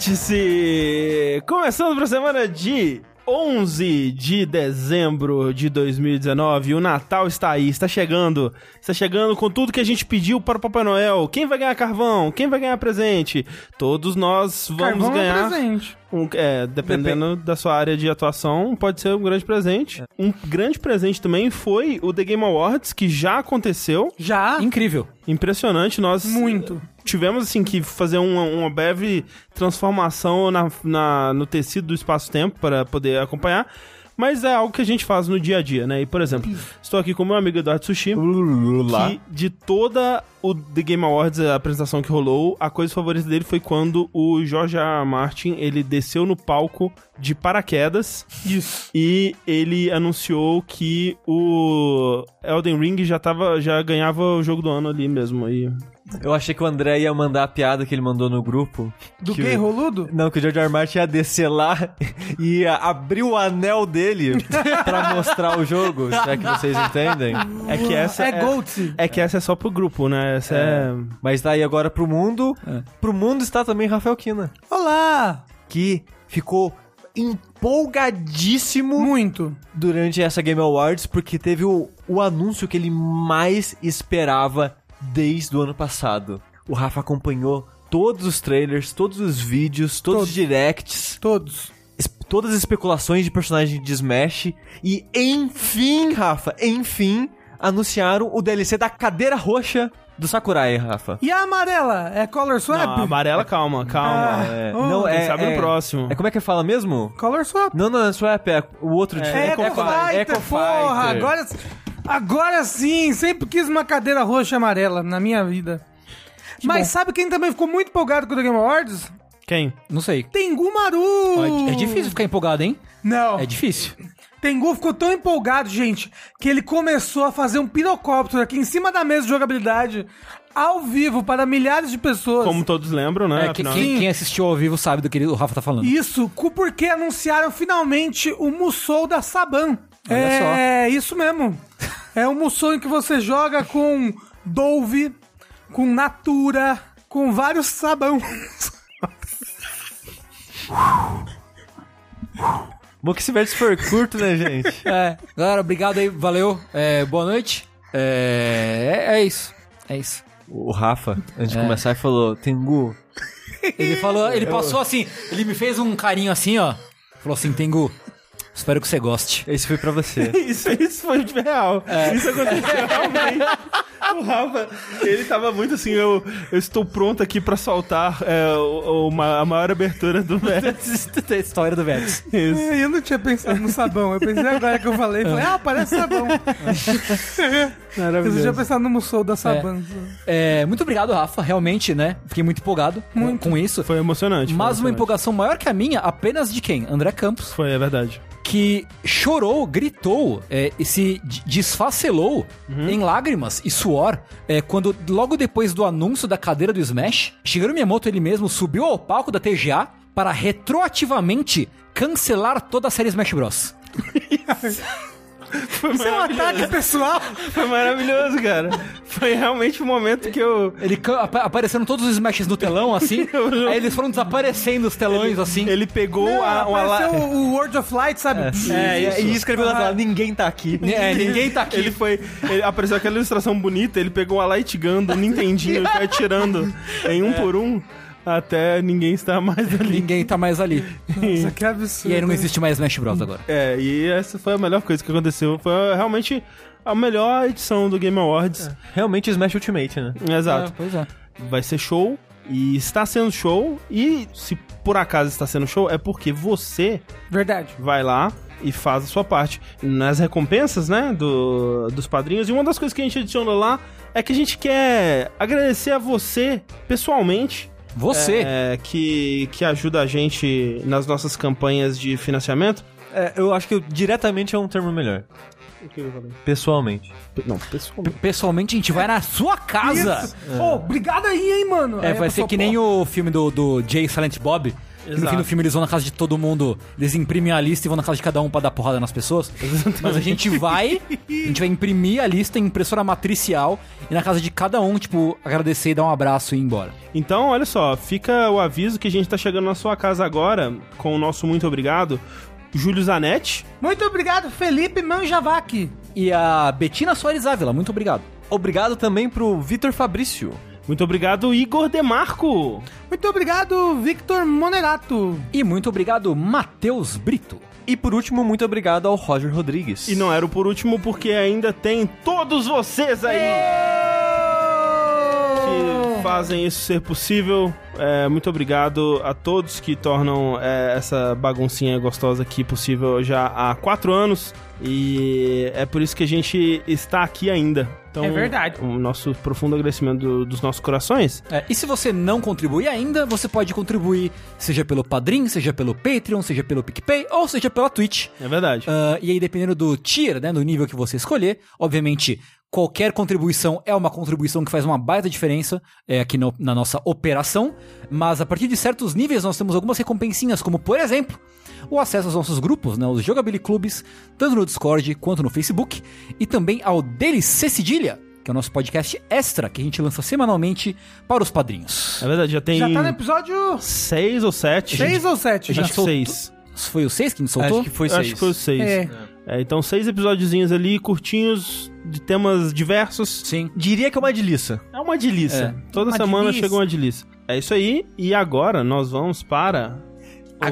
Vértice! Começando para a semana de 11 de dezembro de 2019. O Natal está aí, está chegando. Está chegando com tudo que a gente pediu para o Papai Noel. Quem vai ganhar carvão? Quem vai ganhar presente? Todos nós vamos Carvão é ganhar. presente. Um, é, dependendo da sua área de atuação, pode ser um grande presente. Um grande presente também foi o The Game Awards, que já aconteceu. Já? Incrível. Impressionante, nós Muito. Tivemos assim que fazer uma, uma breve transformação na, na- no tecido do espaço-tempo para poder acompanhar. Mas é algo que a gente faz no dia a dia, né? E, por exemplo, estou aqui com meu amigo Eduardo Sushi, que de toda o The Game Awards, a apresentação que rolou, a coisa favorita dele foi quando o George R. R. Martin, ele desceu no palco de paraquedas Isso. e ele anunciou que o Elden Ring já tava, já ganhava o jogo do ano ali mesmo. E Eu achei que o André ia mandar a piada que ele mandou no grupo. Do que o- roludo? Não, que o George R. Martin ia descer lá e ia abrir o anel dele pra mostrar o jogo, se é que vocês entendem. é que essa é Gold. É que essa é só pro grupo, né? Essa é. Mas tá aí agora pro mundo. Pro mundo está também Rafael Kina, Olá! que ficou empolgadíssimo Muito. durante essa Game Awards porque teve o, o anúncio que ele mais esperava desde o ano passado. O Rafa acompanhou todos os trailers, todos os vídeos, todos, os Todos. directs, Todos. todas as especulações de personagem de Smash e enfim, Rafa, enfim, anunciaram o DLC da cadeira roxa do Sakurai, Rafa. E a amarela? É Color Swap? Não, amarela, calma, calma. É, Oh, não, quem é, sabe no é- próximo. É como é que fala mesmo? Color Swap. Não, não, é Swap, é o outro de É, Eco Fighter, porra! Agora, agora sim! Sempre quis uma cadeira roxa e amarela na minha vida. Mas sabe quem também ficou muito empolgado com o The Game Awards? Quem? Não sei. Tengu Maru! É difícil ficar empolgado, hein? Não. É difícil. Tengu ficou tão empolgado, gente, que ele começou a fazer um pirocóptero aqui em cima da mesa de jogabilidade, ao vivo, para milhares de pessoas. Como todos lembram, né? É, que- quem, quem assistiu ao vivo sabe do que o Rafa tá falando. Isso, cu- porque anunciaram finalmente o Musou da Saban. Olha é isso mesmo. É um Musou em que você joga com Dove, com Natura, com vários sabão. Bom que esse vértice for curto, né, gente? É. Galera, obrigado aí, valeu. É, boa noite. É, é, é isso. É isso. O Rafa, antes de começar, falou: Tengu, Ele falou, ele passou assim, ele me fez um carinho assim, ó. Falou assim, Tengu, espero que você goste. esse foi pra você. Isso, isso foi real. Isso aconteceu realmente. O Rafa, ele tava muito assim, eu, eu estou pronto aqui pra soltar é, uma- a maior abertura do Vértice. a história do Vélez. Isso. Eu não tinha pensado no sabão. Eu pensei agora que eu falei. Falei, ah, parece sabão. Eu Maravilhoso. tinha pensado no Musou da Saban. É, muito obrigado, Rafa. Realmente, né? Fiquei muito empolgado com- Com, isso. Foi emocionante. foi Mas uma emocionante. empolgação maior que a minha, apenas de quem? André Campos. Foi, é verdade. Que chorou, gritou é, e se desfacelou em lágrimas e suor é, quando, logo depois do anúncio da cadeira do Smash, Shigeru Miyamoto ele mesmo subiu ao palco da TGA para retroativamente cancelar toda a série Smash Bros. Foi Isso é um ataque pessoal. Foi maravilhoso, cara. Foi realmente o momento que eu. Ele ca- apa- aparecendo todos os Smashes no telão, assim, aí eles foram desaparecendo os telões, assim. Ele pegou Não, a, uma la- o, World of Light, sabe? É, e escreveu na tela: Ninguém tá aqui. É, ninguém tá aqui. Ele foi. Ele apareceu aquela ilustração bonita, ele pegou a Light Gun do Nintendinho e foi atirando em um por um até ninguém estar mais ali. Ninguém tá mais ali. Nossa, que absurdo. E aí não existe mais Smash Bros agora. É, e essa foi a melhor coisa que aconteceu. Foi realmente a melhor edição do Game Awards. Realmente Smash Ultimate, né? Exato. pois é. Vai ser show. E está sendo show. E se por acaso está sendo show, é porque você Verdade. vai lá e faz a sua parte. Nas recompensas, né, do, dos padrinhos. E uma das coisas que a gente adiciona lá é que a gente quer agradecer a você, pessoalmente, Você. é, que, que ajuda a gente nas nossas campanhas de financiamento. É, eu acho que diretamente é um termo melhor. O que eu falei? Pessoalmente. Não, pessoalmente. Pessoalmente, a gente vai na sua casa. Isso. Ô, obrigado aí, hein, mano. É, Aí vai ser que nem pô, o filme do, do Jay Silent Bob. Que no fim do filme eles vão na casa de todo mundo, eles imprimem a lista e vão na casa de cada um pra dar porrada nas pessoas. Mas a gente vai, a gente vai imprimir a lista em impressora matricial e na casa de cada um, tipo, agradecer e dar um abraço e ir embora. Então, olha só, fica o aviso que a gente tá chegando na sua casa agora com o nosso muito obrigado. Júlio Zanetti. Muito obrigado, Felipe Manjavac. E a Betina Soares Ávila, muito obrigado. Obrigado também pro Vitor Fabrício. Muito obrigado, Igor Demarco. Muito obrigado, Victor Monerato. E muito obrigado, Matheus Brito. E por último, muito obrigado ao Roger Rodrigues. E não era o por último porque ainda tem todos vocês aí que fazem isso ser possível. É, muito obrigado a todos que tornam é, essa baguncinha gostosa aqui possível já há quatro anos. E é por isso que a gente está aqui ainda. Então, É verdade. O nosso profundo agradecimento do- dos nossos corações. É, e se você não contribuir ainda, você pode contribuir, seja pelo Padrim, seja pelo Patreon, seja pelo PicPay ou seja pela Twitch. É verdade. Ah, e aí, dependendo do tier, né, do nível que você escolher, obviamente, qualquer contribuição é uma contribuição que faz uma baita diferença é, aqui no- na nossa operação. Mas a partir de certos níveis, nós temos algumas recompensinhas, como por exemplo, o acesso aos nossos grupos, né, os Jogabili Clubes, tanto no Discord quanto no Facebook, e também ao DLC Cedilha, que é o nosso podcast extra que a gente lança semanalmente para os padrinhos. É verdade, já tem Já tá no episódio seis ou sete. 6 ou 7 já. Acho que soltou- seis. Foi o 6 que a gente soltou? Acho que foi Eu seis. Acho que foi os seis. É. É, então, seis episódiozinhos ali, curtinhos, de temas diversos. Sim. Diria que é uma delícia. É uma delícia. Toda Uma semana delícia. chega uma delícia. É isso aí. E agora nós vamos para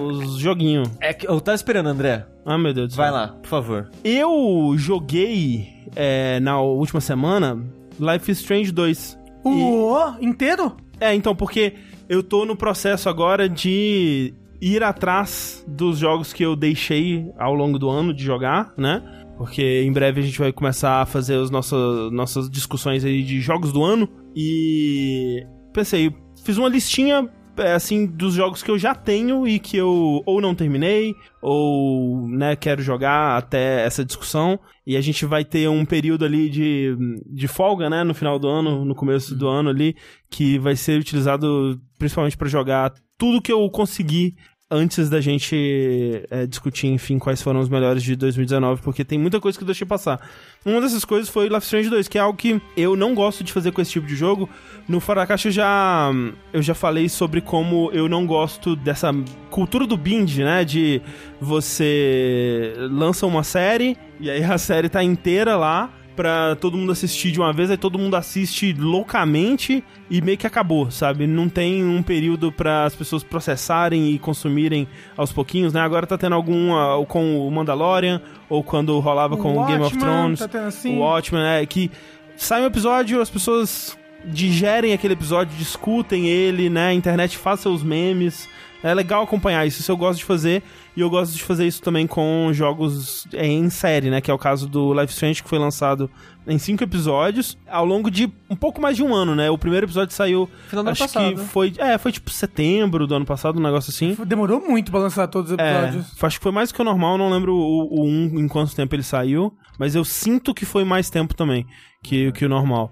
os joguinhos. É que eu tava esperando, André. Ah, meu Deus do céu. Vai lá, por favor. Eu joguei é, na última semana Life is Strange 2. O o inteiro? É, então, porque eu tô no processo agora de ir atrás dos jogos que eu deixei ao longo do ano de jogar, né? Porque em breve a gente vai começar a fazer as nossas, nossas discussões aí de jogos do ano. E pensei, fiz uma listinha assim dos jogos que eu já tenho e que eu ou não terminei ou né quero jogar até essa discussão. E a gente vai ter um período ali de, de folga né no final do ano no começo do ano ali que vai ser utilizado principalmente para jogar tudo que eu conseguir antes da gente é, discutir, enfim, quais foram os melhores de 2019, porque tem muita coisa que eu deixei passar. Uma dessas coisas foi Life Strange 2, que é algo que eu não gosto de fazer com esse tipo de jogo. No Fora da Caixa eu já, eu já falei sobre como eu não gosto dessa cultura do binge, né? De você lança uma série e aí a série tá inteira lá pra todo mundo assistir de uma vez, aí todo mundo assiste loucamente e meio que acabou, sabe? Não tem um período para as pessoas processarem e consumirem aos pouquinhos, né? Agora tá tendo algum ah, com o Mandalorian ou quando rolava com o Game of Watchmen, Thrones, tá assim. o Watchmen, é que sai um episódio, as pessoas digerem aquele episódio, discutem ele, né? A internet faz seus memes. É legal acompanhar isso, isso eu gosto de fazer. E eu gosto de fazer isso também com jogos em série, né? Que é o caso do Life Strange, que foi lançado em cinco episódios, ao longo de um pouco mais de um ano, né? O primeiro episódio saiu. Final do ano acho passado. que foi. É, foi tipo setembro do ano passado, um negócio assim. Demorou muito pra lançar todos os É, episódios. acho que foi mais que o normal, não lembro o, o um, em quanto tempo ele saiu, mas eu sinto que foi mais tempo também que, que o normal.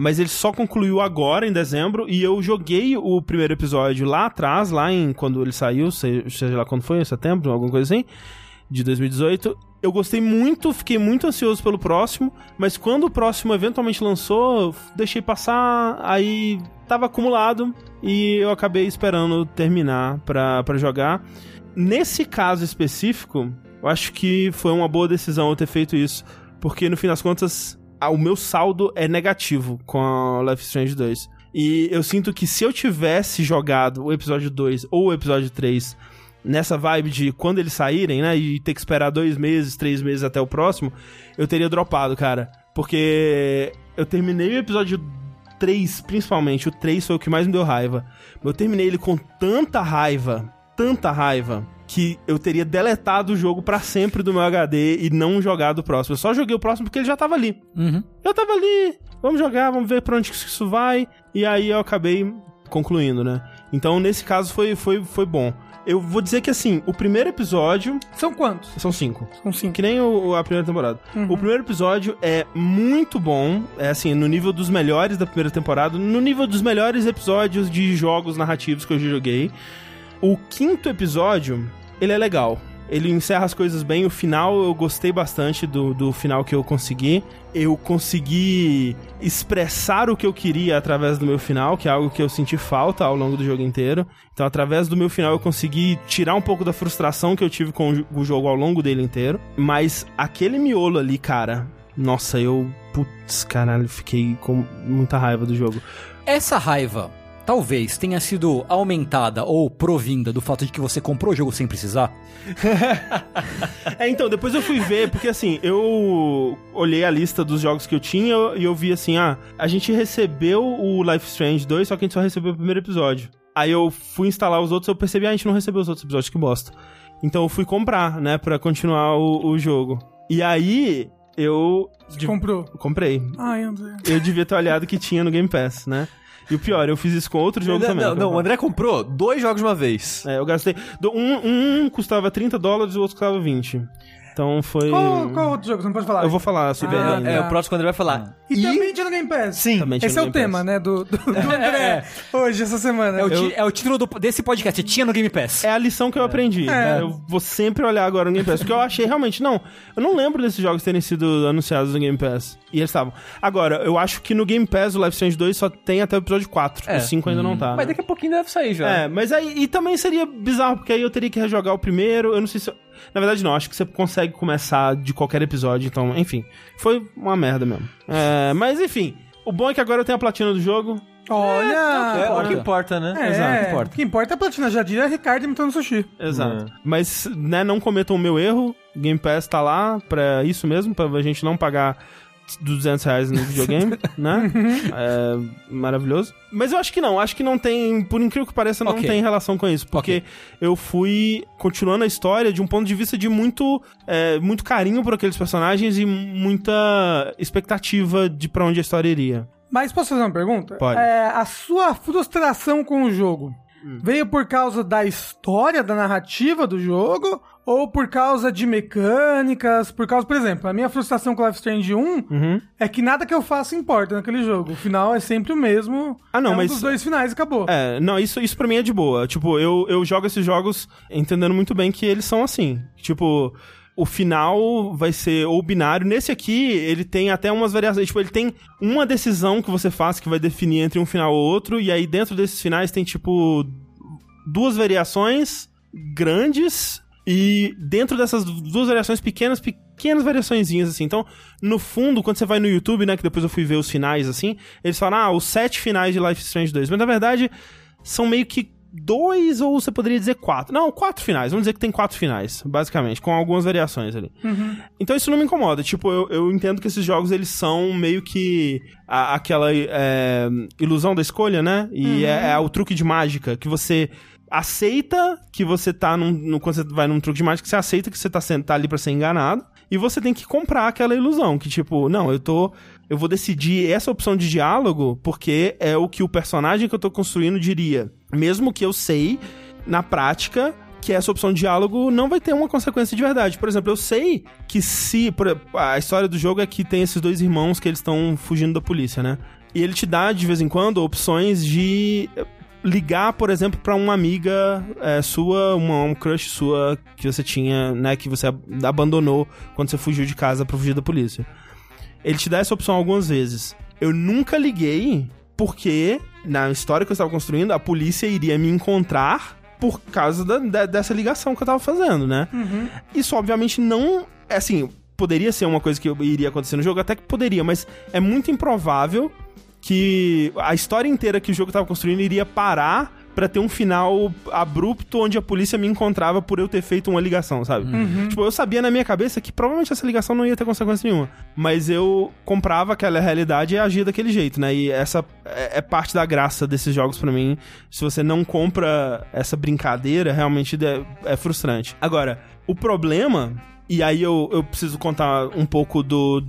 Mas ele só concluiu agora, em dezembro, e eu joguei o primeiro episódio lá atrás, lá em quando ele saiu, se- seja lá quando foi, em setembro, alguma coisa assim, de 2018. Eu gostei muito, fiquei muito ansioso pelo próximo, mas quando o próximo eventualmente lançou, deixei passar, aí tava acumulado e eu acabei esperando terminar pra jogar. Nesse caso específico, eu acho que foi uma boa decisão eu ter feito isso, porque no fim das contas, o meu saldo é negativo com a Life Strange 2. E eu sinto que se eu tivesse jogado o episódio 2 ou o episódio 3 nessa vibe de quando eles saírem, né, e ter que esperar dois meses, três meses até o próximo, eu teria dropado, cara. Porque eu terminei o episódio 3, principalmente, o 3 foi o que mais me deu raiva. Eu terminei ele com tanta raiva, tanta raiva, que eu teria deletado o jogo pra sempre do meu HD e não jogado o próximo. Eu só joguei o próximo porque ele já tava ali. Uhum. Eu tava ali, vamos jogar, vamos ver pra onde que isso vai. E aí eu acabei concluindo, né? Então nesse caso foi, foi, foi bom. Eu vou dizer que assim, o primeiro episódio. São quantos? São cinco. São cinco. Que nem o, a primeira temporada. Uhum. O primeiro episódio é muito bom. É assim, no nível dos melhores da primeira temporada. No nível dos melhores episódios de jogos narrativos que eu já joguei. O quinto episódio, ele é legal. Ele encerra as coisas bem. O final, eu gostei bastante do, do final que eu consegui. Eu consegui expressar o que eu queria através do meu final, que é algo que eu senti falta ao longo do jogo inteiro. Então, através do meu final, eu consegui tirar um pouco da frustração que eu tive com o jogo ao longo dele inteiro. Mas aquele miolo ali, cara, nossa, eu. Putz, caralho, fiquei com muita raiva do jogo. Essa raiva talvez tenha sido aumentada ou provinda do fato de que você comprou o jogo sem precisar? é, então, depois eu fui ver, porque assim, eu olhei a lista dos jogos que eu tinha e eu vi assim, ah, a gente recebeu o Life Strange 2, só que a gente só recebeu o primeiro episódio. Aí eu fui instalar os outros, eu percebi, ah, a gente não recebeu os outros episódios, que bosta. Então eu fui comprar, né, pra continuar o, o jogo. E aí, eu... Você comprou? Comprei. Ai, André. Eu devia ter olhado que tinha no Game Pass, né? E o pior, eu fiz isso com outro jogo não, também. Não, não, o André comprou dois jogos de uma vez. É, eu gastei. Um, um custava 30 dólares e o outro custava 20. Então foi. Qual, qual outro jogo? Você não pode falar? Eu vou falar sobre Ah, ele tá. É, o próximo que o André vai falar. E, também tinha no Game Pass. Sim. Também tinha Esse no é o tema, Pass. né, do, do, do André hoje, essa semana. É o, ti- é o título do- desse podcast, tinha no Game Pass. É a lição que eu aprendi. É. Eu vou sempre olhar agora no Game Pass. Porque eu achei realmente, não. Eu não lembro desses jogos terem sido anunciados no Game Pass. E eles estavam. Agora, eu acho que no Game Pass o Life Strange 2 só tem até o episódio 4. É. O 5 ainda não tá. Mas né? daqui a pouquinho deve sair já. É, mas aí. E também seria bizarro, porque aí eu teria que rejogar o primeiro. Eu não sei se. eu- Na verdade, não. Acho que você consegue começar de qualquer episódio. Então, enfim. Foi uma merda mesmo. É, mas, enfim. O bom é que agora eu tenho a platina do jogo. Olha! É, o que importa, né? É, Exato, o importa. que importa é a platina. Já diria Ricardo imitando sushi. Exato. Mas, né, não cometam o meu erro. Game Pass tá lá pra isso mesmo, pra gente não pagar 200 reais no videogame, né? É maravilhoso. Mas eu acho que não, acho que não tem, por incrível que pareça, não Ok. tem relação com isso. Porque eu fui continuando a história de um ponto de vista de muito, é, muito carinho por aqueles personagens e muita expectativa de pra onde a história iria. Mas posso fazer uma pergunta? Pode. É, a sua frustração com o jogo Hum. veio por causa da história, da narrativa do jogo? Ou por causa de mecânicas? Por causa, por exemplo, a minha frustração com Life Strange 1 Uhum. é que nada que eu faça importa naquele jogo. O final é sempre o mesmo. Ah, não, é um mas- dos dois finais e acabou. É, não, isso, isso pra mim é de boa. Tipo, eu, eu jogo esses jogos entendendo muito bem que eles são assim. Tipo, o final vai ser ou binário. Nesse aqui, ele tem até umas variações. Tipo, ele tem uma decisão que você faz que vai definir entre um final ou outro. E aí, dentro desses finais, tem, tipo, duas variações grandes. E dentro dessas duas variações pequenas, pequenas variaçõezinhas, assim. Então, no fundo, quando você vai no YouTube, né, que depois eu fui ver os finais, assim, eles falam, ah, os sete finais de Life Strange 2. Mas, na verdade, são meio que dois, ou você poderia dizer quatro. Não, quatro finais. Vamos dizer que tem quatro finais, basicamente, com algumas variações ali. Então isso não me incomoda. Tipo, eu, eu entendo que esses jogos, eles são meio que a- aquela é, ilusão da escolha, né? E é, é o truque de mágica, que você aceita que você tá num, no, quando você vai num truque de mágica, você aceita que você tá, tá ali pra ser enganado, e você tem que comprar aquela ilusão, que tipo, não, eu tô... Eu vou decidir essa opção de diálogo porque é o que o personagem que eu tô construindo diria. Mesmo que eu sei, na prática, que essa opção de diálogo não vai ter uma consequência de verdade. Por exemplo, eu sei que se. a história do jogo é que tem esses dois irmãos que eles estão fugindo da polícia, né? E ele te dá, de vez em quando, opções de ligar, por exemplo, pra uma amiga eh, sua, uma, um crush sua que você tinha, né? Que você ab- abandonou quando você fugiu de casa pra fugir da polícia. Ele te dá essa opção algumas vezes. Eu nunca liguei porque, na história que eu estava construindo, a polícia iria me encontrar por causa da- da- dessa ligação que eu tava fazendo, né? Isso, obviamente, não. é Assim, poderia ser uma coisa que iria acontecer no jogo, até que poderia, mas é muito improvável que a história inteira que o jogo tava construindo iria parar pra ter um final abrupto onde a polícia me encontrava por eu ter feito uma ligação, sabe? Tipo, eu sabia na minha cabeça que provavelmente essa ligação não ia ter consequência nenhuma. Mas eu comprava aquela realidade e agia daquele jeito, né? E essa é, é parte da graça desses jogos pra mim. Se você não compra essa brincadeira, realmente é, é frustrante. Agora, o problema, e aí eu, eu preciso contar um pouco do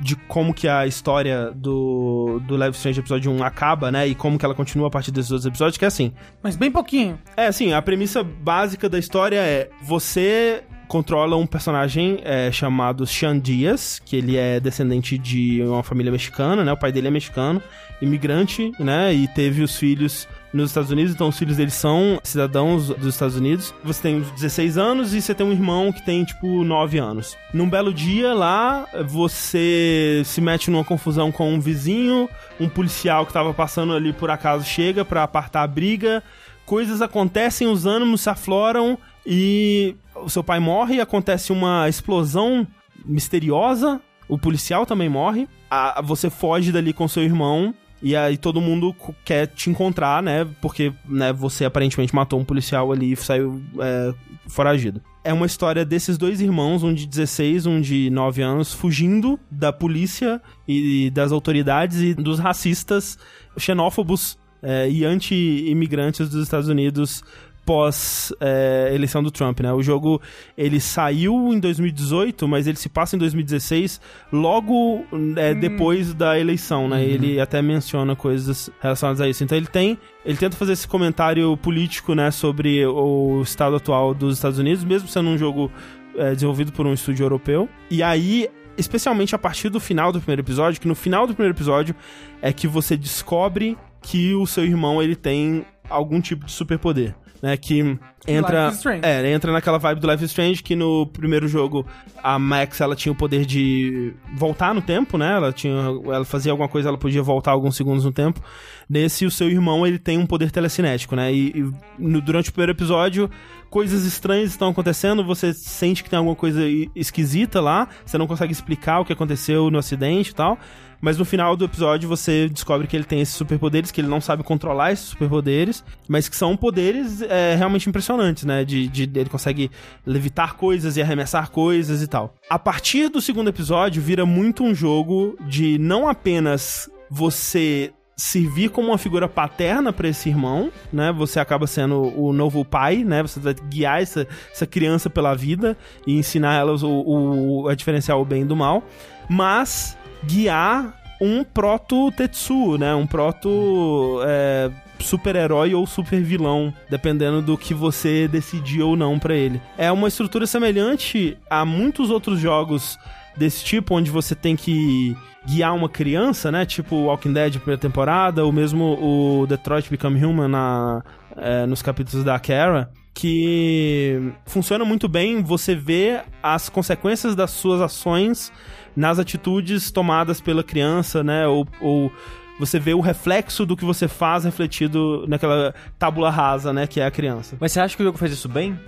de como que a história do, do Live Strange episódio 1 acaba, né? E como que ela continua a partir desses outros episódios, que é assim. Mas bem pouquinho. É assim, a premissa básica da história é você controla um personagem é, chamado Sean Diaz, que ele é descendente de uma família mexicana, né? O pai dele é mexicano, imigrante, né? E teve os filhos nos Estados Unidos, então os filhos deles são cidadãos dos Estados Unidos. Você tem 16 anos e você tem um irmão que tem, tipo, 9 anos. Num belo dia lá, você se mete numa confusão com um vizinho, um policial que tava passando ali por acaso chega para apartar a briga, coisas acontecem, os ânimos se afloram e o seu pai morre, acontece uma explosão misteriosa, o policial também morre, a, você foge dali com seu irmão e aí todo mundo quer te encontrar, né? Porque né, você aparentemente matou um policial ali e saiu é, foragido. É uma história desses dois irmãos, um de 16, um de 9 anos, fugindo da polícia e das autoridades e dos racistas xenófobos é, e anti-imigrantes dos Estados Unidos pós é, eleição do Trump, né? O jogo ele saiu em 2018, mas ele se passa em 2016, logo é, hum. depois da eleição, né? Uhum. Ele até menciona coisas relacionadas a isso. Então ele tem, ele tenta fazer esse comentário político, né, sobre o estado atual dos Estados Unidos, mesmo sendo um jogo é, desenvolvido por um estúdio europeu. E aí especialmente a partir do final do primeiro episódio, que no final do primeiro episódio é que você descobre que o seu irmão ele tem algum tipo de superpoder né? Que entra. É, entra naquela vibe do Life is Strange que no primeiro jogo a Max ela tinha o poder de voltar no tempo, né? Ela tinha. Ela fazia alguma coisa, ela podia voltar alguns segundos no tempo. Nesse, o seu irmão ele tem um poder telecinético, né? E, e no, durante o primeiro episódio coisas estranhas estão acontecendo, você sente que tem alguma coisa esquisita lá, você não consegue explicar o que aconteceu no acidente e tal. Mas no final do episódio você descobre que ele tem esses superpoderes, que ele não sabe controlar esses superpoderes, mas que são poderes é, realmente impressionantes, né? De, de ele consegue levitar coisas e arremessar coisas e tal. A partir do segundo episódio vira muito um jogo de não apenas você servir como uma figura paterna para esse irmão, né? Você acaba sendo o novo pai, né? Você vai guiar essa, essa criança pela vida e ensinar elas o, o, a diferenciar o bem do mal, mas guiar um proto-Tetsuo, né? Um proto... É, super-herói ou super-vilão, dependendo do que você decidir ou não para ele. É uma estrutura semelhante a muitos outros jogos desse tipo, onde você tem que guiar uma criança, né? Tipo Walking Dead primeira temporada, ou mesmo o Detroit Become Human na, é, nos capítulos da Kara que funciona muito bem você vê as consequências das suas ações nas atitudes tomadas pela criança, né? Ou, ou você vê o reflexo do que você faz refletido naquela tábula rasa, né? Que é a criança. Mas você acha que o jogo faz isso bem?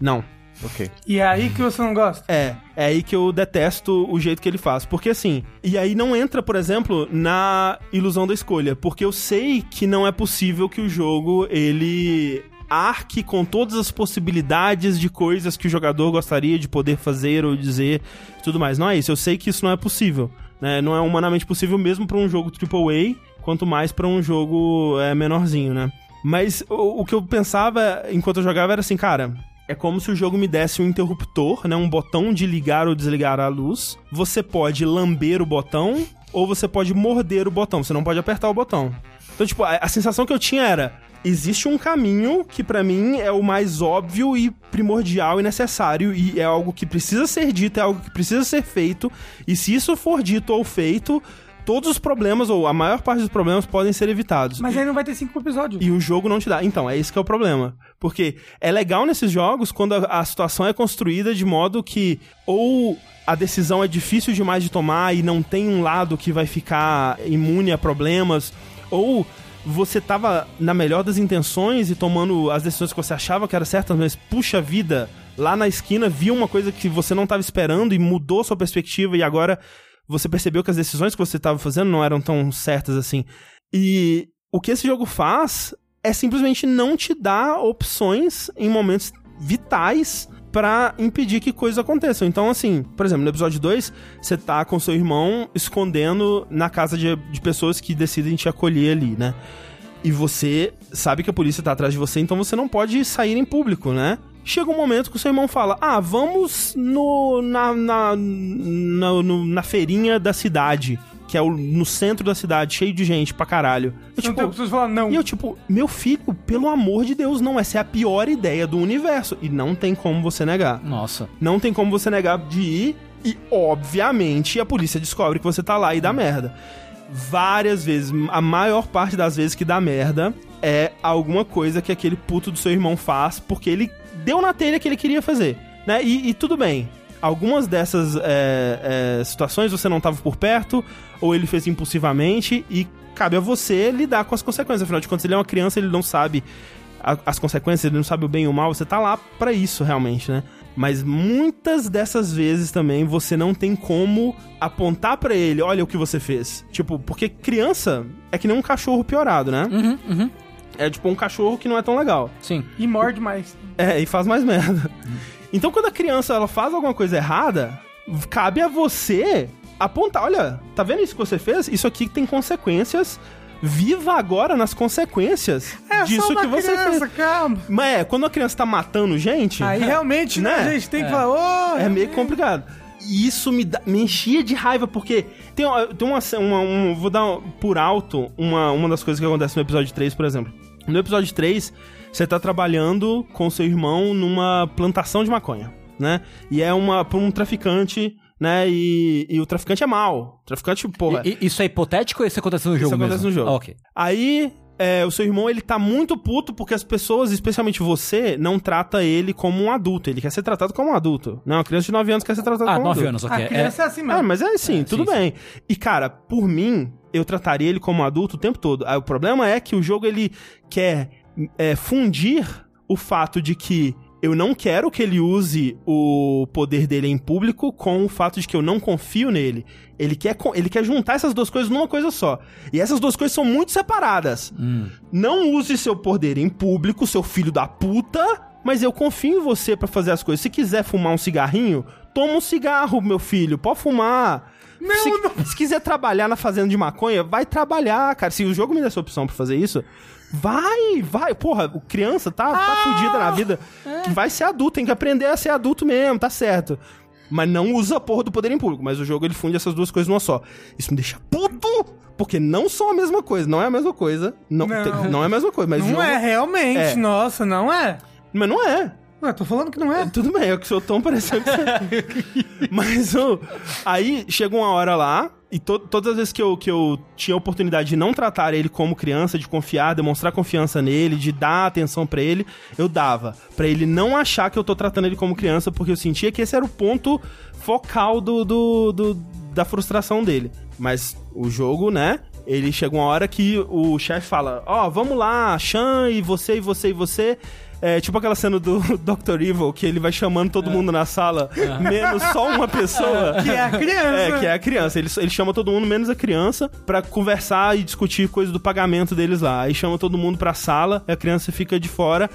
Não. Ok. E é aí que você não gosta? É, é aí que eu detesto o jeito que ele faz. Porque assim, e aí não entra, por exemplo, na ilusão da escolha. Porque eu sei que não é possível que o jogo, ele arque com todas as possibilidades de coisas que o jogador gostaria de poder fazer ou dizer tudo mais. Não é isso. Eu sei que isso não é possível. Né? Não é humanamente possível mesmo para um jogo AAA, quanto mais para um jogo é, menorzinho, né? Mas o, o que eu pensava enquanto eu jogava era assim, cara, é como se o jogo me desse um interruptor, né? Um botão de ligar ou desligar a luz. Você pode lamber o botão ou você pode morder o botão. Você não pode apertar o botão. Então, tipo, a, a sensação que eu tinha era: existe um caminho que para mim é o mais óbvio e primordial e necessário e é algo que precisa ser dito, é algo que precisa ser feito. E se isso for dito ou feito, todos os problemas, ou a maior parte dos problemas, podem ser evitados. Mas aí não vai ter cinco episódios. E o jogo não te dá. Então, é esse que é o problema. Porque é legal nesses jogos quando a, a situação é construída de modo que ou a decisão é difícil demais de tomar e não tem um lado que vai ficar imune a problemas, ou você tava na melhor das intenções e tomando as decisões que você achava que eram certas, mas puxa vida, lá na esquina viu uma coisa que você não estava esperando e mudou sua perspectiva e agora você percebeu que as decisões que você estava fazendo não eram tão certas assim. E o que esse jogo faz é simplesmente não te dar opções em momentos vitais para impedir que coisas aconteçam. Então, assim, por exemplo, no episódio 2, você tá com seu irmão escondendo na casa de, de pessoas que decidem te acolher ali, né? E você sabe que a polícia tá atrás de você, então você não pode sair em público, né? Chega um momento que o seu irmão fala: Ah, vamos no, na, na, na, no, na feirinha da cidade que é o, no centro da cidade, cheio de gente pra caralho. Eu, tipo, não tem falar não. E eu, tipo, meu filho, pelo amor de Deus, não, essa é a pior ideia do universo. E não tem como você negar. Nossa. Não tem como você negar de ir. E, obviamente, a polícia descobre que você tá lá e dá merda várias vezes, a maior parte das vezes que dá merda, é alguma coisa que aquele puto do seu irmão faz porque ele deu na telha que ele queria fazer, né? E, e tudo bem. Algumas dessas é, é, situações você não estava por perto, ou ele fez impulsivamente, e cabe a você lidar com as consequências. Afinal de contas, ele é uma criança, ele não sabe a, as consequências, ele não sabe o bem e o mal, você tá lá para isso realmente, né? Mas muitas dessas vezes também você não tem como apontar para ele, olha o que você fez. Tipo, porque criança é que nem um cachorro piorado, né? Uhum, uhum. É tipo um cachorro que não é tão legal. Sim. E morde mais. É, e faz mais merda. Então quando a criança ela faz alguma coisa errada, cabe a você apontar, olha, tá vendo isso que você fez? Isso aqui tem consequências viva agora nas consequências É disso que você criança, fez. calma. Mas é, quando a criança tá matando gente, Aí realmente, né, Né? a gente tem que falar, ô, é meio complicado. E isso me, dá- me enchia de raiva, porque tem, uma- tem uma, uma, um- Vou dar um- por alto uma, uma das coisas que acontece no episódio 3, por exemplo. No episódio 3, você tá trabalhando com seu irmão numa plantação de maconha, né? E é uma por um traficante, né? E, e o traficante é mau. O traficante, porra. E- e- isso é hipotético ou isso acontece no jogo acontece mesmo? no jogo. Ah, ok. Aí, é, o seu irmão, ele tá muito puto porque as pessoas, especialmente você, não trata ele como um adulto. Ele quer ser tratado como um adulto. Não, uma criança de 9 anos quer ser tratada Ah, como um nove adulto. anos, ok. A criança é, assim É, mesmo. mas é assim, É, tudo sim, bem. E, cara, por mim, eu trataria ele como um adulto o tempo todo. Aí, o problema é que o jogo, ele quer é, fundir o fato de que eu não quero que ele use o poder dele em público com o fato de que eu não confio nele. Ele quer, ele quer juntar essas duas coisas numa coisa só. E essas duas coisas são muito separadas. Hum. Não use seu poder em público, seu filho da puta, mas eu confio em você pra fazer as coisas. Se quiser fumar um cigarrinho, toma um cigarro, meu filho, pode fumar. se, se quiser trabalhar na fazenda de maconha, vai trabalhar, cara. Se o jogo me der essa opção pra fazer isso, vai, vai. Porra, o criança tá, tá fudida na vida. Vai ser adulto, tem que aprender a ser adulto mesmo, tá certo. Mas não usa a porra do poder em público. Mas o jogo ele funde essas duas coisas numa só. Isso me deixa puto! Porque não são a mesma coisa. Não é a mesma coisa. Não, Não. tem- não é a mesma coisa. Mas o Não jogo- é, realmente. É. Nossa, não é. Mas não é. Ué, tô falando que não é. Tudo bem, é o que seu tom pareceu que você... Mas o... aí chegou uma hora lá, e to- todas as vezes que eu, que eu tinha a oportunidade de não tratar ele como criança, de confiar, demonstrar confiança nele, de dar atenção pra ele, eu dava. Pra ele não achar que eu tô tratando ele como criança, porque eu sentia que esse era o ponto focal do, do, do- da frustração dele. Mas o jogo, né? Ele chega uma hora que o chefe fala: Ó, vamos lá, Shan, e você, e você, e você. É tipo aquela cena do Dr. Evil, que ele vai chamando todo mundo na sala, menos só uma pessoa. Que é a criança. É, que é a criança. Ele, ele chama todo mundo, menos a criança, pra conversar e discutir coisas do pagamento deles lá. Aí chama todo mundo pra sala, a criança fica de fora.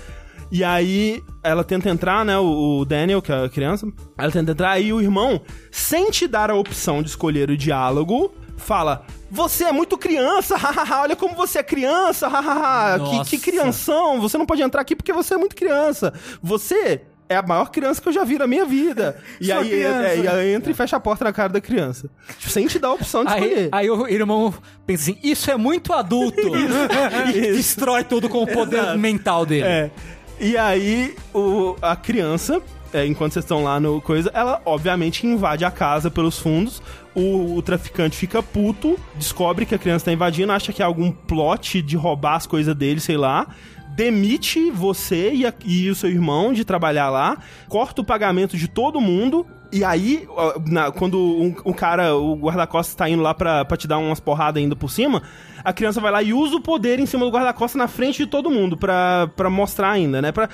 E aí ela tenta entrar, né? O, o Daniel, que é a criança, ela tenta entrar, aí o irmão, sem te dar a opção de escolher o diálogo, fala: Você é muito criança, hahaha, olha como você é criança, hahaha, que, que crianção, você não pode entrar aqui porque você é muito criança. Você é a maior criança que eu já vi na minha vida. E aí, criança. é, e aí entra e fecha a porta na cara da criança. Sem te dar a opção de Aí, escolher. aí o irmão pensa assim, isso é muito adulto. e destrói tudo com o poder Exato. mental dele. É. E aí, o, a criança, é, enquanto vocês estão lá no coisa, ela obviamente invade a casa pelos fundos. O, o traficante fica puto, descobre que a criança tá invadindo, acha que é algum plot de roubar as coisas dele, sei lá. Demite você e, a- e o seu irmão de trabalhar lá, corta o pagamento de todo mundo. E aí, na- quando o cara, o guarda-costas tá indo lá pra, pra te dar umas porradas ainda por cima, a criança vai lá e usa o poder em cima do guarda-costas na frente de todo mundo pra, pra mostrar ainda, né? Pra...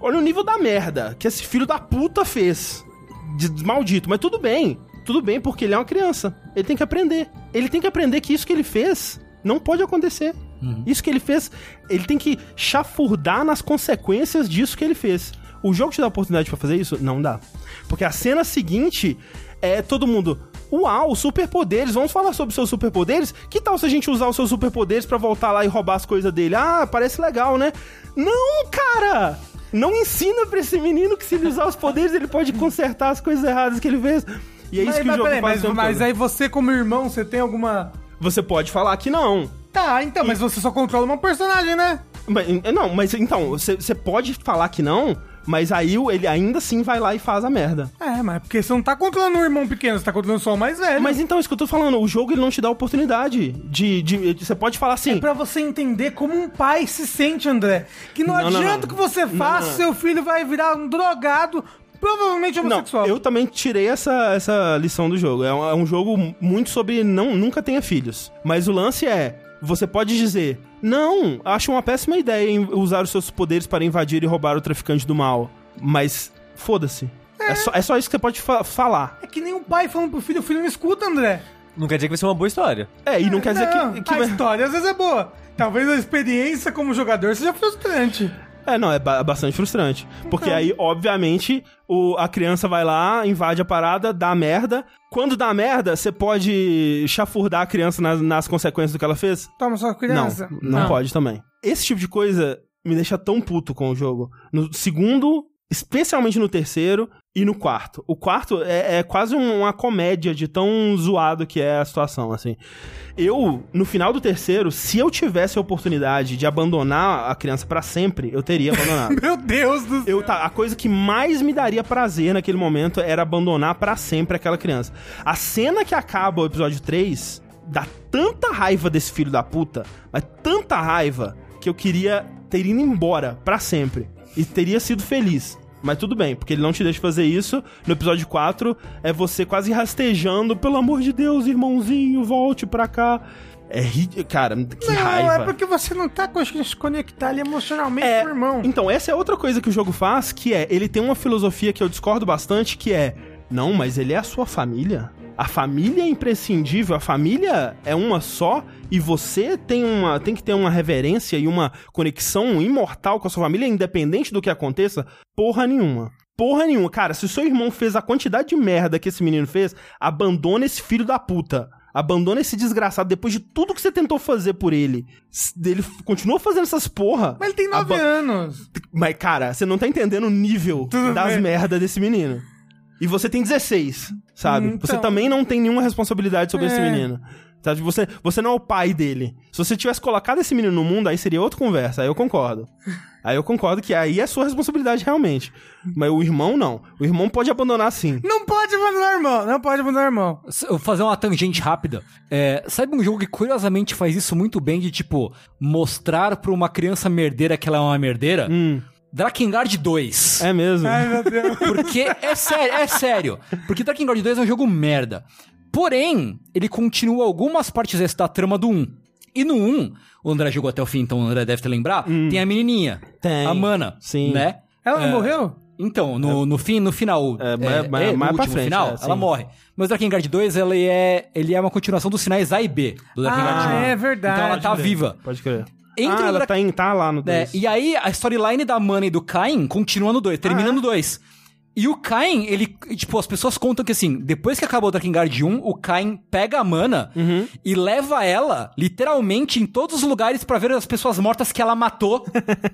Olha o nível da merda que esse filho da puta fez. De maldito, mas tudo bem. Tudo bem, porque ele é uma criança. Ele tem que aprender. Ele tem que aprender que isso que ele fez não pode acontecer. Isso que ele fez, ele tem que chafurdar nas consequências disso que ele fez. O jogo te dá a oportunidade pra fazer isso? Não dá. Porque a cena seguinte é todo mundo. Uau, superpoderes, vamos falar sobre seus superpoderes? Que tal se a gente usar os seus superpoderes pra voltar lá e roubar as coisas dele? Ah, parece legal, né? Não, cara! Não ensina pra esse menino que se ele usar os poderes, ele pode consertar as coisas erradas que ele fez. E é isso mas, que mas o jogo peraí, faz mas, o mas aí você, como irmão, você tem alguma. Você pode falar que não. Tá, então, mas você só controla uma personagem, né? Mas, não, mas então, você pode falar que não, Mas aí ele ainda assim vai lá e faz a merda. É, mas porque você não tá controlando um irmão pequeno, você tá controlando só o mais velho. Mas então, isso que eu tô falando, o jogo ele não te dá oportunidade de. de, de- você pode falar assim. É pra você entender como um pai se sente, André. Que não, Não, adianta não. que você faça, seu filho vai virar um drogado, provavelmente Não, homossexual. eu também tirei essa, essa lição do jogo. É um, é um jogo muito sobre não nunca tenha filhos. Mas o lance é, você pode dizer, não, acho uma péssima ideia usar os seus poderes para invadir e roubar o traficante do mal. Mas foda-se. É. só, é só isso que você pode fa- falar. É que nem um pai falando pro filho, o filho não escuta, André. Não quer dizer que vai ser uma boa história. É, e não quer dizer Não, que. que a história às vezes é boa. Talvez a experiência como jogador seja frustrante. É, não, é ba- bastante frustrante. Porque aí, obviamente, o, a criança vai lá, invade a parada, dá merda. Quando dá merda, você pode chafurdar a criança nas, nas consequências do que ela fez? Toma sua criança. Não, não, pode também. Esse tipo de coisa me deixa tão puto com o jogo. No segundo, especialmente no terceiro e no quarto. O quarto é, é quase um- uma comédia de tão zoado que é a situação, assim. Eu, no final do terceiro, se eu tivesse a oportunidade de abandonar a criança pra sempre, eu teria abandonado. Meu Deus do céu. Eu, tá, a coisa que mais me daria prazer naquele momento era abandonar pra sempre aquela criança. A cena que acaba o episódio 3 dá tanta raiva desse filho da puta, mas tanta raiva que eu queria ter ido embora pra sempre e teria sido feliz. Mas tudo bem, porque ele não te deixa fazer isso. No episódio 4, é você quase rastejando, pelo amor de Deus, irmãozinho, volte pra cá. É ri... Cara, que não, raiva. é porque você não tá conseguindo se conectar ali emocionalmente É, com o irmão. Então, essa é outra coisa que o jogo faz, que é, ele tem uma filosofia que eu discordo bastante, que é, não, mas ele é a sua família. A família é imprescindível, a família é uma só e você tem uma tem que ter uma reverência e uma conexão imortal com a sua família, independente do que aconteça, porra nenhuma. Porra nenhuma. Cara, se o seu irmão fez a quantidade de merda que esse menino fez, abandona esse filho da puta. Abandona esse desgraçado depois de tudo que você tentou fazer por ele. Ele continua fazendo essas porra. Mas ele tem nove anos. mas, cara, você não tá entendendo o nível Tudo das merdas desse menino. E você tem 16, sabe? Hum, Você então. também não tem nenhuma responsabilidade sobre esse É. menino. Sabe? Você, você não é o pai dele. Se você tivesse colocado esse menino no mundo, aí seria outra conversa. Aí eu concordo. Aí eu concordo que aí é sua responsabilidade realmente. Mas o irmão, não. O irmão pode abandonar sim. Não pode abandonar o irmão, não pode abandonar o irmão. Eu vou fazer uma tangente rápida. É, sabe um jogo que curiosamente faz isso muito bem de, tipo, mostrar pra uma criança merdeira que ela é uma merdeira? Hum, Drakengard 2. é mesmo. Ai, meu Deus. Porque é sério, é sério. Porque Drakengard 2 é um jogo merda. Porém, ele continua algumas partes dessa da trama do 1. E no 1, o André jogou até o fim, então o André deve ter lembrado, tem a menininha. Tem. A Mana. Sim. Né? Ela não morreu? Então, no, no fim, no final, É, é, mais- é, mais- no mais pra último frente, final, é, ela morre. Mas o Drakengard 2, ele é, ele é uma continuação dos sinais A e B do Drakengard Ah, 1. é verdade. Então ela tá Pode crer, viva. Pode crer. Entre ah, ela Dra- tá, em, tá lá no É, 2. e aí, a storyline da Mana e do Cain continua no 2, termina Ah, é? no 2. E o Cain, ele, tipo, as pessoas contam que assim, depois que acabou o Drakengard 1, o Cain pega a Mana Uhum. e leva ela, literalmente, em todos os lugares pra ver as pessoas mortas que ela matou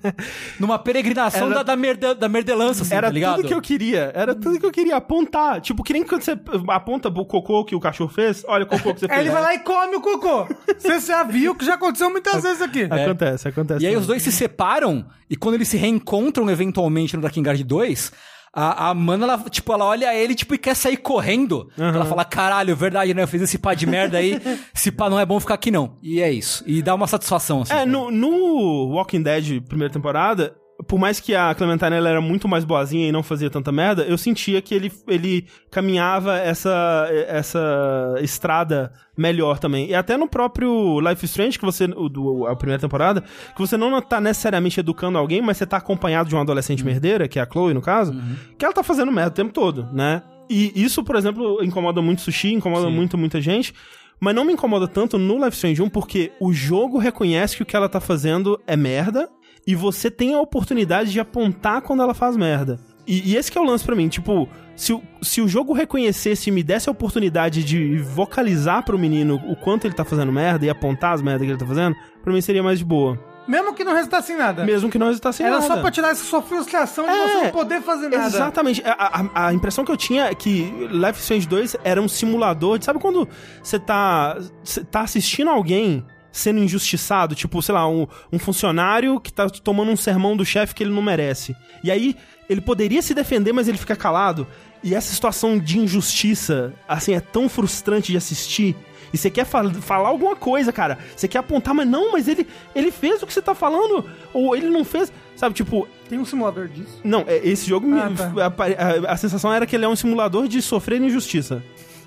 numa peregrinação Era- da, da, merda, da merdelança, assim, Era tá ligado? tudo que eu queria. Era tudo que eu queria apontar. Tipo, que nem quando você aponta o cocô que o cachorro fez. Olha o cocô que você Aí fez. ele vai lá e come o cocô. Você já viu que já aconteceu muitas vezes aqui. Acontece, acontece. E aí os dois se separam, e quando eles se reencontram eventualmente no Drakengard 2, a, a Mana, ela, tipo, ela olha ele tipo, e quer sair correndo. Ela fala, caralho, verdade, né? Eu fiz esse pá de merda aí, esse pá não é bom ficar aqui não. E é isso. E dá uma satisfação, assim. É, no, no Walking Dead, primeira temporada, por mais que a Clementine ela era muito mais boazinha e não fazia tanta merda, eu sentia que ele, ele caminhava essa, essa estrada melhor também. E até no próprio Life is Strange, que você, o, do, a primeira temporada, que você não tá necessariamente educando alguém, mas você tá acompanhado de uma adolescente merdeira, que é a Chloe, no caso, que ela tá fazendo merda o tempo todo, né? E isso, por exemplo, incomoda muito sushi, incomoda muito, muita gente. Mas não me incomoda tanto no Life Strange 1 porque o jogo reconhece que o que ela tá fazendo é merda e você tem a oportunidade de apontar quando ela faz merda. E, e esse que é o lance pra mim, tipo, se o, se o jogo reconhecesse e me desse a oportunidade de vocalizar pro menino o quanto ele tá fazendo merda e apontar as merdas que ele tá fazendo, pra mim seria mais de boa. Mesmo que não resultasse em nada. Mesmo que não resultasse em Era nada. só pra tirar essa sua frustração de É, você não poder fazer nada. Exatamente. A, a- a impressão que eu tinha é que Life is Strange 2 era um simulador de. Sabe quando você tá, você tá assistindo alguém sendo injustiçado, tipo, sei lá, um, um funcionário que tá tomando um sermão do chefe que ele não merece. E aí ele poderia se defender, mas ele fica calado. E essa situação de injustiça, assim, é tão frustrante de assistir. E você quer fal falar alguma coisa, cara. Você quer apontar, mas não, mas ele, ele fez o que você tá falando. Ou ele não fez. Sabe, tipo. Tem um simulador disso? Não, é, esse jogo. Ah, me, tá. a, a, a, sensação era que ele é um simulador de sofrer injustiça.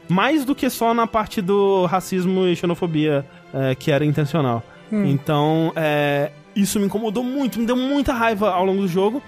Mais do que só na parte do racismo e xenofobia é, que era intencional. Hum. Então, é, isso me incomodou muito, me deu muita raiva ao longo do jogo.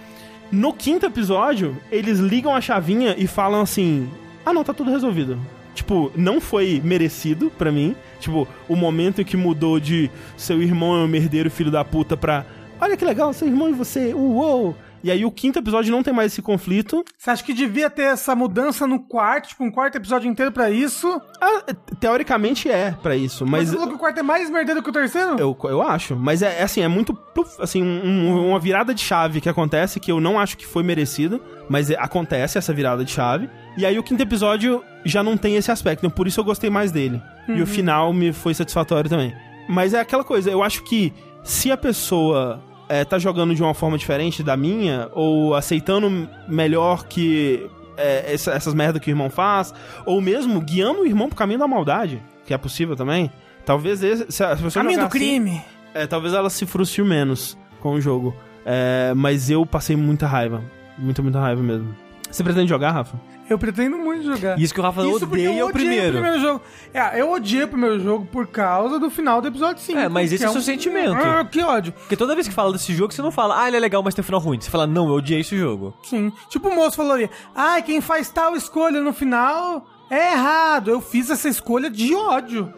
No quinto episódio, eles ligam a chavinha e falam assim: Ah, não, tá tudo resolvido. Tipo, não foi merecido para mim. Tipo, o momento em que mudou de seu irmão é um merdeiro filho da puta pra. Olha que legal, seu irmão e você, uou! E aí o quinto episódio não tem mais esse conflito. Você acha que devia ter essa mudança no quarto, tipo, um quarto episódio inteiro para isso? Ah, teoricamente é para isso, mas... Você falou que o quarto é mais merdeiro que o terceiro? Eu, eu acho, mas é, é assim, é muito, assim, um, uma virada de chave que acontece que eu não acho que foi merecida, mas é, acontece essa virada de chave. E aí o quinto episódio já não tem esse aspecto, então por isso eu gostei mais dele. Uhum. E o uhum. final me foi satisfatório também. Mas é aquela coisa, eu acho que se a pessoa é, tá jogando de uma forma diferente da minha, ou aceitando melhor que é, essa, essas merdas que o irmão faz, ou mesmo guiando o irmão pro caminho da maldade, que é possível também, talvez esse, se a pessoa Caminho do assim, crime! É, talvez ela se frustre menos com o jogo. É, mas eu passei muita raiva. Muita, muita raiva mesmo. Você pretende jogar, Rafa? Eu pretendo muito jogar. Isso que o Rafa Isso odeia o primeiro. o primeiro jogo. É, eu odiei o primeiro jogo por causa do final do episódio 5. É, mas esse é, é o seu sentimento. Ah, que ódio. Porque toda vez que fala desse jogo, você não fala, ah, ele é legal, mas tem um final ruim. Você fala, não, eu odiei esse jogo. Sim. Tipo o moço falaria, ah, quem faz tal escolha no final é errado. Eu fiz essa escolha de ódio.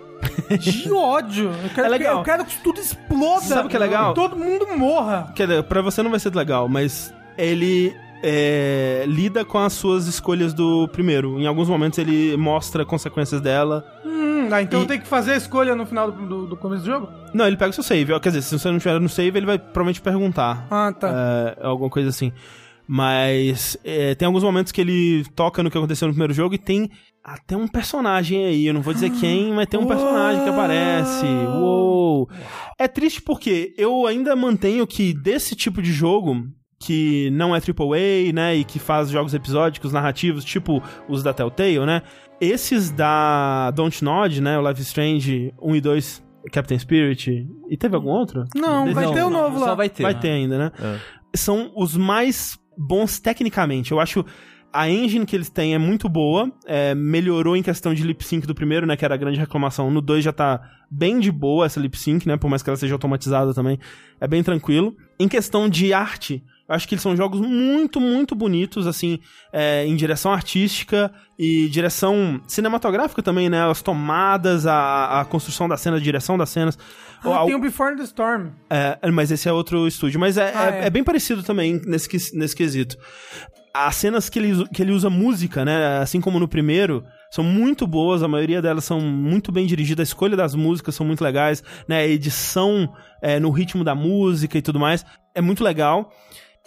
de ódio. Eu quero, é legal. eu quero que tudo exploda. Sabe o que é legal? Todo mundo morra. Quer dizer, pra você não vai ser legal, mas ele é, lida com as suas escolhas do primeiro. Em alguns momentos ele mostra consequências dela. Hum, ah, então e... tem que fazer a escolha no final do, do, do, começo do jogo? Não, ele pega o seu save. Quer dizer, se você não tiver no save, ele vai provavelmente perguntar. Ah, tá. É, alguma coisa assim. Mas é, tem alguns momentos que ele toca no que aconteceu no primeiro jogo e tem até um personagem aí. Eu não vou dizer quem, mas tem um personagem que aparece. Uou! É triste porque eu ainda mantenho que desse tipo de jogo que não é AAA, né, e que faz jogos episódicos, narrativos, tipo os da Telltale, né? Esses da Don't Nod, né, o Life Strange 1 e 2, Captain Spirit, e teve algum outro? Não, vai ter o um novo lá. Só vai ter. Vai ter ainda, né? É. São os mais bons tecnicamente. Eu acho a engine que eles têm é muito boa, é, melhorou em questão de lip sync do primeiro, né, que era a grande reclamação. No 2 já tá bem de boa essa lip sync, né, por mais que ela seja automatizada também, é bem tranquilo. Em questão de arte, acho que eles são jogos muito, muito bonitos, assim, é, em direção artística e direção cinematográfica também, né? As tomadas, a, a construção da cena, a direção das cenas. Ah, tem o Before the Storm. É, mas esse é outro estúdio. Mas é, ah, é, é. é, bem parecido também nesse, nesse quesito. As cenas que ele, que ele usa música, né? Assim como no primeiro, são muito boas, a maioria delas são muito bem dirigidas, a escolha das músicas são muito legais, né? A edição é, no ritmo da música e tudo mais é muito legal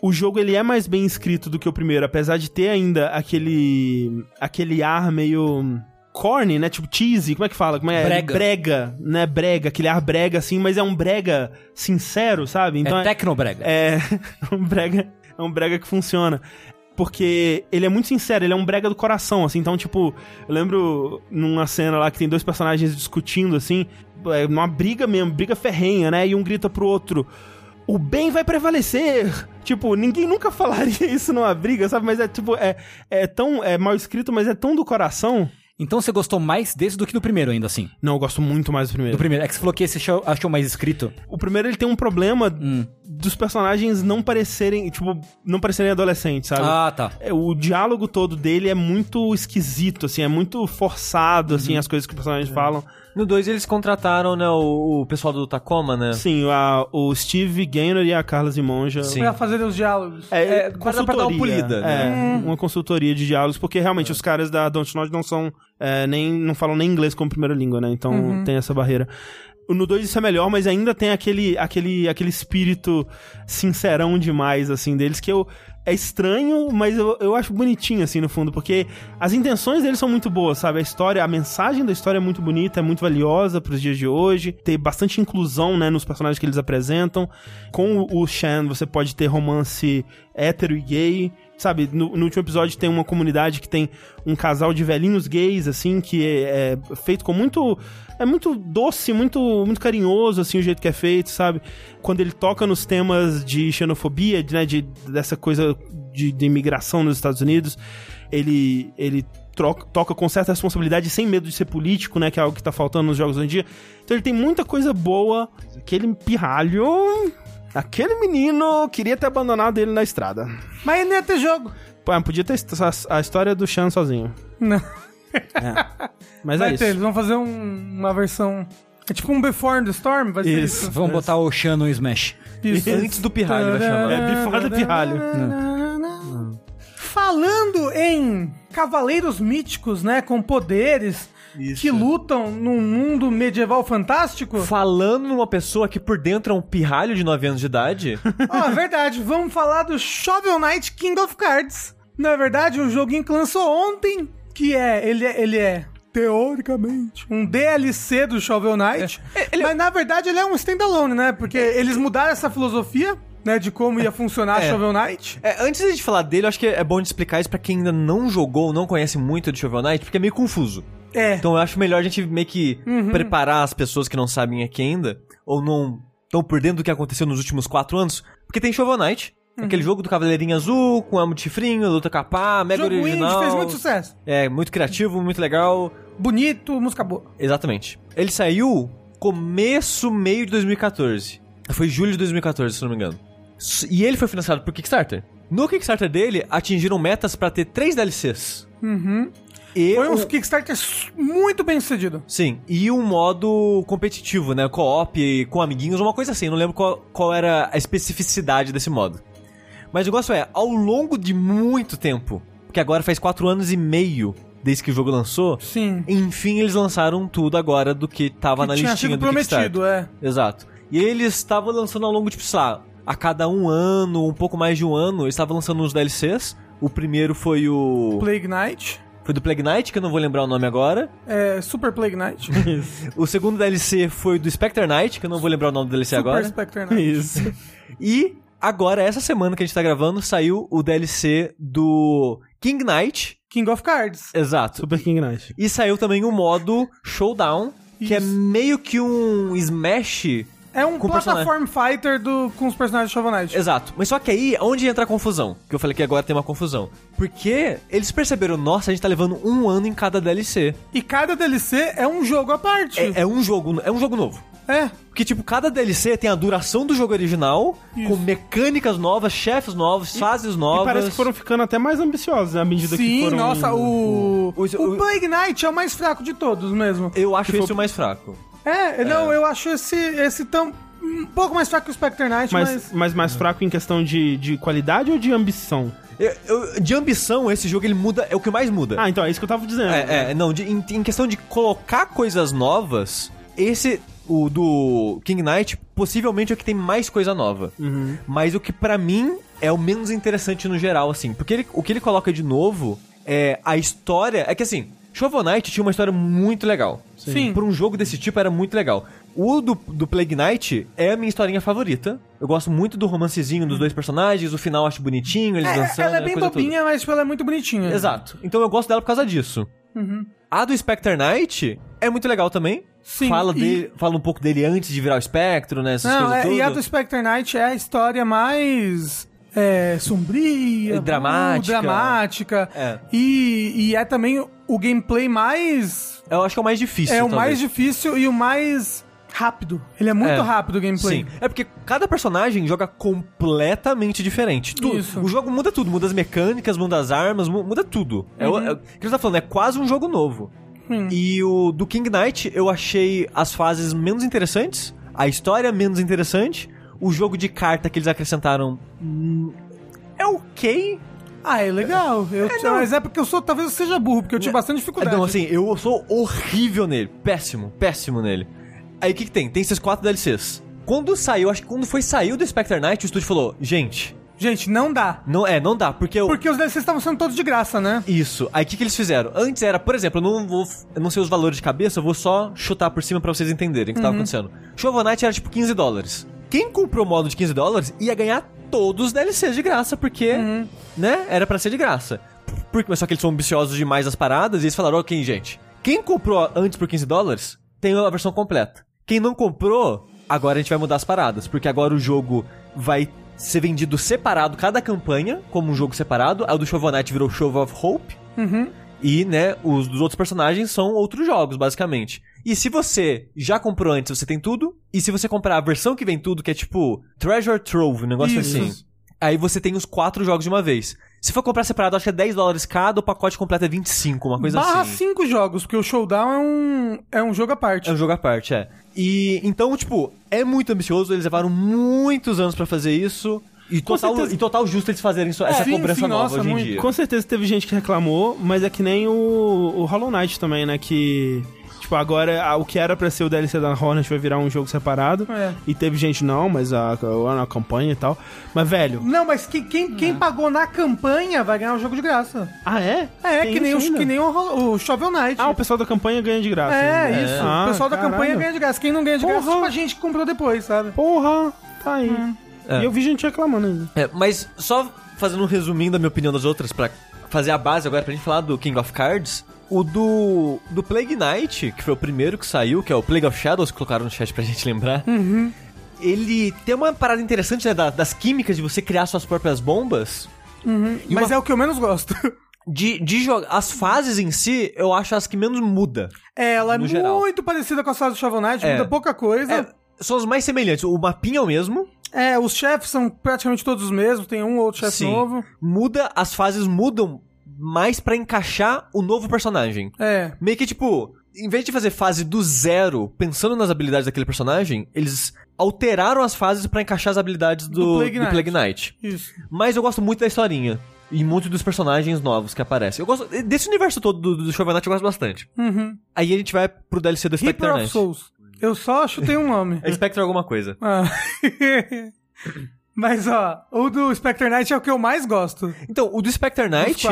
o jogo ele é mais bem escrito do que o primeiro, apesar de ter ainda aquele aquele ar meio corny, né? Tipo cheesy, como é que fala? Como é? Brega. Brega, né? Brega, aquele ar brega assim, mas é um brega sincero, sabe? Então é, é tecnobrega. É, um brega, é um brega que funciona. Porque ele é muito sincero, ele é um brega do coração, assim. Então, tipo, eu lembro numa cena lá que tem dois personagens discutindo, assim, é uma briga mesmo, briga ferrenha, né? E um grita pro outro: o bem vai prevalecer. Tipo, ninguém nunca falaria isso numa briga, sabe? Mas é tipo, é, é tão é mal escrito, mas é tão do coração. Então você gostou mais desse do que do primeiro, ainda assim? Não, eu gosto muito mais do primeiro. Do primeiro. É que você falou que esse achou, achou mais escrito. O primeiro ele tem um problema hum. dos personagens não parecerem, tipo, não parecerem adolescentes, sabe? Ah, tá. É, o diálogo todo dele é muito esquisito, assim, é muito forçado, assim, uhum. as coisas que os personagens é. falam. No 2 eles contrataram, né, o, o, pessoal do Tacoma, né? Sim, a, o Steve Gaynor e a Carla Zimonja. Sim. Pra fazer os diálogos. É, é consultoria. Pra dar uma polida, né? É, hum. uma consultoria de diálogos, porque realmente é. os caras da Don't Nod não são, é, nem, não falam nem inglês como primeira língua, né? Então uhum. tem essa barreira. No 2 isso é melhor, mas ainda tem aquele, aquele, aquele espírito sincerão demais, assim, deles, que eu é estranho, mas eu, eu acho bonitinho, assim, no fundo, porque as intenções dele são muito boas, sabe? A história, a mensagem da história é muito bonita, é muito valiosa pros dias de hoje. Tem bastante inclusão, né, nos personagens que eles apresentam. Com o, Shan, você pode ter romance hétero e gay. Sabe, no, no, último episódio tem uma comunidade que tem um casal de velhinhos gays, assim, que é, é, feito com muito. É muito doce, muito, muito carinhoso, assim, o jeito que é feito, sabe? Quando ele toca nos temas de xenofobia, né, de, dessa coisa de, de imigração nos Estados Unidos, ele, ele troca, toca com certa responsabilidade, sem medo de ser político, né? Que é algo que tá faltando nos jogos hoje em dia. Então ele tem muita coisa boa. Aquele pirralho. Aquele menino queria ter abandonado ele na estrada. Mas ele não ia ter jogo. Pô, podia ter a história do Shan sozinho. Não. É. Mas vai é ter, isso. eles vão fazer um- uma versão. É tipo um Before the Storm, vai ser Isso. isso. Vamos botar o Shan no Smash. Isso. Antes do pirralho vai chamar. É, before the pirralho. Falando em cavaleiros míticos, né, com poderes Isso. que lutam num mundo medieval fantástico. Falando numa pessoa que por dentro é um pirralho de 9 anos de idade. Ó, é verdade, vamos falar do Shovel Knight King of Cards. Na é verdade, um joguinho que lançou ontem, que é, ele é, ele é teoricamente um DLC do Shovel Knight, mas na verdade ele é um standalone, né? Porque eles mudaram essa filosofia, né, de como ia funcionar É. Shovel Knight. É, antes de falar dele, eu acho que é bom de explicar isso pra quem ainda não jogou, não conhece muito de Shovel Knight, porque é meio confuso. É. Então eu acho melhor a gente meio que preparar as pessoas que não sabem aqui ainda, ou não estão por dentro do que aconteceu nos últimos quatro anos, porque tem Shovel Knight, aquele jogo do Cavaleirinho Azul, com amo de chifrinho, luta capa, mega Jogo original. indie fez muito sucesso. É, muito criativo, muito legal. Bonito, música boa. Exatamente. Ele saiu começo, meio de 2014. Foi julho de 2014, se não me engano. E ele foi financiado por Kickstarter. No Kickstarter dele, atingiram metas pra ter três DLCs. Uhum. E Foi um um- Kickstarter muito bem sucedido. Sim, e um modo competitivo, né? Co-op, com amiguinhos, uma coisa assim. Não lembro qual, qual era a especificidade desse modo. Mas o negócio é, ao longo de muito tempo, porque agora faz quatro anos e meio desde que o jogo lançou, Sim. enfim eles lançaram tudo agora do que tava Que na tinha listinha sido do prometido, é. Exato. E eles estavam lançando ao longo, tipo, sei lá, a cada um ano, um pouco mais de um ano, eles estavam lançando uns DLCs. O primeiro foi o. Plague Knight. Foi do Plague Knight, que eu não vou lembrar o nome agora. É, Super Plague Knight. O segundo DLC foi do Spectre Knight, que eu não vou lembrar o nome do DLC Super agora. Spectre Knight. Isso. E agora, essa semana que a gente tá gravando, saiu o DLC do King Knight. King of Cards. Exato. Super King Knight. E saiu também o modo Showdown, que é Isso. meio que um Smash. É um platform fighter do, com os personagens de Shovel Knight. Exato. Mas só que aí, onde entra a confusão? Que eu falei que agora tem uma confusão. Porque eles perceberam, nossa, a gente tá levando um ano em cada DLC. E cada DLC é um jogo à parte. É, é um jogo, é um jogo novo. É. Porque, tipo, cada DLC tem a duração do jogo original, Isso. com mecânicas novas, chefes novos, fases novas. E parece que foram ficando até mais ambiciosos, né, à medida que Sim, foram... nossa, o. o- O, o- Plague Knight é o mais fraco de todos mesmo. Eu acho Que esse foi- o mais fraco. É, não, eu acho esse, esse tão. um pouco mais fraco que o Spectre Knight, mas. Mas, mas mais fraco em questão de, de qualidade ou de ambição? Eu- eu- de ambição, esse jogo ele muda, é o que mais muda. Ah, então, é isso que eu tava dizendo. É, é, não, de- em, em questão de colocar coisas novas, esse, o do King Knight, possivelmente é o que tem mais coisa nova. Uhum. Mas o que pra mim é o menos interessante no geral, assim. Porque ele- o que ele coloca de novo é a história. É que assim, Shovel Knight tinha uma história muito legal. Sim. Por um jogo desse tipo era muito legal. O do, do Plague Knight é a minha historinha favorita. Eu gosto muito do romancezinho dos dois personagens, o final eu acho bonitinho, eles É, dançando. ela é bem coisa toda. bobinha, mas tipo, ela é muito bonitinha. Exato. Então eu gosto dela por causa disso. Uhum. A do Spectre Knight é muito legal também. Sim, Fala, e- dele, fala um pouco dele antes de virar o espectro, né? Essas Não, coisas é, e a do Spectre Knight é a história mais é, sombria, É dramática. uh, dramática. É. E, e é também o gameplay mais. Eu acho que é o mais difícil. é o talvez. mais difícil e o mais rápido. Ele é muito É. rápido o gameplay. Sim. É porque cada personagem joga completamente diferente. Tudo. Isso. O jogo muda tudo. Muda as mecânicas, muda as armas, mu- muda tudo. É, o- é o que você tá falando, é quase um jogo novo. Hum. E o do King Knight, eu achei as fases menos interessantes, a história menos interessante, o jogo de carta que eles acrescentaram hum, é ok. Ah, é legal. Eu, mas é porque eu sou. Talvez eu seja burro, porque eu tive bastante dificuldade. Não, assim, eu sou horrível nele. Péssimo, péssimo nele. Aí o que, que tem? Tem esses quatro DLCs. Quando saiu, acho que quando foi saiu do Spectre Knight, o estúdio falou: gente, Gente, não dá. Não, é, não dá, porque eu... Porque os DLCs estavam sendo todos de graça, né? Isso. Aí o que, que eles fizeram? Antes era, por exemplo, eu não vou. Eu não sei os valores de cabeça, eu vou só chutar por cima pra vocês entenderem o que tava acontecendo. Shovel Knight era tipo 15 dólares. Quem comprou o modo de 15 dólares ia ganhar todos os DLCs de graça, porque, né, era pra ser de graça. Porque, só que eles são ambiciosos demais as paradas e eles falaram, ok, gente, quem comprou antes por 15 dólares tem a versão completa. Quem não comprou, agora a gente vai mudar as paradas, porque agora o jogo vai ser vendido separado, cada campanha, como um jogo separado. O do Shovel Knight virou Shovel of Hope. E, né, os dos outros personagens são outros jogos, basicamente. E se você já comprou antes, você tem tudo. E se você comprar a versão que vem tudo, que é tipo Treasure Trove, um negócio Isso. assim. Aí você tem os quatro jogos de uma vez. Se for comprar separado, acho que é 10 dólares cada, o pacote completo é 25, uma coisa Barra assim. cinco jogos, porque o Showdown é um, é um jogo à parte. É um jogo à parte, é. E então, tipo, é muito ambicioso, eles levaram muitos anos pra fazer isso. E total, certeza. e total justo eles fazerem isso, essa sim, cobrança sim, nova nossa, hoje em muito. dia. Com certeza teve gente que reclamou, mas é que nem o, o Hollow Knight também, né? Que. Tipo, agora a- o que era pra ser o DLC da Hornet vai virar um jogo separado. É. E teve gente, não, mas a, a, a campanha e tal. Mas, velho. Não, mas quem, quem, quem pagou na campanha vai ganhar o jogo de graça. Ah, é? É, Tem que nem, que nem o, o Shovel Knight. Ah, o pessoal da campanha ganha de graça. É, ainda. isso. Ah, o pessoal da caralho. campanha ganha de graça. Quem não ganha de graça, Porra. tipo a gente que comprou depois, sabe? Porra, tá aí. É. E eu vi gente reclamando ainda. É, mas só fazendo um resuminho da minha opinião das outras, pra fazer a base agora pra gente falar do King of Cards. O do, do Plague Knight, que foi o primeiro que saiu, que é o Plague of Shadows, que colocaram no chat pra gente lembrar. Ele tem uma parada interessante, né, da- das químicas de você criar suas próprias bombas. E Mas uma- é o que eu menos gosto. De, de jogar. As fases em si, eu acho as que menos muda. É, ela é geral. muito parecida com a fases do Shovel Knight, É. muda pouca coisa. É, são as mais semelhantes. O mapinha é o mesmo. É, os chefes são praticamente todos os mesmos, tem um ou outro chefe novo. Muda, as fases mudam mais pra encaixar o novo personagem. É. Meio que, tipo, em vez de fazer fase do zero, pensando nas habilidades daquele personagem, eles alteraram as fases pra encaixar as habilidades do, Do do Plague Plague, Knight. Isso. Mas eu gosto muito da historinha. E muito dos personagens novos que aparecem. Eu gosto. Desse universo todo do, do Shovel Knight eu gosto bastante. Uhum. Aí a gente vai pro DLC do Spectre Knight. Souls. Eu só chutei um nome. É Spectre alguma coisa. Ah. Mas, ó, o do Spectre Knight é o que eu mais gosto. Então, o do Spectre Knight,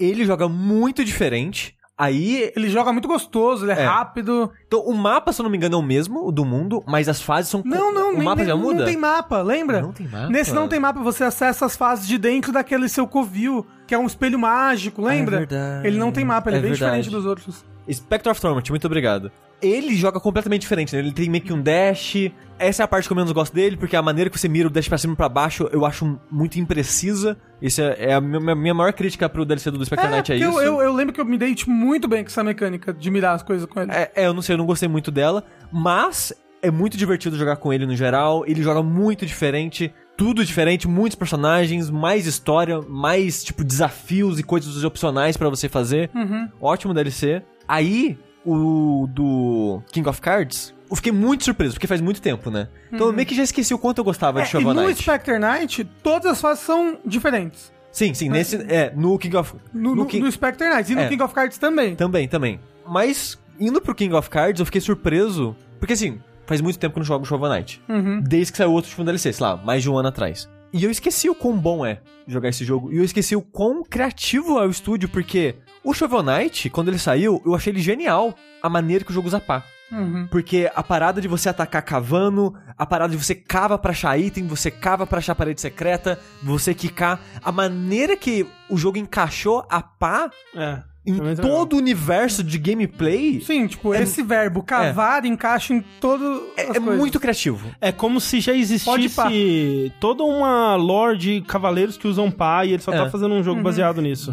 ele joga muito diferente. Aí. Ele joga muito gostoso, ele é, É. rápido. Então, o mapa, se eu não me engano, é o mesmo, o do mundo, mas as fases são. Não, não, o nem, mapa nem- já muda? não tem mapa, lembra? Não tem mapa? Nesse não tem mapa, você acessa as fases de dentro daquele seu covil, que é um espelho mágico, lembra? É verdade. Ele não tem mapa, ele é, É bem verdade. diferente dos outros. Spectre of Torment, muito obrigado. Ele joga completamente diferente, né? Ele tem meio que um dash. Essa é a parte que eu menos gosto dele, porque a maneira que você mira o dash pra cima e pra baixo eu acho muito imprecisa. Essa é a minha, maior crítica pro DLC do Spectre Knight, é isso. eu, eu, eu lembro que eu me dei tipo, muito bem com essa mecânica de mirar as coisas com ele. É, é, eu não sei, eu não gostei muito dela, mas é muito divertido jogar com ele no geral. Ele joga muito diferente, tudo diferente, muitos personagens, mais história, mais tipo desafios e coisas opcionais pra você fazer. Uhum. Ótimo DLC. Aí, o do King of Cards, eu fiquei muito surpreso, porque faz muito tempo, né? Então eu meio que já esqueci o quanto eu gostava É, de e Shovel no Knight. Spectre Knight, todas as fases são diferentes. Sim, sim, nesse. É, no King of. No, no, King- no Spectre Knight e no É. King of Cards também. Também, também. Mas, indo pro King of Cards, eu fiquei surpreso. Porque assim, faz muito tempo que eu não jogo Shovel Knight. Uhum. Desde que saiu outro último DLC, sei lá, mais de um ano atrás. E eu esqueci o quão bom é jogar esse jogo. E eu esqueci o quão criativo é o estúdio, porque o Shovel Knight, quando ele saiu, eu achei ele genial a maneira que o jogo usa pá. Uhum. Porque a parada de você atacar cavando, a parada de você cava pra achar item, você cava pra achar parede secreta, você quicar, a maneira que o jogo encaixou a pá É. em todo o universo de gameplay Sim, tipo, esse verbo cavar encaixa em todo é, as é muito criativo. É como se já existisse toda uma lore de cavaleiros que usam pá e ele só É. tá fazendo um jogo Uhum. baseado nisso.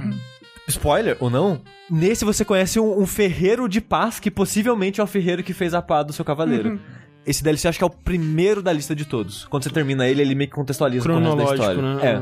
Spoiler ou não? Nesse você conhece um, um ferreiro de paz que possivelmente é o ferreiro que fez a pá do seu cavaleiro. Uhum. Esse DLC acho que é o primeiro da lista de todos. Quando você termina ele, ele meio que contextualiza o resto da história. né? É.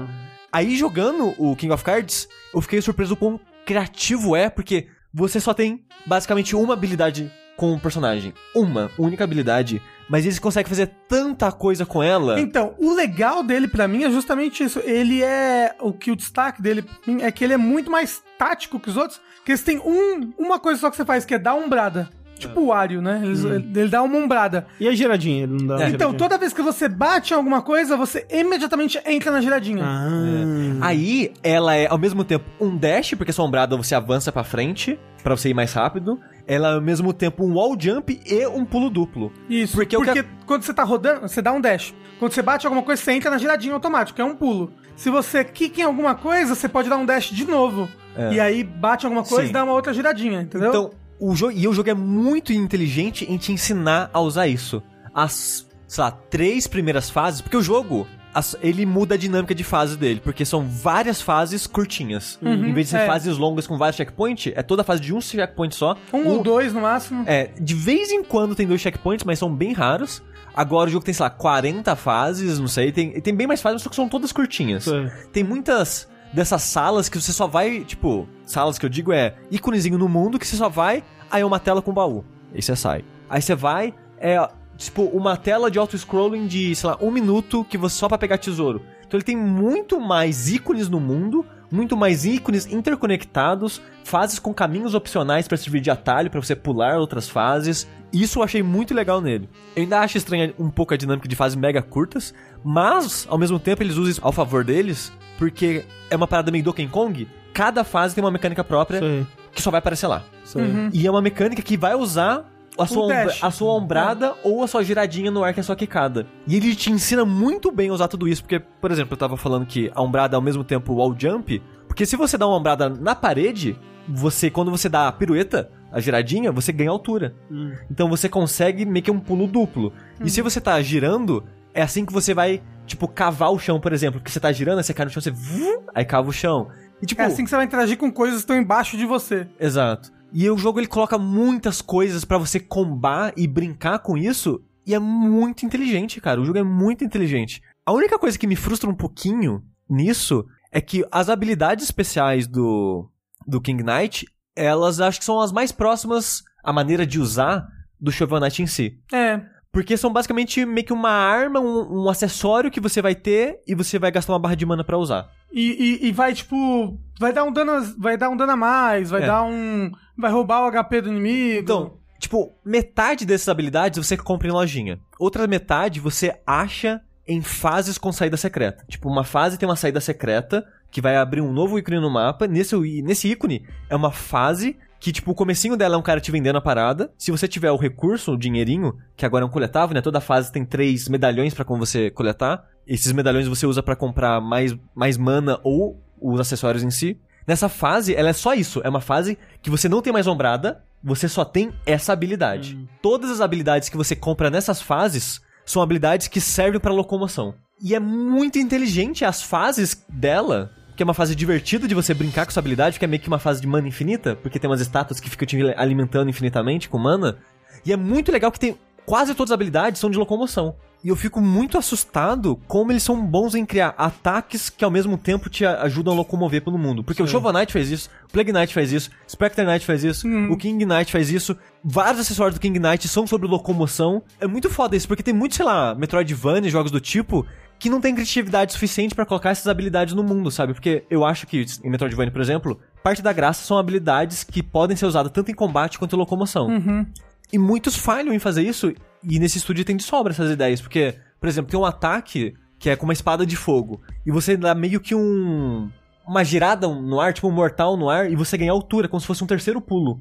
Aí jogando o King of Cards, eu fiquei surpreso com quão criativo é, porque você só tem basicamente uma habilidade com o personagem. Uma única habilidade. Mas eles conseguem fazer tanta coisa com ela. Então, o legal dele pra mim é justamente isso. Ele é. O que o destaque dele é que ele é muito mais tático que os outros. Que eles têm um, uma coisa só que você faz, que é dar umbrada. Tipo o Wario, né? Eles- Ele dá uma umbrada. E a giradinha? Ele não dá Então, giradinha? toda vez que você bate em alguma coisa, você imediatamente entra na giradinha. Ah. Aí, ela é ao mesmo tempo um dash, porque sua ombrada você avança pra frente, pra você ir mais rápido. Ela é ao mesmo tempo um wall jump e um pulo duplo. Isso, Porque porque, que- quando você tá rodando, você dá um dash. Quando você bate em alguma coisa, você entra na giradinha automática, é um pulo. Se você quica em alguma coisa, você pode dar um dash de novo. E aí bate alguma coisa Sim. e dá uma outra giradinha, entendeu? Então, o jogo, e o jogo é muito inteligente em te ensinar a usar isso. As, sei lá, três primeiras fases, porque o jogo, as- ele muda a dinâmica de fase dele, porque são várias fases curtinhas. em vez de ser é. fases longas com vários checkpoints, é toda fase de um checkpoint só. um ou dois no máximo. É, de vez em quando tem dois checkpoints, mas são bem raros. Agora o jogo tem, sei lá, 40 fases, não sei, tem, tem bem mais fases, só que são todas curtinhas. Sei. Tem muitas dessas salas que você só vai, tipo, salas que eu digo é íconezinho no mundo que você só vai, aí é uma tela com baú. Aí você sai. Aí você vai, é tipo uma tela de auto-scrolling de, sei lá, um minuto que você só pra pegar tesouro. Então ele tem muito mais ícones no mundo, muito mais ícones interconectados, fases com caminhos opcionais pra servir de atalho pra você pular outras fases. Isso eu achei muito legal nele. Eu ainda acho estranha um pouco a dinâmica de fases mega curtas, mas ao mesmo tempo eles usam isso ao favor deles, porque é uma parada meio Donkey Kong. Cada fase tem uma mecânica própria Sei, que só vai aparecer lá. sei. E é uma mecânica que vai usar a sua, ombra- a sua ombrada ou a sua giradinha no ar, que é a sua quicada. E ele te ensina muito bem a usar tudo isso, porque, por exemplo, eu tava falando que a ombrada é ao mesmo tempo wall jump, porque se você dá uma ombrada na parede, você, quando você dá a pirueta, a giradinha, você ganha altura. Hum. Então você consegue meio que um pulo duplo. E se você tá girando, é assim que você vai, tipo, cavar o chão, por exemplo. Porque você tá girando, você cai no chão, você... Aí cava o chão. E, tipo, É assim que você vai interagir com coisas que estão embaixo de você. Exato. E o jogo ele coloca muitas coisas pra você combar e brincar com isso, e é muito inteligente, cara. O jogo é muito inteligente. A única coisa que me frustra um pouquinho nisso é que as habilidades especiais do do King Knight, elas acho que são as mais próximas à maneira de usar do Shovel Knight em si. É. Porque são basicamente meio que uma arma, um, um acessório que você vai ter e você vai gastar uma barra de mana pra usar. E, e, e vai, tipo. Vai dar um dano. a- Vai dar um dano a mais, vai É. dar um. Vai roubar o HP do inimigo. Então, tipo, metade dessas habilidades você compra em lojinha. Outra metade você acha em fases com saída secreta. Tipo, uma fase tem uma saída secreta que vai abrir um novo ícone no mapa. Nesse, nesse ícone é uma fase que, tipo, o comecinho dela é um cara te vendendo a parada. Se você tiver o recurso, o dinheirinho, que agora é um coletável, né? Toda fase tem três medalhões pra como você coletar. Esses medalhões você usa pra comprar mais, mais mana ou os acessórios em si. Nessa fase, ela é só isso. É uma fase que você não tem mais ombrada, você só tem essa habilidade. Todas as habilidades que você compra nessas fases são habilidades que servem pra locomoção. E é muito inteligente as fases dela, que é uma fase divertida de você brincar com essa habilidade, que é meio que uma fase de mana infinita, porque tem umas estátuas que ficam te alimentando infinitamente com mana. E é muito legal que tem quase todas as habilidades são de locomoção. E eu fico muito assustado como eles são bons em criar ataques que ao mesmo tempo te ajudam a locomover pelo mundo. Porque o Shovel Knight fez isso, o Plague Knight faz isso, Spectre Knight faz isso, o King Knight faz isso. Vários acessórios do King Knight são sobre locomoção. É muito foda isso, porque tem muito, sei lá, Metroidvania, jogos do tipo, que não tem criatividade suficiente pra colocar essas habilidades no mundo, sabe? Porque eu acho que em Metroidvania, por exemplo, parte da graça são habilidades que podem ser usadas tanto em combate quanto em locomoção. E muitos falham em fazer isso, e nesse estúdio tem de sobra essas ideias, porque, por exemplo, tem um ataque que é com uma espada de fogo, e você dá meio que um. Uma girada no ar, tipo um mortal no ar, e você ganha altura, como se fosse um terceiro pulo.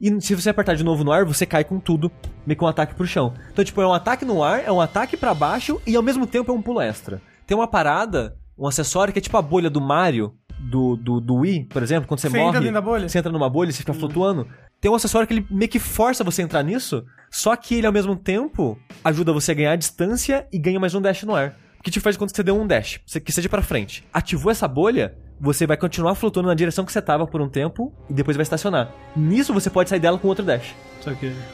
E se você apertar de novo no ar, você cai com tudo, meio que um ataque pro chão. Então, tipo, é um ataque no ar, é um ataque pra baixo, e ao mesmo tempo é um pulo extra. Tem uma parada, um acessório que é tipo a bolha do Mario, do, do, do Wii, por exemplo, quando você, Você morre. entra? Você entra numa bolha e você fica flutuando. Tem um acessório que ele meio que força você a entrar nisso, só que ele ao mesmo tempo ajuda você a ganhar distância e ganha mais um dash no ar. Que te faz quando você deu um dash, você- que seja pra frente. Ativou essa bolha, você vai continuar flutuando na direção que você tava por um tempo e depois vai estacionar. Nisso você pode sair dela com outro dash.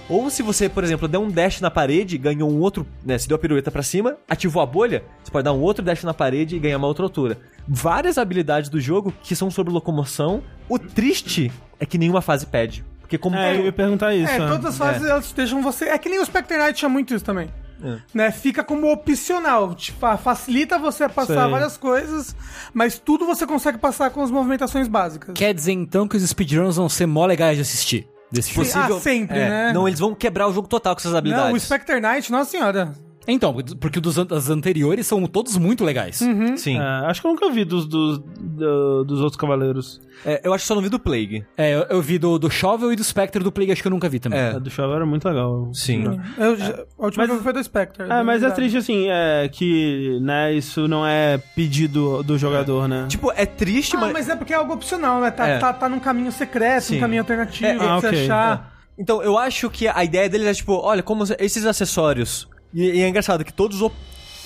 Ou se você, por exemplo, der um dash na parede, ganhou um outro, né, se deu a pirueta pra cima, ativou a bolha, você pode dar um outro dash na parede e ganhar uma outra altura. Várias habilidades do jogo que são sobre locomoção. O triste é que nenhuma fase pede. Porque como É, eu ia perguntar isso. É, né? todas as fases elas deixam você. É que nem o Spectre Knight tinha muito isso também. É. Né? Fica como opcional. Tipo, ah, facilita você a passar Sei. várias coisas, mas tudo você consegue passar com as movimentações básicas. Quer dizer então que os speedruns vão ser mó legais de assistir, desse. Sim, ah, sempre, É, né? Não, eles vão quebrar o jogo total com essas habilidades. Não, o Spectre Knight, nossa senhora. Então, porque dos an- as anteriores são todos muito legais. Sim. É, acho que eu nunca vi dos, dos, do- dos outros cavaleiros. É, eu acho que só não vi do Plague. É, eu, eu vi do, do Shovel e do Spectre do Plague, acho que eu nunca vi também. É. Do Shovel era muito legal. Sim. Eu, já- a última Mas- vez foi do Spectre. É, mas é triste assim, é que, né, isso não é pedido do jogador, né? Tipo, é triste, Ah, mas... mas é porque é algo opcional, né? Tá, É. tá, tá num caminho secreto, Sim. um caminho alternativo, É, pra ah, você ok, achar. Então, eu acho que a ideia deles é tipo, olha, como esses acessórios. E, e é engraçado que todos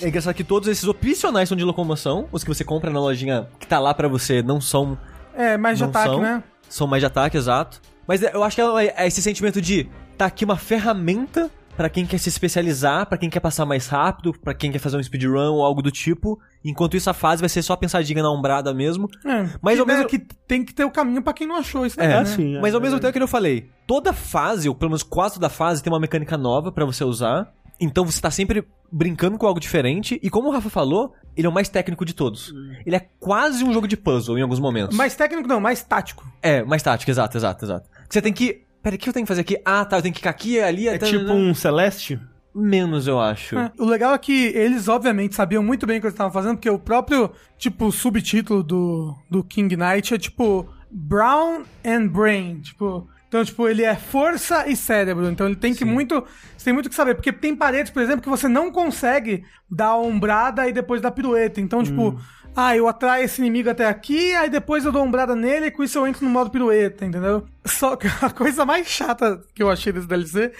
é engraçado que todos esses opcionais são de locomoção, os que você compra na lojinha que tá lá pra você não são É, mais de ataque, são. né? são mais de ataque, exato. Mas é- eu acho que é, é esse sentimento de tá aqui uma ferramenta pra quem quer se especializar, pra quem quer passar mais rápido, pra quem quer fazer um speedrun ou algo do tipo. Enquanto isso a fase vai ser só pensadinha na ombrada mesmo. É, Mas ao mesmo- que tem que ter o caminho pra quem não achou isso É, né? assim, é Mas ao mesmo tempo que eu falei, toda fase, ou pelo menos quase toda fase, tem uma mecânica nova pra você usar. Então você tá sempre brincando com algo diferente. E como o Rafa falou, ele é o mais técnico de todos. Ele é quase um jogo de puzzle em alguns momentos. Mais técnico não, mais tático. É, mais tático, exato, exato, exato. Você tem que. Peraí, o que eu tenho que fazer aqui? Ah, tá, eu tenho que ficar aqui, ali, É até. tipo um Celeste? Menos, eu acho. É. O legal é que eles, obviamente, sabiam muito bem o que eles estavam fazendo, porque o próprio, tipo, subtítulo do, do King Knight é, tipo, Brown and Brain, tipo... Então, tipo, ele é força e cérebro. Então ele tem que muito. Você tem muito que saber. Porque tem paredes, por exemplo, que você não consegue dar a ombrada e depois dar pirueta. Então, tipo, ah, eu atraio esse inimigo até aqui, aí depois eu dou ombrada nele e com isso eu entro no modo pirueta, entendeu? Só que a coisa mais chata que eu achei desse DLC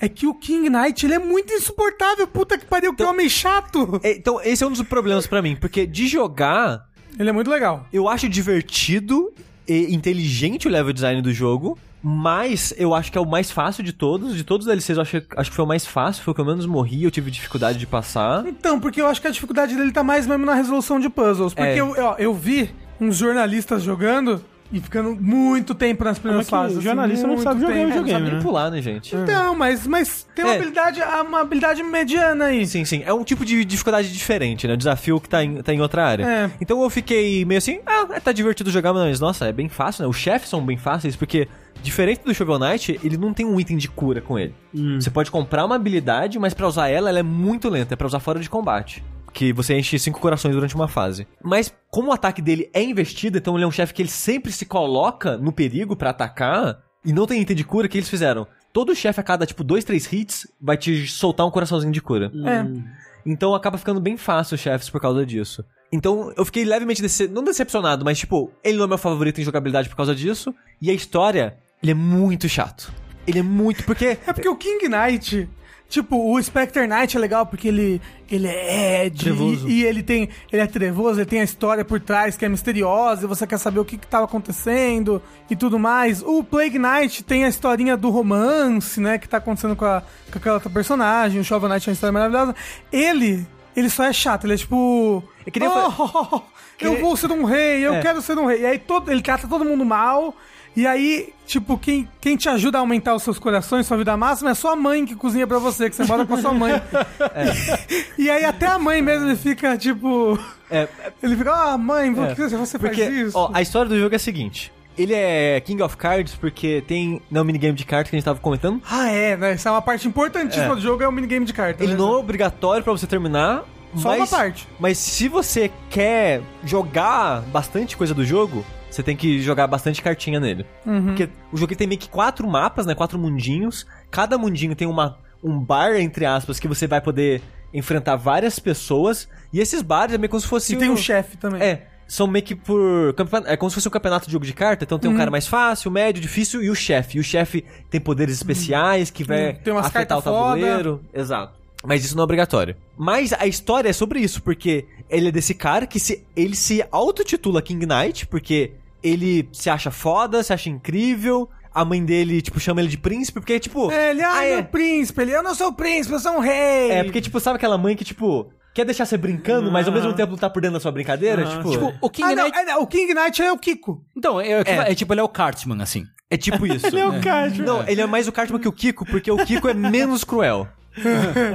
é que o King Knight, ele é muito insuportável. Puta que pariu, que homem chato. É, Então, esse é um dos problemas pra mim, porque de jogar, Ele é muito legal. eu acho divertido e inteligente o level design do jogo. Mas eu acho que é o mais fácil de todos. De todos os DLCs, eu acho, acho que foi o mais fácil. Foi o que eu menos morri, eu tive dificuldade de passar. Então, porque eu acho que a dificuldade dele tá mais mesmo na resolução de puzzles. Porque É. eu, ó, eu vi uns jornalistas jogando e ficando muito tempo nas primeiras que fases. o assim, jornalista não muito sabe jogar tempo. videogame, Não sabe nem né? pular, né, gente? Então, mas, mas tem uma É. habilidade, uma habilidade mediana aí. Sim, sim. É um tipo de dificuldade diferente, né? O desafio que tá em, tá em outra área. É. Então eu fiquei meio assim, ah, tá divertido jogar, mas nossa, é bem fácil, né? Os chefes são bem fáceis, porque diferente do Shovel Knight, ele não tem um item de cura com ele. Você pode comprar uma habilidade, mas pra usar ela, ela é muito lenta, é pra usar fora de combate. Que você enche cinco corações durante uma fase. Mas como o ataque dele é investido, então ele é um chefe que ele sempre se coloca no perigo pra atacar, e não tem item de cura, o que eles fizeram? Todo chefe a cada, tipo, dois, três hits, vai te soltar um coraçãozinho de cura. É. Então acaba ficando bem fácil os chefes por causa disso. Então eu fiquei levemente dece... não decepcionado, mas tipo, ele não é meu favorito em jogabilidade por causa disso. E a história, ele é muito chato. Ele é muito. Porque. É porque o King Knight, tipo, o Spectre Knight é legal porque ele, ele é Ed Trevoso. e, e ele tem. Ele é trevoso, ele tem a história por trás que é misteriosa, e você quer saber o que, que tava acontecendo e tudo mais. O Plague Knight tem a historinha do romance, né? Que tá acontecendo com, a, com aquela outra personagem. O Shovel Knight é uma história maravilhosa. Ele. Ele só é chato, ele é tipo. É eu "Oh, eu vou ser um rei, eu É. quero ser um rei. E aí todo, ele trata todo mundo mal. E aí, tipo, quem, quem te ajuda a aumentar os seus corações, sua vida máxima, é sua mãe que cozinha pra você, que você mora com a sua mãe. E aí até a mãe mesmo, ele fica, tipo... É, Ele fica, ah, mãe, por É. que você porque, faz isso? ó, a história do jogo é a seguinte. Ele é King of Cards porque tem. Não, minigame de cartas que a gente tava comentando. Ah, é, né? Essa é uma parte importantíssima É. do jogo, é o minigame de cartas. Ele né? não é obrigatório pra você terminar. Só mas, uma parte. Mas se você quer jogar bastante coisa do jogo, você tem que jogar bastante cartinha nele. Uhum. Porque o jogo tem meio que quatro mapas, né? Quatro mundinhos. Cada mundinho tem uma, um bar, entre aspas, que você vai poder enfrentar várias pessoas. E esses bares é meio como se fosse. E tem um um chefe também. É. São meio que por. É como se fosse um campeonato de jogo de carta. Então tem Uhum. um cara mais fácil, médio, difícil e o chefe. E o chefe tem poderes especiais que vai Uhum. Tem umas afetar o cartas foda. tabuleiro. Exato. Mas isso não é obrigatório. Mas a história é sobre isso, porque ele é desse cara que se, ele se autotitula King Knight, porque ele se acha foda, se acha incrível. A mãe dele, tipo, chama ele de príncipe, porque, tipo. É, Ele, ah, ah, é. príncipe, ele, eu não sou o príncipe, eu sou um rei. É, porque, tipo, sabe aquela mãe que, tipo, quer deixar você brincando, mas ao mesmo tempo tá por dentro da sua brincadeira? Ah, tipo, Tipo, o King Ah, não, Knight... é, não, o King Knight é o Kiko. Então, é, é, É. é tipo, ele é o Cartman, assim. é tipo isso. Ele é o Cartman. Não, ele é mais o Cartman que o Kiko, porque o Kiko é menos cruel.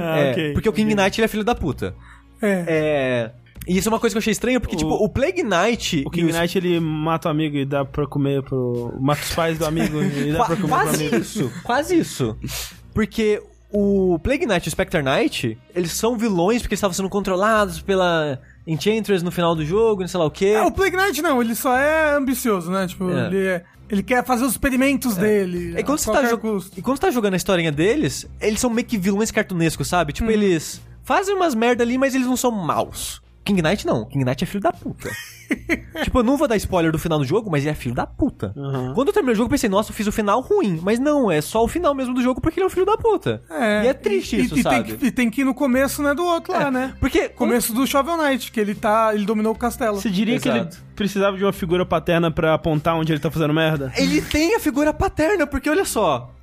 Ah, É, ok. porque o King Knight ele é filho da puta. É. É. E isso é uma coisa que eu achei estranha, porque, O- tipo, o Plague Knight... O King os- Knight, ele mata o amigo e dá pra comer pro... Mata os pais do amigo e dá pra comer pro quase amigo. isso, quase isso. Porque o Plague Knight e o Spectre Knight, eles são vilões porque eles estavam sendo controlados pela Enchantress no final do jogo, não sei lá o quê. É, o Plague Knight não, ele só é ambicioso, né? Tipo, É. ele, é- ele quer fazer os experimentos dele. E quando, a você tá e quando você tá jogando a historinha deles, eles são meio que vilões cartunescos, sabe? Hum. Tipo, eles fazem umas merda ali, mas eles não são maus. King Knight não. King Knight é filho da puta. tipo, eu não vou dar spoiler do final do jogo, mas ele é filho da puta. Uhum. Quando eu terminei o jogo, eu pensei, nossa, eu fiz o final ruim. Mas não, é só o final mesmo do jogo porque ele é um filho da puta. e é triste e, isso, e sabe? Tem que, e tem que ir no começo, né, do outro lá, né? Porque Começo do Shovel Knight, que ele tá. Ele dominou o castelo. Você diria que ele Exato. precisava de uma figura paterna pra apontar onde ele tá fazendo merda? Ele tem a figura paterna, porque olha só.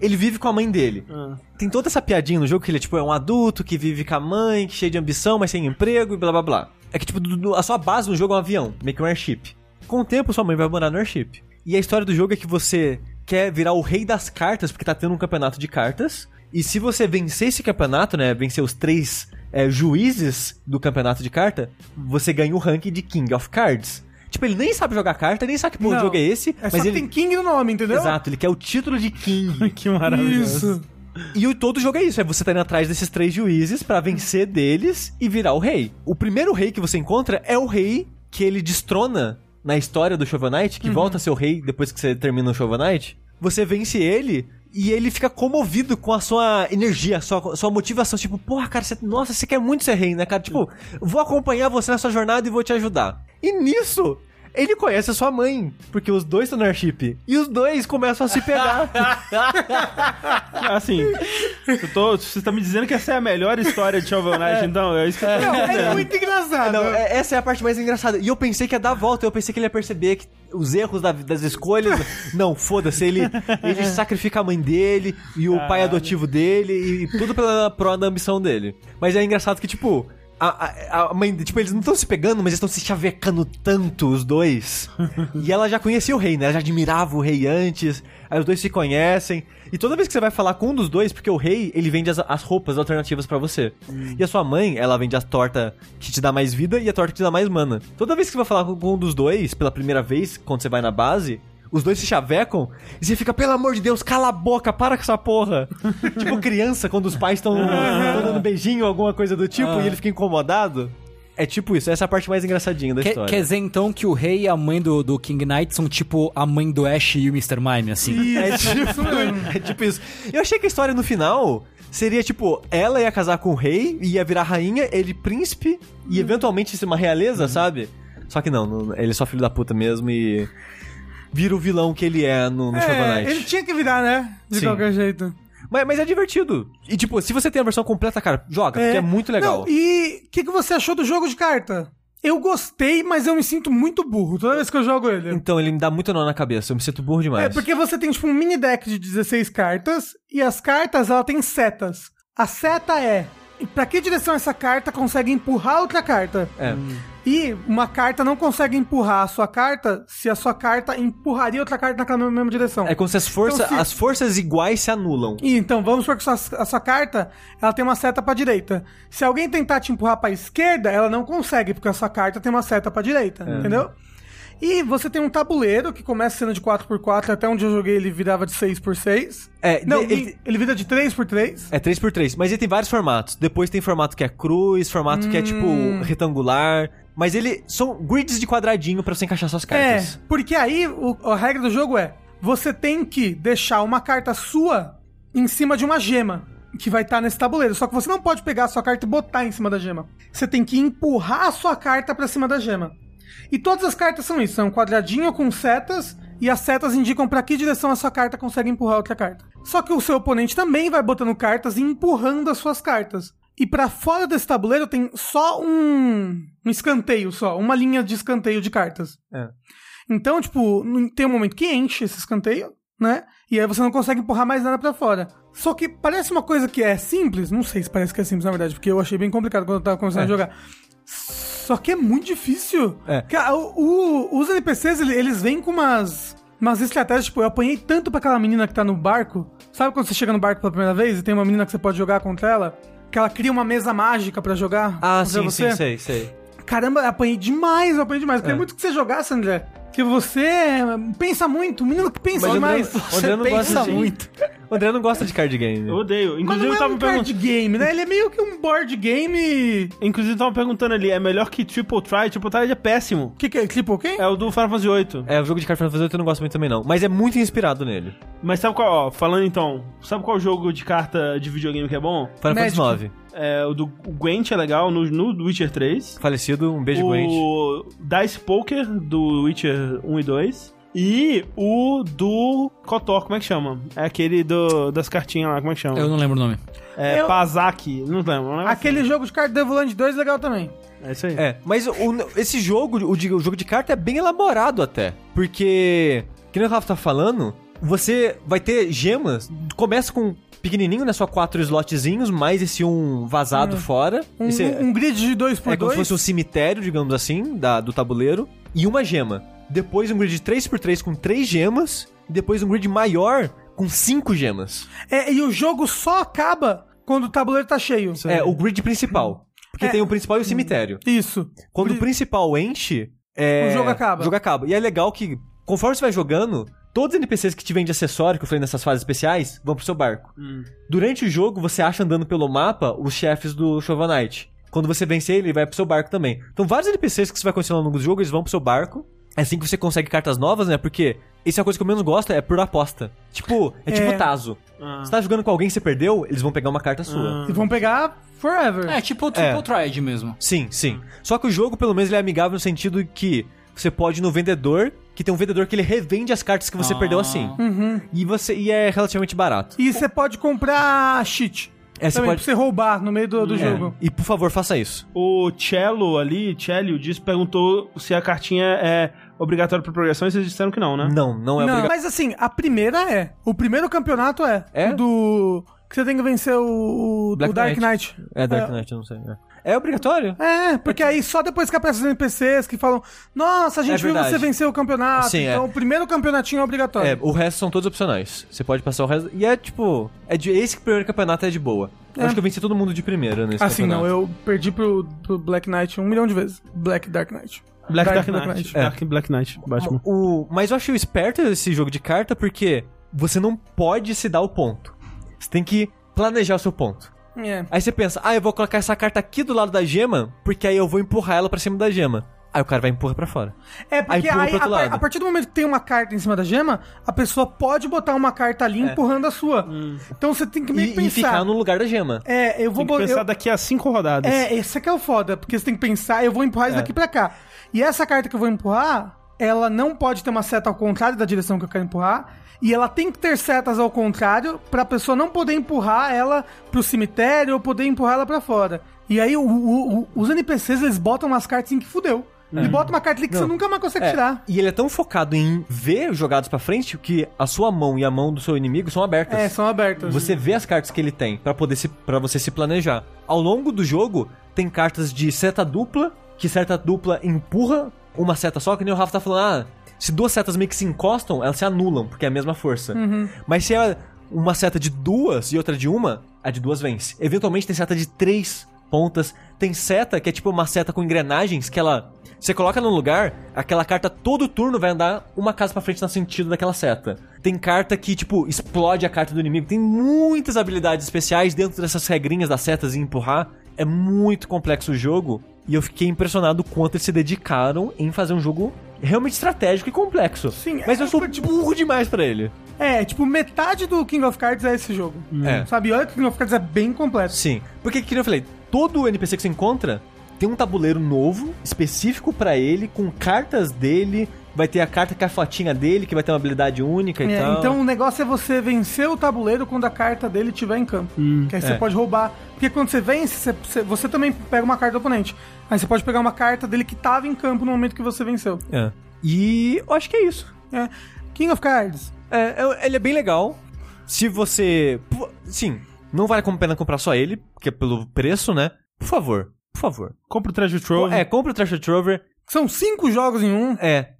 Ele vive com a mãe dele. Ah. Tem toda essa piadinha no jogo que ele é tipo é um adulto que vive com a mãe, que cheio de ambição, mas sem emprego e blá blá blá. É que tipo, a sua base no jogo é um avião, meio que um airship. Com o tempo, sua mãe vai morar no airship. E a história do jogo é que você quer virar o rei das cartas, porque tá tendo um campeonato de cartas. E se você vencer esse campeonato, né, vencer os três é, juízes do campeonato de carta, você ganha o ranking de King of Cards. Tipo, ele nem sabe jogar carta, nem sabe que porra de jogo é esse, É mas ele... tem King no nome, entendeu? Exato, ele quer o título de King. Que maravilhoso. Isso. E o, todo jogo é isso, é você tá indo atrás desses três juízes pra vencer deles e virar o rei. O primeiro rei que você encontra é o rei que ele destrona na história do Shovel Knight, que volta a ser o rei depois que você termina o Shovel Knight. Você vence ele e ele fica comovido com a sua energia, a sua, sua motivação. Tipo, porra, cara, você, nossa, você quer muito ser rei, né, cara? Tipo, vou acompanhar você na sua jornada e vou te ajudar. E nisso, ele conhece a sua mãe, porque os dois estão no airship. E os dois começam a se pegar. Assim, tô, você tá me dizendo que essa é a melhor história de Shovel Knight, então? É isso que eu tô Não, é dizendo. muito engraçado. Não, é- essa é a parte mais engraçada. E eu pensei que ia dar a volta, eu pensei que ele ia perceber que os erros da- das escolhas. Não, foda-se, ele, ele sacrifica a mãe dele e o pai adotivo dele e tudo pela da ambição dele. Mas é engraçado que, tipo. A, a- a mãe, tipo, eles não estão se pegando, mas eles estão se chavecando tanto, os dois. e ela já conhecia o rei, né? Ela já admirava o rei antes. Aí os dois se conhecem. E toda vez que você vai falar com um dos dois, porque o rei, ele vende as, as roupas alternativas pra você. E a sua mãe, ela vende a torta que te dá mais vida e a torta que te dá mais mana. Toda vez que você vai falar com um dos dois, pela primeira vez, quando você vai na base, os dois se chavecam e você fica, pelo amor de Deus, cala a boca, para com essa porra. tipo criança, quando os pais estão dando beijinho, alguma coisa do tipo, e ele fica incomodado. É tipo isso, essa é a parte mais engraçadinha da história. quer dizer então que o rei e a mãe do, do King Knight são tipo a mãe do Ash e o Mr. Mime, assim? É tipo, é tipo isso. Eu achei que a história no final seria tipo, ela ia casar com o rei, ia virar rainha, ele príncipe e eventualmente ser uma realeza, sabe? Só que não, não, ele é só filho da puta mesmo e vira o vilão que ele é no, no Shovel É, Knight. ele tinha que virar, né? De Sim. qualquer jeito. Mas, mas é divertido. E tipo, se você tem a versão completa, cara, joga, porque é muito legal. Não, e o que, que você achou do jogo de carta? Eu gostei, mas eu me sinto muito burro toda vez que eu jogo ele. Então, ele me dá muito nó na cabeça, eu me sinto burro demais. É, porque você tem, tipo, um mini deck de 16 cartas, e as cartas, ela tem setas. A seta é, pra que direção essa carta consegue empurrar outra carta? É. E uma carta não consegue empurrar a sua carta se a sua carta empurraria outra carta naquela mesma, direção. É como se as, força, Então, se- as forças iguais se anulam. E, então, vamos supor que sua- a sua carta, ela tem uma seta pra direita. Se alguém tentar te empurrar pra esquerda, ela não consegue, porque a sua carta tem uma seta pra direita, É. entendeu? E você tem um tabuleiro que começa sendo de 4x4, até onde eu joguei ele virava de 6x6. É, Não, ele- ele, ele vira de 3x3. É 3x3, mas ele tem vários formatos. Depois tem formato que é cruz, formato que é tipo Hum. retangular. Mas ele são grids de quadradinho pra você encaixar suas É, cartas. porque aí o- a regra do jogo é: você tem que deixar uma carta sua em cima de uma gema que vai estar nesse tabuleiro. Só que você não pode pegar a sua carta e botar em cima da gema. Você tem que empurrar a sua carta pra cima da gema. E todas as cartas são isso: são um quadradinho com setas. E as setas indicam pra que direção a sua carta consegue empurrar outra carta. Só que o seu oponente também vai botando cartas e empurrando as suas cartas. E pra fora desse tabuleiro tem só um, um escanteio só, uma linha de escanteio de cartas. É. Então, tipo, tem um momento que enche esse escanteio, né? E aí você não consegue empurrar mais nada pra fora. Só que parece uma coisa que é simples, não sei se parece que é simples na verdade, porque eu achei bem complicado quando eu tava começando É. a jogar. Só que é muito difícil. É. O- o- os NPCs, ele- eles vêm com umas, umas estratégias, tipo, eu apanhei tanto pra aquela menina que tá no barco. Sabe quando você chega no barco pela primeira vez e tem uma menina que você pode jogar contra ela? Que ela cria uma mesa mágica pra jogar Ah, sim, você? sim, sei, sei. Caramba, eu apanhei demais, eu apanhei demais. Eu É. muito que você jogasse, André. Que você pensa muito, um menino que pensa Mas o André, demais. André não pensa muito. O André não gosta de card game. Eu odeio. Mas Inclusive, não eu é tava um perguntando. card game, né? Ele é meio que um board game... Inclusive, eu tava perguntando ali, é melhor que Triple Try? Triple Try é péssimo. O que, que é? Triple quem? É o do Final Fantasy VIII. É, o jogo de card Final Fantasy eu não gosto muito também não. Mas é muito inspirado nele. Mas sabe qual, ó, falando então, sabe qual jogo de carta de videogame que é bom? Final Magic. Fantasy IX. É o do o Gwent é legal, no, no Witcher 3. Falecido, um beijo, Gwent. o Dice Poker do Witcher 1 e 2. E o do Kotor, como é que chama? É aquele do, das cartinhas lá, como é que chama? Eu não lembro o nome. É Eu- Pazak, não lembro. não lembro Aquele jogo de carta Devoland 2 é legal também. É isso aí. É, mas o- esse jogo, o, de- o jogo de carta é bem elaborado até. Porque, que nem o Rafa tá falando, você vai ter gemas, começa com pequenininho, né? Só quatro slotzinhos, mais esse um vazado fora. Um, Esse é- um grid de 2 por É como 2 se fosse um cemitério, digamos assim, da, do tabuleiro. E uma gema. Depois um grid de 3x3 com 3 gemas. E depois um grid maior com 5 gemas. É, e o jogo só acaba quando o tabuleiro tá cheio. É, o grid principal. Porque É. tem o principal e o cemitério. Isso. Quando o principal enche... é, O jogo acaba. O jogo acaba. E é legal que, conforme você vai jogando, todos os NPCs que te vêm de acessório, que eu falei nessas fases especiais, vão pro seu barco. Hum. Durante o jogo, você acha andando pelo mapa os chefes do Knight. Quando você vence ele, ele vai pro seu barco também. Então, vários NPCs que você vai continuar no longo do jogo, eles vão pro seu barco. É assim que você consegue cartas novas, né? Porque isso é a coisa que eu menos gosto, é por aposta. Tipo, é, É. tipo Tazo. Ah. Você tá jogando com alguém que você perdeu, eles vão pegar uma carta sua. E vão pegar forever. É, tipo o Triple É. Triad mesmo. Sim, sim. Só que o jogo, pelo menos, ele é amigável no sentido que você pode ir no vendedor, que tem um vendedor que ele revende as cartas que você Ah. perdeu assim. Uhum. E você e é relativamente barato. E você pode comprar cheat. É, você também, pode- pra você roubar no meio do, do É. jogo. E por favor, faça isso. O Cello ali, Cello, disse, perguntou se a cartinha é obrigatória pra progressão e vocês disseram que não, né? Não, não é Não, obrigatório. mas assim, a primeira é. O primeiro campeonato é. É? O do. Que você tem que vencer o, o Black Dark Knight. Knight. É Dark Knight, eu não sei. É, É obrigatório? É, porque aí só depois que aparecem os NPCs que falam: Nossa, a gente É viu você vencer o campeonato. Sim, é. então o primeiro campeonatinho é obrigatório. É, o resto são todos opcionais. Você pode passar o resto. E é tipo. É de, esse primeiro campeonato é de boa. Eu É. acho que eu venci todo mundo de primeira nesse assim, não, campeonato. eu perdi pro, pro Black Knight um milhão de vezes. Black Dark Knight. Black Dark, Dark Knight. Knight. É. Dark Black Knight, Batman. O, mas eu achei esperto esse jogo de carta porque você não pode se dar o ponto. Você tem que planejar o seu ponto. É. Aí você pensa, ah, eu vou colocar essa carta aqui do lado da gema, porque aí eu vou empurrar ela pra cima da gema. Aí o cara vai empurrar pra fora. É, porque aí, outro a, a partir do momento que tem uma carta em cima da gema, a pessoa pode botar uma carta ali empurrando a sua. Então você tem que meio E, que e pensar. ficar no lugar da gema. É, eu vou Tem que pensar eu- daqui a cinco rodadas. É, esse aqui é o foda, porque você tem que pensar, eu vou empurrar isso É. daqui pra cá. E essa carta que eu vou empurrar, ela não pode ter uma seta ao contrário da direção que eu quero empurrar. E ela tem que ter setas ao contrário pra pessoa não poder empurrar ela pro cemitério ou poder empurrar ela pra fora. E aí o- o- o- os NPCs, eles botam umas cartas em que fudeu. Ele bota uma carta ali que Não. você nunca mais consegue É, tirar. e ele é tão focado em ver jogados pra frente que a sua mão e a mão do seu inimigo são abertas. É, são abertas. Você vê as cartas que ele tem pra poder se para você se planejar. Ao longo do jogo tem cartas de seta dupla, que seta dupla empurra uma seta só, que nem o Rafa tá falando, ah, se duas setas meio que se encostam, elas se anulam, porque é a mesma força. Mas se é uma seta de duas e outra de uma, a de duas vence. Eventualmente tem seta de três pontas, tem seta que é tipo uma seta com engrenagens que ela você coloca num lugar, aquela carta todo turno vai andar uma casa pra frente no sentido daquela seta. Tem carta que, tipo, explode a carta do inimigo. Tem muitas habilidades especiais dentro dessas regrinhas das setas e empurrar. É muito complexo o jogo. E eu fiquei impressionado o quanto eles se dedicaram em fazer um jogo realmente estratégico e complexo. Sim, Mas é, eu sou tipo- burro demais pra ele. É, tipo, metade do King of Cards é esse jogo. É. Sabe? Olha que o King of Cards é bem completo. Sim. Porque, que nem eu falei, todo NPC que você encontra tem um tabuleiro novo, específico pra ele, com cartas dele. Vai ter a carta com a fotinha dele, que vai ter uma habilidade única e É, tal. então o negócio é você vencer o tabuleiro quando a carta dele estiver em campo. que aí você é. pode roubar. Porque quando você vence, você, você- você também pega uma carta do oponente. Aí você pode pegar uma carta dele que tava em campo no momento que você venceu. É. E eu acho que é isso. É. King of Cards. É, é- ele é bem legal. Se você. Sim, não vale a pena comprar só ele, porque é pelo preço, né? Por favor, por favor. Compra o Treasure Trove. É, compra o Treasure Trover. São cinco jogos em um. É.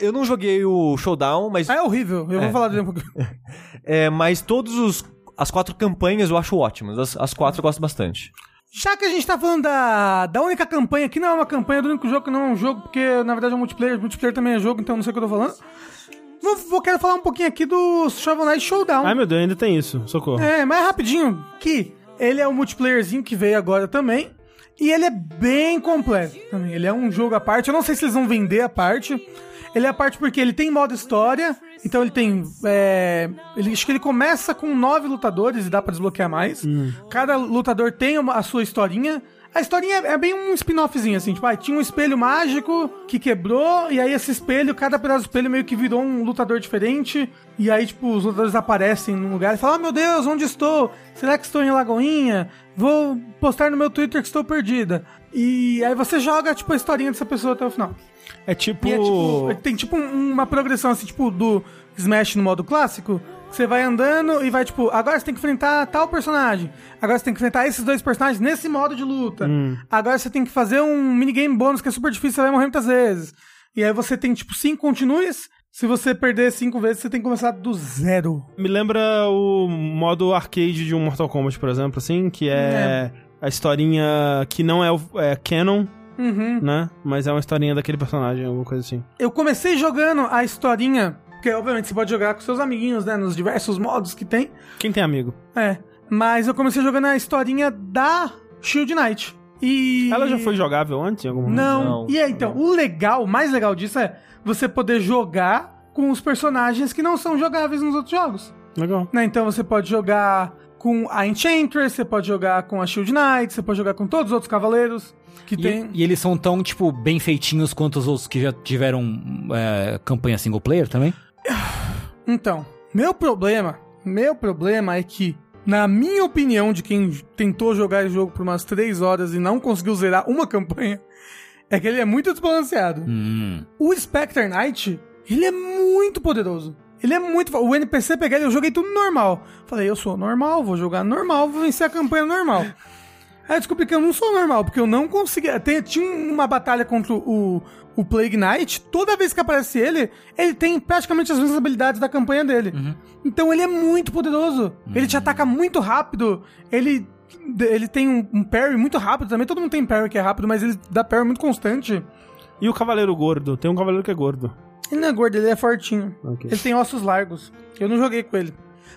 Eu não joguei o Showdown, mas. Ah, é horrível. Eu É. vou falar dele um pouquinho. É, mas todos os. As quatro campanhas eu acho ótimas. As, as quatro eu gosto bastante. Já que a gente tá falando da, da única campanha, que não é uma campanha, do único jogo que não é um jogo, porque na verdade é um multiplayer, multiplayer também é jogo, então não sei o que eu tô falando. Vou, vou quero falar um pouquinho aqui do Shovel Knight Showdown. Ai, meu Deus, ainda tem isso. Socorro. É, mas rapidinho, que ele é um multiplayerzinho que veio agora também. E ele é bem completo também. Ele é um jogo à parte. Eu não sei se eles vão vender a parte. Ele é a parte porque ele tem modo história. Então ele tem. É, ele, acho que ele começa com nove lutadores e dá pra desbloquear mais. Cada lutador tem uma- a sua historinha. A historinha é, é bem um spin-offzinho, assim. Tipo, ah, tinha um espelho mágico que quebrou. E aí esse espelho, cada pedaço do espelho meio que virou um lutador diferente. E aí, tipo, os lutadores aparecem num lugar e falam: Oh meu Deus, onde estou? Será que estou em Lagoinha? Vou postar no meu Twitter que estou perdida. E aí você joga, tipo, a historinha dessa pessoa até o final. É tipo. E é tipo, tem tipo um- uma progressão assim, tipo do Smash no modo clássico. Você vai andando e vai tipo, agora você tem que enfrentar tal personagem. Agora você tem que enfrentar esses dois personagens nesse modo de luta. Agora você tem que fazer um minigame bônus que é super difícil, você vai morrer muitas vezes. E aí você tem tipo cinco continues. Se você perder cinco vezes, você tem que começar do zero. Me lembra o modo arcade de um Mortal Kombat, por exemplo, assim, que é a historinha que não é, o- é canon, Uhum. né? Mas é uma historinha daquele personagem, alguma coisa assim. Eu comecei jogando a historinha, porque obviamente você pode jogar com seus amiguinhos, né? Nos diversos modos que tem. Quem tem amigo? É. Mas eu comecei jogando a historinha da Shield Knight. E. Ela já foi jogável antes em algum momento? Não. Não. E é, então, o legal, o mais legal disso é você poder jogar com os personagens que não são jogáveis nos outros jogos. Legal. Né? Então você pode jogar com a Enchantress, você pode jogar com a Shield Knight, você pode jogar com todos os outros cavaleiros que E, tem. e eles são tão, tipo, bem feitinhos quanto os outros que já tiveram é, campanha single player também? Então, meu problema, meu problema é que, na minha opinião, de quem tentou jogar esse jogo por umas 3 horas e não conseguiu zerar uma campanha, é que ele é muito desbalanceado. Hum. O Spectre Knight, ele é muito poderoso. Ele é muito. O NPC pegar ele, eu joguei tudo normal. Falei, eu sou normal, vou jogar normal, vou vencer a campanha normal. Aí eu descobri que eu não sou normal, porque eu não conseguia. Tem, tinha uma batalha contra o, o Plague Knight. Toda vez que aparece ele, ele tem praticamente as mesmas habilidades da campanha dele. Então ele é muito poderoso. Ele te ataca muito rápido. Ele. Ele tem um, um parry muito rápido também. Todo mundo tem parry que é rápido, mas ele dá parry muito constante. E o Cavaleiro Gordo? Tem um Cavaleiro que é gordo. Ele não é gordo, ele é fortinho. Ok. Ele tem ossos largos. Eu não joguei com ele.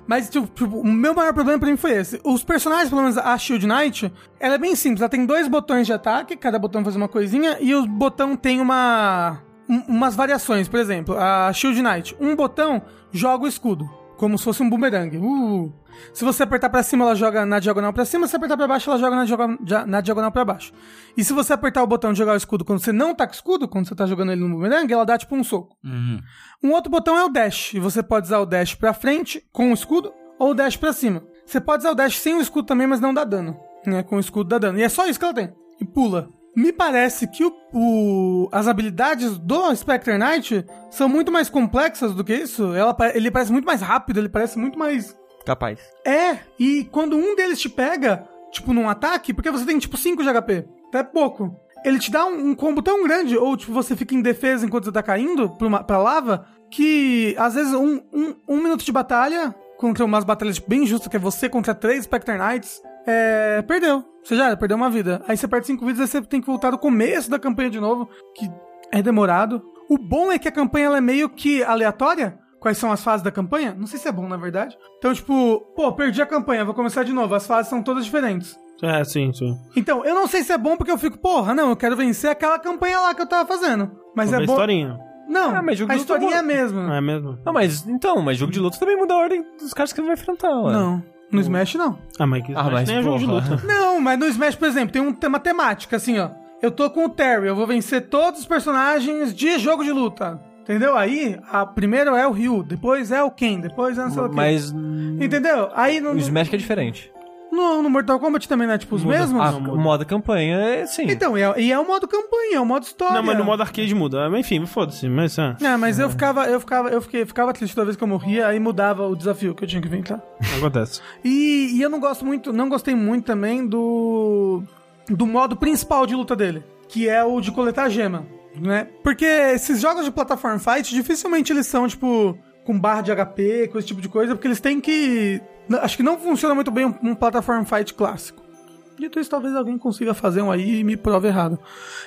Mas, tipo, tipo, o meu maior problema pra mim foi esse. Os personagens, pelo menos a Shield Knight, ela é bem simples. Ela tem dois botões de ataque, cada botão faz uma coisinha, e o botão tem uma. um- umas variações. Por exemplo, a Shield Knight, um botão joga o escudo. Como se fosse um boomerang. Uh. Se você apertar pra cima, ela joga na diagonal pra cima. Se apertar pra baixo, ela joga na, diago- dia- na diagonal pra baixo. E se você apertar o botão de jogar o escudo quando você não tá com escudo, quando você tá jogando ele no boomerang, ela dá tipo um soco. Uhum. Um outro botão é o dash, e você pode usar o dash pra frente com o escudo ou o dash pra cima. Você pode usar o dash sem o escudo também, mas não dá dano, né? Com o escudo dá dano. E é só isso que ela tem. E pula. Me parece que o, o- as habilidades do Spectre Knight são muito mais complexas do que isso. Ela, ele parece muito mais rápido, ele parece muito mais Capaz. é, e quando um deles te pega, tipo, num ataque, porque você tem, tipo, 5 de HP, é pouco. Ele te dá um, um combo tão grande, ou, tipo, você fica em defesa enquanto você tá caindo pra, uma, pra lava, que, às vezes, um, um, um minuto de batalha, contra umas batalhas bem justas, que é você contra três Spectre Knights, é, perdeu. Você já era, perdeu uma vida. Aí você perde cinco vidas, aí você tem que voltar do começo da campanha de novo, que é demorado. O bom é que a campanha ela é meio que aleatória. Quais são as fases da campanha? Não sei se é bom, na verdade. Então, tipo, pô, perdi a campanha, vou começar de novo. As fases são todas diferentes. É, sim, sim. Então, eu não sei se é bom porque eu fico, porra, não, eu quero vencer aquela campanha lá que eu tava fazendo. Mas Vou é bom. historinha. Não, Ah, mas jogo a de historinha é a mesma. É mesmo? Não, mas então, mas jogo de luta também muda a ordem dos caras que você vai enfrentar, ué. Não, no Smash não. Ah, mas que Ah, mas nem é jogo de luta. Não, mas no Smash, por exemplo, tem um- uma temática assim, ó. Eu tô com o Terry, eu vou vencer todos os personagens de jogo de luta. Entendeu? Aí, a primeiro é o Ryu, depois é o Ken, depois é não sei o quê. Mas Entendeu? Aí no, o Smash é diferente. No, no Mortal Kombat também, né? Tipo, os mesmos? Ah, muda. o modo campanha é sim. Então, e é, e é o modo campanha, é o modo história. Não, mas no modo arcade muda. Mas, Enfim, foda-se. Mas, ah, É, mas eu ficava, eu ficava, eu fiquei, ficava triste toda vez que eu morria, aí mudava o desafio que eu tinha que inventar. acontece. E, e eu não gosto muito, não gostei muito também do do modo principal de luta dele, que é o de coletar gema, né? Porque esses jogos de platform fight dificilmente eles são tipo com barra de HP, com esse tipo de coisa, porque eles têm que acho que não funciona muito bem um, um platform fight clássico. Dito isso, talvez alguém consiga fazer um aí e me prove errado.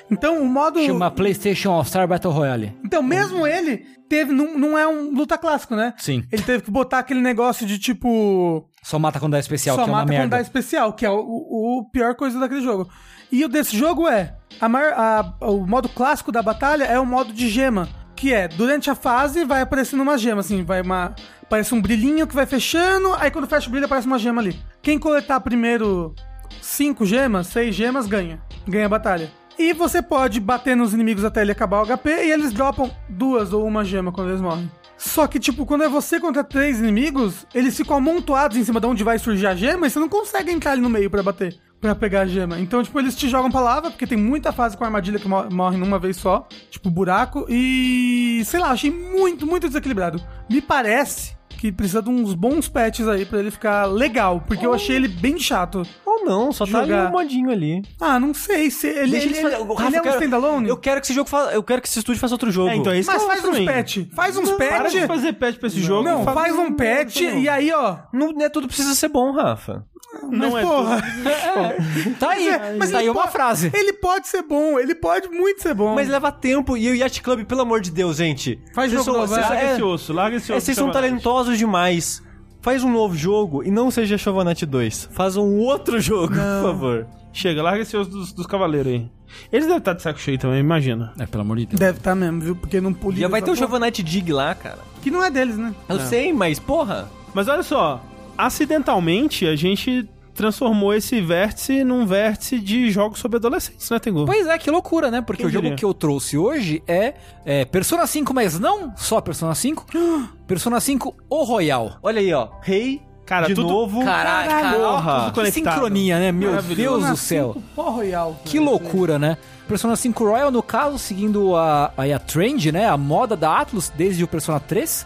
Então, o modo. Chama PlayStation All-Star Battle Royale. Então, mesmo ele teve. Não, não é um luta clássico, né? Sim. Ele teve que botar aquele negócio de tipo. Só mata quando dá especial, só que é uma mata merda. quando dá especial, que é o, o, o pior coisa daquele jogo. E o desse jogo é. A maior, a- o modo clássico da batalha é o modo de gema. Que é, durante a fase vai aparecendo uma gema, assim, vai uma. Aparece um brilhinho que vai fechando, aí quando fecha o brilho aparece uma gema ali. Quem coletar primeiro cinco gemas, seis gemas, ganha. Ganha a batalha. E você pode bater nos inimigos até ele acabar o HP e eles dropam duas ou uma gema quando eles morrem. Só que, tipo, quando é você contra três inimigos, eles ficam amontoados em cima de onde vai surgir a gema e você não consegue entrar ali no meio pra bater, pra pegar a gema. Então, tipo, eles te jogam pra lava, porque tem muita fase com armadilha que mo- morre numa vez só, tipo, buraco, e sei lá, achei muito, muito desequilibrado. Me parece que precisa de uns bons patches aí pra ele ficar legal, porque eu achei ele bem chato. Ou não, só tá ali Jogar. um modinho ali. Ah, não sei se ele, Deixa ele, eles fazer- ele, Rafa, ele é eu um quero- standalone. Eu quero que esse jogo fa... eu quero que esse estúdio faça outro jogo. É, então é isso Mas que eu faz uns patch, faz uns Para patch. de fazer patch pra esse jogo. Não, faz um patch e aí, ó. Não é tudo precisa ser bom, Rafa. Não mas, é porra. Tá aí, Mas tá aí uma frase. Ele pode ser bom, ele pode muito ser bom. Mas leva tempo e o Yacht Club, pelo amor de Deus, gente. Faz Vocês jogo são- Larga é- esse osso, larga esse é, osso. Vocês são talentosos demais. Faz um novo jogo e não seja Knight 2. Faz um outro jogo, por favor. Chega, larga esse osso dos, dos cavaleiros aí. Eles devem estar de saco cheio também, imagina. É, pelo amor de Deus. Deve estar mesmo, viu? Porque não polia. Já vai ter o Knight Dig lá, cara. Que não é deles, né? Eu sei, mas porra. Mas olha só, acidentalmente a gente transformou esse vértice num vértice de jogos sobre adolescentes, né, Tengu? Pois é, que loucura, né? Porque Quem o jogo diria? que eu trouxe hoje é, é Persona 5, mas não só Persona 5. Persona 5 O Royal. Olha aí, ó. Rei, Cara, de tudo- novo. Caralho, cara, Porra. que conectado. sincronia, né? Meu. Deus do céu. 5 Pó Royal. Que loucura, né? Persona 5 Royal, no caso, seguindo a, a, a trend, né? A moda da Atlus desde o Persona 3,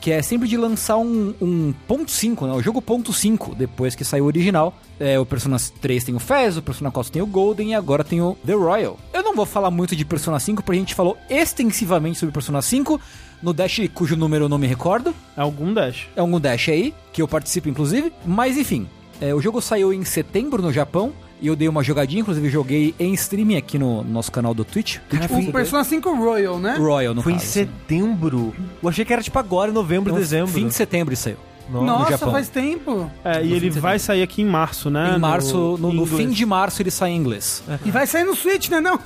que é sempre de lançar um, um ponto 5, né? O jogo ponto 5, depois que saiu o original. É, o Persona 3 tem o Fez, o Persona 4 tem o Golden e agora tem o The Royal. Eu não vou falar muito de Persona 5, porque a gente falou extensivamente sobre Persona 5 no Dash, cujo número eu não me recordo. Algum dash. É um Dash aí, que eu participo inclusive. Mas enfim, é, o jogo saiu em setembro no Japão. E eu dei uma jogadinha, inclusive joguei em streaming aqui no nosso canal do Twitch. O Persona 5 Royal, né? Royal, no Foi em caso. setembro. Eu achei que era tipo agora, em novembro, No dezembro. Fim de setembro isso saiu. no Nossa, Japão. faz tempo. É, e ele vai sair aqui em março, né? Em março, no, em no fim de março ele sai em inglês. E vai sair no Switch, né? Não?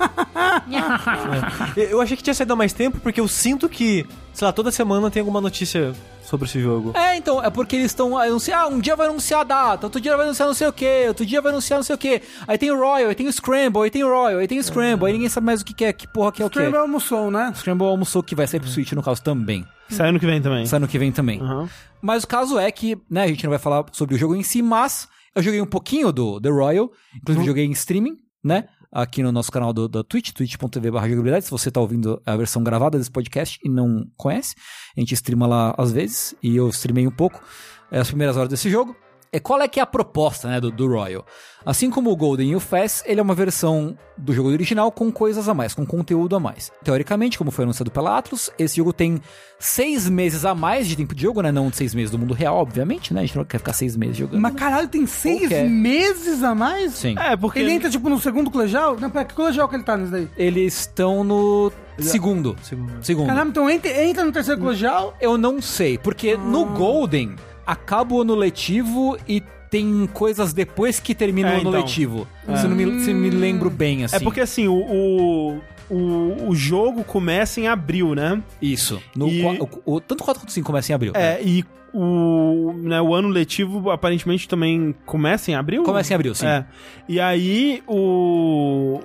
Eu eu achei que tinha saído há mais tempo, porque eu sinto que, sei lá, toda semana tem alguma notícia sobre esse jogo. É, então, é porque eles estão anunciando, ah, um dia vai anunciar a data, outro dia vai anunciar não sei o que, outro dia vai anunciar não sei o que. Aí tem o Royal, aí tem o Scramble, aí tem o Royal, aí tem o Scramble, aí ninguém sabe mais o que, que é, que porra que é o que. Scramble almoçou, né? Scramble almoçou que vai sair pro Switch no caso também. Sai ano que vem também. Sai no que vem também. Aham. Mas o caso é que, né, a gente não vai falar sobre o jogo em si, mas eu joguei um pouquinho do The Royal, inclusive joguei em streaming, né? Aqui no nosso canal do, da Twitch, twitch.tv jogabilidade, se você tá ouvindo a versão gravada desse podcast e não conhece, a gente streama lá às vezes, e eu streamei um pouco é, as primeiras horas desse jogo. É, qual é que é a proposta né, do, do Royal? Assim como o Golden e o Fast, ele é uma versão do jogo original com coisas a mais, com conteúdo a mais. Teoricamente, como foi anunciado pela Atlus, esse jogo tem seis meses a mais de tempo de jogo, né? Não de seis meses do mundo real, obviamente, né? A gente não quer ficar seis meses jogando. Mas caralho, tem seis meses a mais? Sim. É, porque. Ele entra, tipo, no segundo colegial? Não, pera, que colegial que ele tá nisso daí? Eles estão no segundo. Segundo. Segundo. Caramba, então entra, entra no terceiro colegial? Eu não sei, porque no Golden acaba o ano letivo e tem coisas depois que termina É, o ano então. letivo. Se, não me, se me lembro bem, assim. É porque assim, o, o, o, o jogo começa em abril, né? Isso. No E- o, o- tanto 4 quanto 5 começa em abril. né? É, e o, né, o ano letivo aparentemente também começa em abril? Começa em abril, sim. É. E aí, o.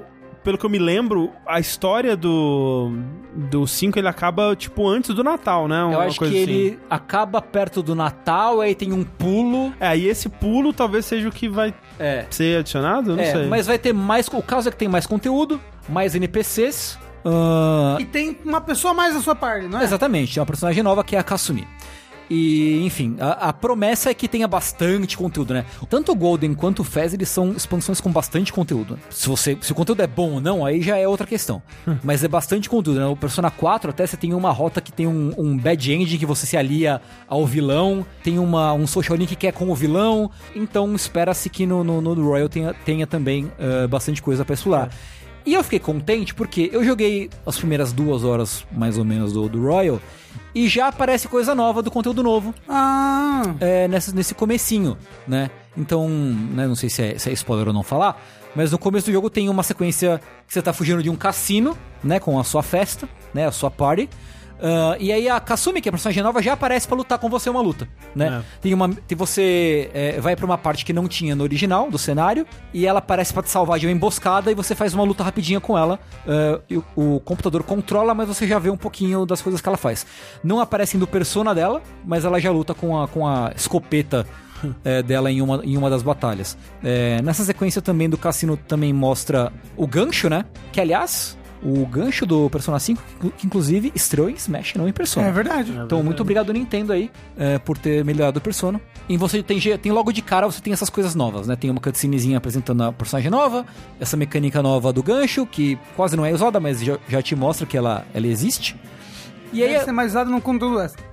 Pelo que eu me lembro, a história do. Do 5 ele acaba, tipo, antes do Natal, né? Eu Uma acho que assim. ele acaba perto do Natal, aí tem um pulo. É, e esse pulo talvez seja o que vai É. ser adicionado? Eu não é, sei. mas vai ter mais. O caso é que tem mais conteúdo, mais NPCs. ah, E tem uma pessoa a mais na sua parte, não é? Exatamente, tem uma personagem nova que é a Kasumi. E, enfim, a, a promessa é que tenha bastante conteúdo, né? Tanto o Golden quanto o Fez, eles são expansões com bastante conteúdo. Se, você, se o conteúdo é bom ou não, aí já é outra questão. Mas é bastante conteúdo, né? O Persona 4 até você tem uma rota que tem um, um bad end que você se alia ao vilão, tem uma, um social link que é com o vilão, então espera-se que no, no, no Royal tenha, tenha também uh, bastante coisa pra explorar. E eu fiquei contente porque eu joguei as primeiras duas horas, mais ou menos, do, do Royal, e já aparece coisa nova do conteúdo novo Ah, é, nessa, nesse comecinho, né? Então, né, não sei se é, se é spoiler ou não falar, mas no começo do jogo tem uma sequência que você tá fugindo de um cassino, né, com a sua festa, né, a sua party. Ah, e aí a Kasumi, que é a personagem nova, já aparece pra lutar com você uma luta, né? Tem uma, tem você é, vai pra uma parte que não tinha no original do cenário e ela aparece pra te salvar de uma emboscada e você faz uma luta rapidinha com ela. E o, o computador controla, mas você já vê um pouquinho das coisas que ela faz. Não aparecem do persona dela, mas ela já luta com a, com a escopeta é, dela em uma, em uma das batalhas. É, nessa sequência também do cassino também mostra o gancho, né? Que aliás, o gancho do Persona 5, que inclusive estreou em Smash, não em Persona. é verdade. Então, muito obrigado, Nintendo, aí, é, por ter melhorado o Persona. E você tem, tem logo de cara, você tem essas coisas novas, né? Tem uma cutscenezinha apresentando a personagem nova, essa mecânica nova do gancho, que quase não é usada, mas já, já te mostra que ela, ela existe. E aí, Deve ser mais usado no conteúdo extra.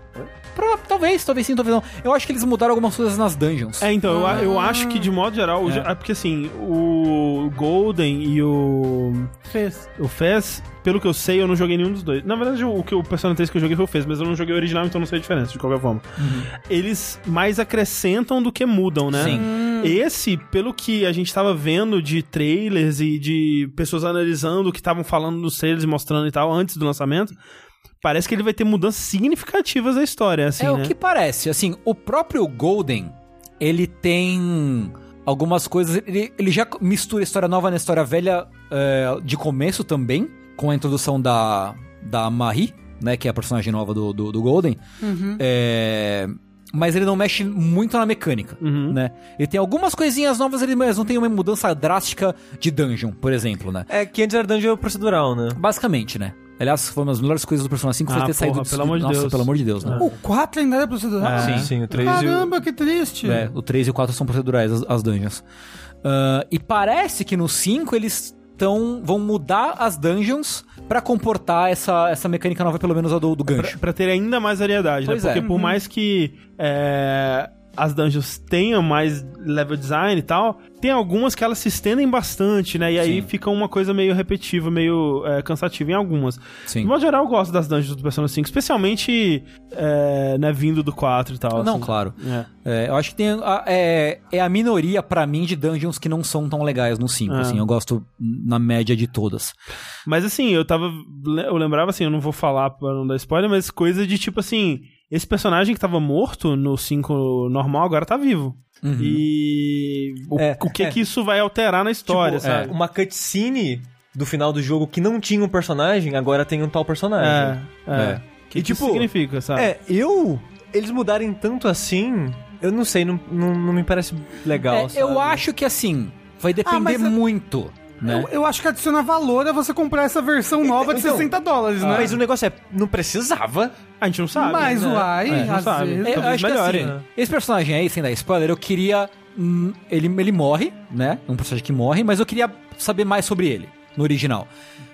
Prova- talvez, talvez sim, talvez não. Eu acho que eles mudaram algumas coisas nas dungeons. É, então, eu, a- eu acho que de modo geral, o jo- é porque assim, o Golden e o. Fez. O Fez, pelo que eu sei, eu não joguei nenhum dos dois. Na verdade, o que o Persona 3 que eu joguei foi o Fez, mas eu não joguei o original, então não sei a diferença, de qualquer forma. Eles mais acrescentam do que mudam, né? Sim. Esse, pelo que a gente tava vendo de trailers e de pessoas analisando o que estavam falando nos trailers e mostrando e tal, antes do lançamento, parece que ele vai ter mudanças significativas na história, assim, é né? o que parece. Assim, o próprio Golden, ele tem algumas coisas. Ele, ele já mistura história nova na história velha é, de começo também, com a introdução da, da Marie, né? Que é a personagem nova do, do, do Golden. É, mas ele não mexe muito na mecânica, né? Ele tem algumas coisinhas novas, ele mas não tem uma mudança drástica de dungeon, por exemplo, né? É que antes era dungeon procedural, né? Basicamente, né? Aliás, foi uma das melhores coisas do Persona 5 foi Ah, ter saído porra, do pelo amor de Nossa, Deus. pelo amor de Deus, né? O 4 ainda era procedural? É. Sim, sim, o 3 e o... Caramba, que triste. É, o 3 e o 4 são procedurais, as, as dungeons. Ah, e parece que no 5 eles tão, vão mudar as dungeons pra comportar essa, essa mecânica nova, pelo menos a do, do Pra, gancho. pra ter ainda mais variedade, Pois né? é. Porque por mais que é, as dungeons tenham mais level design e tal, tem algumas que elas se estendem bastante, né? E aí Sim. fica uma coisa meio repetitiva, meio é, cansativa em algumas. Sim. De modo geral, eu gosto das dungeons do Persona 5, especialmente é, né, vindo do 4 e tal. Não, assim. claro. É. É, eu acho que tem a, é, é a minoria, pra mim, de dungeons que não são tão legais no 5. É. Assim, eu gosto na média de todas. Mas assim, eu tava. Eu lembrava assim, eu não vou falar pra não dar spoiler, mas coisa de tipo assim. Esse personagem que tava morto no 5 normal agora tá vivo. E o, É, o que é. que isso vai alterar na história, Tipo, sabe? Uma cutscene do final do jogo que não tinha um personagem, agora tem um tal personagem. É, é. É. O que, E, que isso tipo, significa, sabe? É, eu... Eles mudarem tanto assim, eu não sei, não, não, não me parece legal, É, eu acho que, assim, vai depender Ah, mas é- muito, né? Eu, eu acho que adiciona valor a você comprar essa versão nova de então- 60 dólares, né? Mas o negócio é, não precisava. A gente não sabe. Mas né? uai, É, às sabe. vezes. É, eu acho que melhore, assim, né? esse personagem aí, sem dar spoiler, eu queria. hum, ele, ele morre, né? Um personagem que morre, mas eu queria saber mais sobre ele no original.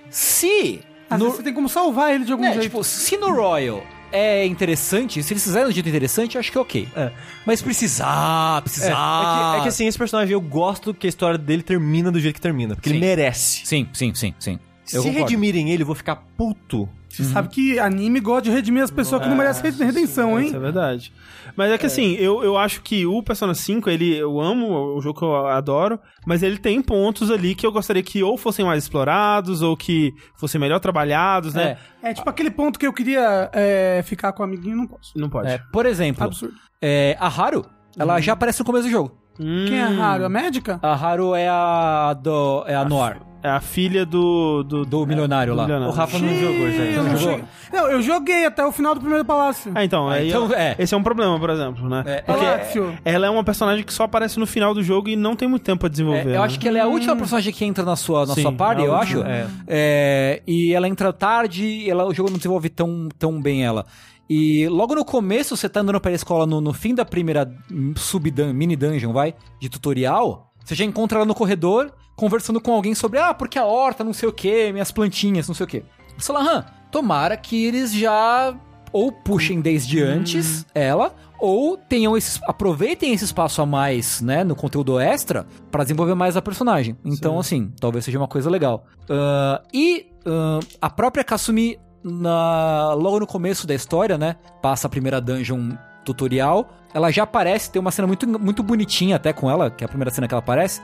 Se. Às no, vezes você tem como salvar ele de algum né, jeito. tipo, se no Royal é interessante, se eles fizerem de um jeito interessante, eu acho que é ok. É. Mas precisar, É, precisar. é, que, é que assim, esse personagem, eu gosto que a história dele termina do jeito que termina. Porque Sim. ele merece. Sim, sim, sim, sim. Eu Se concordo. redimirem ele, eu vou ficar puto. Você sabe que anime gosta de redimir as pessoas que não merecem redenção, Isso é hein? verdade. Mas é que assim, eu, eu acho que o Persona 5, ele, eu amo, o jogo que eu adoro, mas ele tem pontos ali que eu gostaria que ou fossem mais explorados, ou que fossem melhor trabalhados, né? É tipo aquele ponto que eu queria é, ficar com o amiguinho não posso. Não pode. É, por exemplo, Absurdo. é, a Haru, ela Uhum. já aparece no começo do jogo. Hum. Quem é raro? A médica? A Haru é a do, é a Noir. É a filha do. Do, Do milionário lá. O Rafa não jogou, já. Eu não jogou? não, eu joguei até o final do primeiro palácio. Ah, então, Ah, aí, então, é. esse é um problema, por exemplo, né? É, Porque Palácio. ela é uma personagem que só aparece no final do jogo e não tem muito tempo pra É, desenvolver. eu né? acho que ela é a última personagem que entra na sua, na Sim, sua party, é eu última, acho. é. É, e ela entra tarde e ela, o jogo não desenvolve tão, tão bem ela. E logo no começo, você tá andando pra escola no, no fim da primeira sub mini dungeon, vai? De tutorial. Você já encontra ela no corredor, conversando com alguém sobre, ah, porque a horta, não sei o que, minhas plantinhas, não sei o que. Aham, tomara que eles já ou puxem desde antes ela, ou tenham esse, aproveitem esse espaço a mais, né, no conteúdo extra, pra desenvolver mais a personagem. Então, assim, talvez seja uma coisa legal. Ah, e ah, a própria Kasumi, na, logo no começo da história, né, passa a primeira dungeon tutorial, ela já aparece, tem uma cena muito, muito bonitinha até com ela, que é a primeira cena que ela aparece,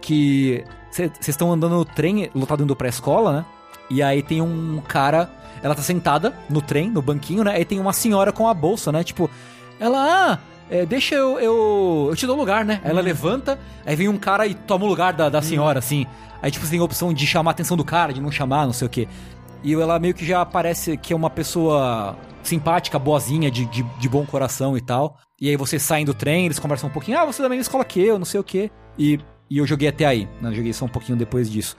que vocês estão andando no trem, lotado indo pra escola, né? E aí tem um cara, ela tá sentada no trem, no banquinho, né? Aí tem uma senhora com a bolsa, né? Tipo, ela, ah, é, deixa eu, eu. Eu te dou lugar, né? Aí ela levanta, aí vem um cara e toma o lugar da, da senhora, assim. Aí, tipo, você tem a opção de chamar a atenção do cara, de não chamar, não sei o quê. E ela meio que já parece que é uma pessoa simpática, boazinha, de, de, de bom coração e tal. E aí vocês saem do trem, eles conversam um pouquinho, ah, você da mesma escola que eu, não sei o quê. E, e eu joguei até aí, né? Joguei só um pouquinho depois disso.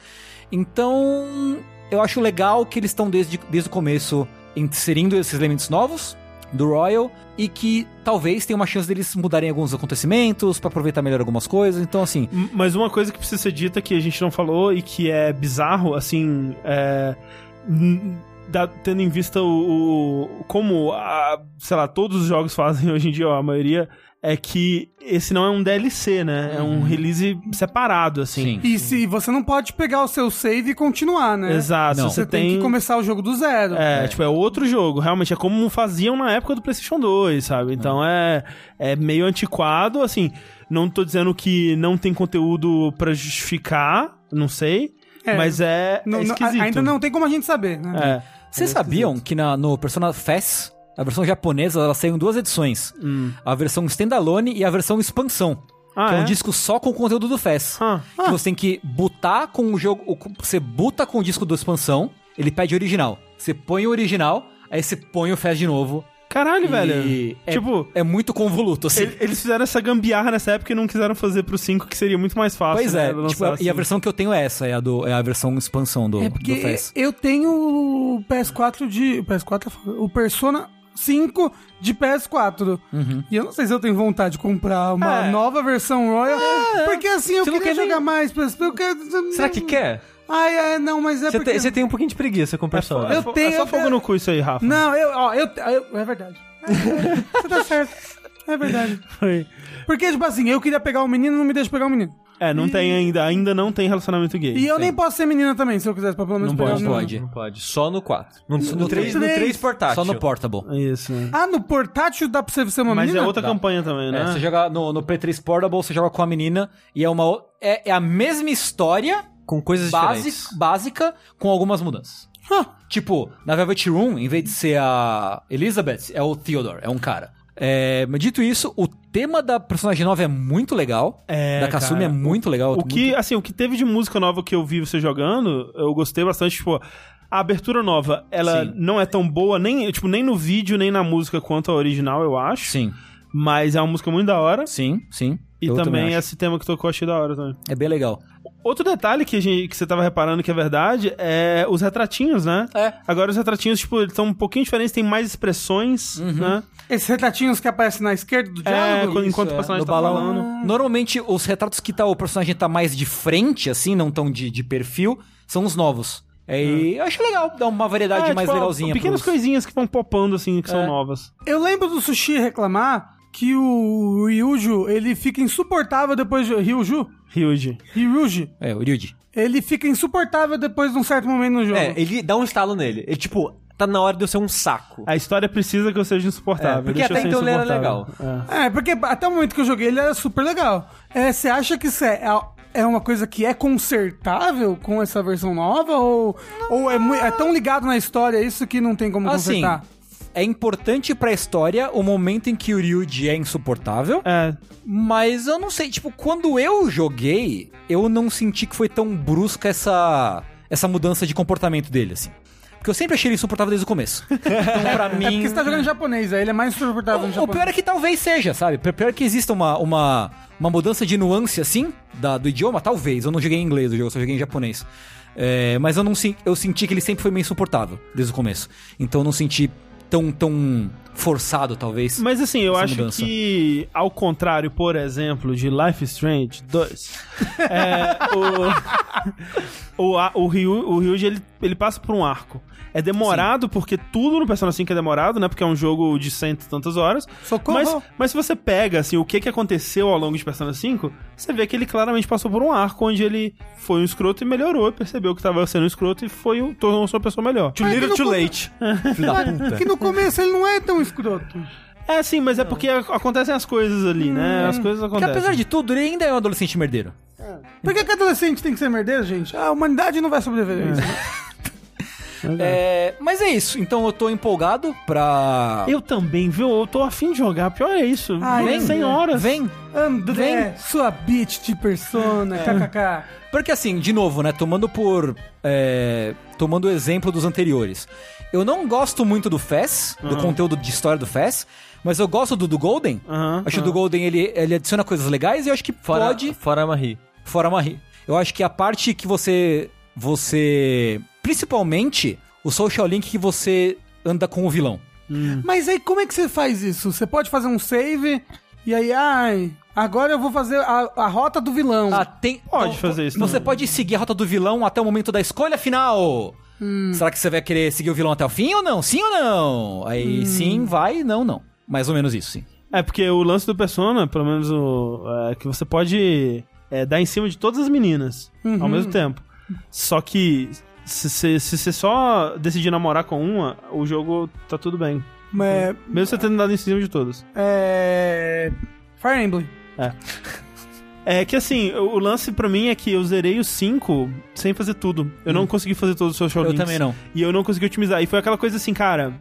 Então, eu acho legal que eles estão desde, desde o começo inserindo esses elementos novos do Royal e que talvez tenha uma chance deles mudarem alguns acontecimentos pra aproveitar melhor algumas coisas. Então, assim, Mas uma coisa que precisa ser dita que a gente não falou e que é bizarro, assim, é. Da- tendo em vista o, o- como, a, sei lá, todos os jogos fazem hoje em dia, ó, a maioria, é que esse não é um DLC, né? É um release separado, assim. Sim. E se você não pode pegar o seu save e continuar, né? Exato. Não. Você, Você tem... que começar o jogo do zero. É, tipo, é outro jogo. Realmente é como faziam na época do PlayStation 2, sabe? Então é, é meio antiquado, assim. Não tô dizendo que não tem conteúdo pra justificar, não sei. É, mas é, Não- é esquisito. ainda não tem como a gente saber, né? É. Vocês sabiam que na- no Persona FES, a versão japonesa, ela saiu em duas edições. A versão standalone e a versão expansão. Ah, que é, é? um disco só com o conteúdo do FES. Ah. Que você tem que botar com o jogo. Você buta com o disco do expansão, ele pede original. Você põe o original, aí você põe o FES de novo. Caralho, e velho. É, Tipo, é muito convoluto, assim. ele- eles fizeram essa gambiarra nessa época e não quiseram fazer pro 5, que seria muito mais fácil. Pois né, é, tipo, e a assim. versão que eu tenho é essa, é a, do, é a versão expansão do, É do porque FES. eu tenho o PS4 de. O PS4, o Persona 5 de PS4. E eu não sei se eu tenho vontade de comprar uma É. nova versão Royal. Porque assim, eu Você queria quer nem- jogar mais. Eu quero... Será que quer? Ai, é, não, mas é Você porque... tem, você tem um pouquinho de preguiça com o personagem. Eu É fo- tenho- É só eu- fogo no cu isso aí, Rafa. Não, eu, ó, eu, eu- É verdade. É, Você tá certo. É verdade. Foi. Porque, tipo assim, eu queria pegar o menino e não me deixa pegar o menino. É, não tem ainda, ainda não tem relacionamento gay. E eu nem posso ser menina também, se eu quisesse, pra pelo menos Não pegar pode, menino. pode. Não pode. Só no 4. No, no, no 3, no três. 3 portátil. Só no Portable. Isso. Ah, no portátil dá pra você ser uma Mas menina? é outra Dá. campanha também, né? É, você joga no, no Play 3 Portable, você joga com a menina e é uma é, é a mesma história Com coisas basi- diferentes. básica com algumas mudanças. Hã. Tipo, na Velvet Room, em vez de ser a Elizabeth, é o Theodore, é um cara. É, mas dito isso, o tema da personagem nova é muito legal. É, da Kasumi cara. é muito legal. O que, muito- assim, o que teve de música nova que eu vi você jogando, eu gostei bastante, tipo, a abertura nova, ela Sim. não é tão boa, nem, tipo, nem no vídeo, nem na música quanto a original, eu acho. Sim, Mas é uma música muito da hora. sim, sim. E também acho. esse tema que tocou, eu achei da hora também. É bem legal. Outro detalhe que, a gente, que você tava reparando que é verdade é os retratinhos, né? É. Agora os retratinhos, tipo, eles são um pouquinho diferentes, tem mais expressões, Uhum. né? Esses retratinhos que aparecem na esquerda do É, diálogo? quando- enquanto Isso, o é, personagem tá balão. falando. Normalmente, os retratos que tá, o personagem tá mais de frente, assim, não tão de, de perfil, são os novos. É, e eu acho legal, dá uma variedade É, mais tipo, legalzinha. Pequenas pros- coisinhas que vão popando, assim, que são É. novas. Eu lembro do Sushi reclamar que o Ryuju, ele fica insuportável depois de... Ryuju? Ryuji. Ryuji. É, o Ryuji. Ele fica insuportável depois de um certo momento no jogo. É, ele dá um estalo nele. Ele, tipo, tá na hora de eu ser um saco. A história precisa que eu seja insuportável. É, porque deixa até então ele era insuportável. É. É, porque até o momento que eu joguei ele era super legal. É, você acha que isso é, é uma coisa que é consertável com essa versão nova? Ou, ou é, é tão ligado na história isso que não tem como Assim, consertar? É importante pra história o momento em que o Ryuji é insuportável. É, Mas eu não sei, tipo, quando eu joguei, eu não senti que foi tão brusca essa, essa mudança de comportamento dele, assim. Porque eu sempre achei ele insuportável desde o começo. Então, pra É mim. porque você tá jogando em japonês, aí ele é mais suportável em O, o japonês. pior é que talvez seja, sabe? O pior é que exista uma, uma, uma mudança de nuance assim da, do idioma, talvez. Eu não joguei em inglês o jogo, eu só joguei em japonês. É, mas eu não eu senti que ele sempre foi meio insuportável desde o começo. Então eu não senti tão, tão forçado, talvez. Mas assim, eu acho mudança. que, ao contrário, por exemplo, de Life Strange 2, é, o, o, o, Ryu, o Ryuji, ele, ele passa por um arco. É demorado, porque tudo no Persona 5 é demorado, né? Porque é um jogo de cento e tantas horas. Socorro! Mas, mas se você pega, assim, o que, que aconteceu ao longo de Persona 5, você vê que ele claramente passou por um arco onde ele foi um escroto e melhorou, percebeu que tava sendo um escroto e foi, um- tornou-se uma pessoa melhor. Too little, que too late. Filho da puta. Que no começo ele não é tão escroto. É, sim, mas é porque ac- acontecem as coisas ali, né? As coisas Porque acontecem. apesar de tudo, ele ainda é um adolescente merdeiro. Por que, que adolescente tem que ser merdeiro, gente? A humanidade não vai sobreviver a isso. É, mas é isso. Então eu tô empolgado pra. Eu também, viu? Eu tô afim de jogar. Pior é isso. Ai, Vem vem, 100 horas. Vem. André, sua bitch de persona, kkk. Porque assim, de novo, né? Tomando por. é, tomando o exemplo dos anteriores. Eu não gosto muito do FES, do conteúdo de história do FES, mas eu gosto do do Golden. Aham, acho que o do Golden ele, ele adiciona coisas legais e eu acho que Fora, pode. fora a Marie. Fora Marie. Eu acho que a parte que você. Você. Principalmente o social link que você anda com o vilão. Mas aí como é que você faz isso? Você pode fazer um save e aí, ai, agora eu vou fazer a, a rota do vilão. Ah, tem. Pode fazer isso Você também. pode seguir a rota do vilão até o momento da escolha final. Será que você vai querer seguir o vilão até o fim ou não? Sim ou não? Aí sim, vai, não, não. Mais ou menos isso, sim. É, porque o lance do Persona, pelo menos o. É que você pode é, dar em cima de todas as meninas ao mesmo tempo. Só que se se- se você só decidir namorar com uma, o jogo tá tudo bem. É, Mesmo você tendo dado em cima de todas. é, Fire Emblem. É que assim, o lance pra mim é que eu zerei os 5 sem fazer tudo. Eu não consegui fazer todos os social Eu links. também não. E eu não consegui otimizar. E foi aquela coisa assim, cara.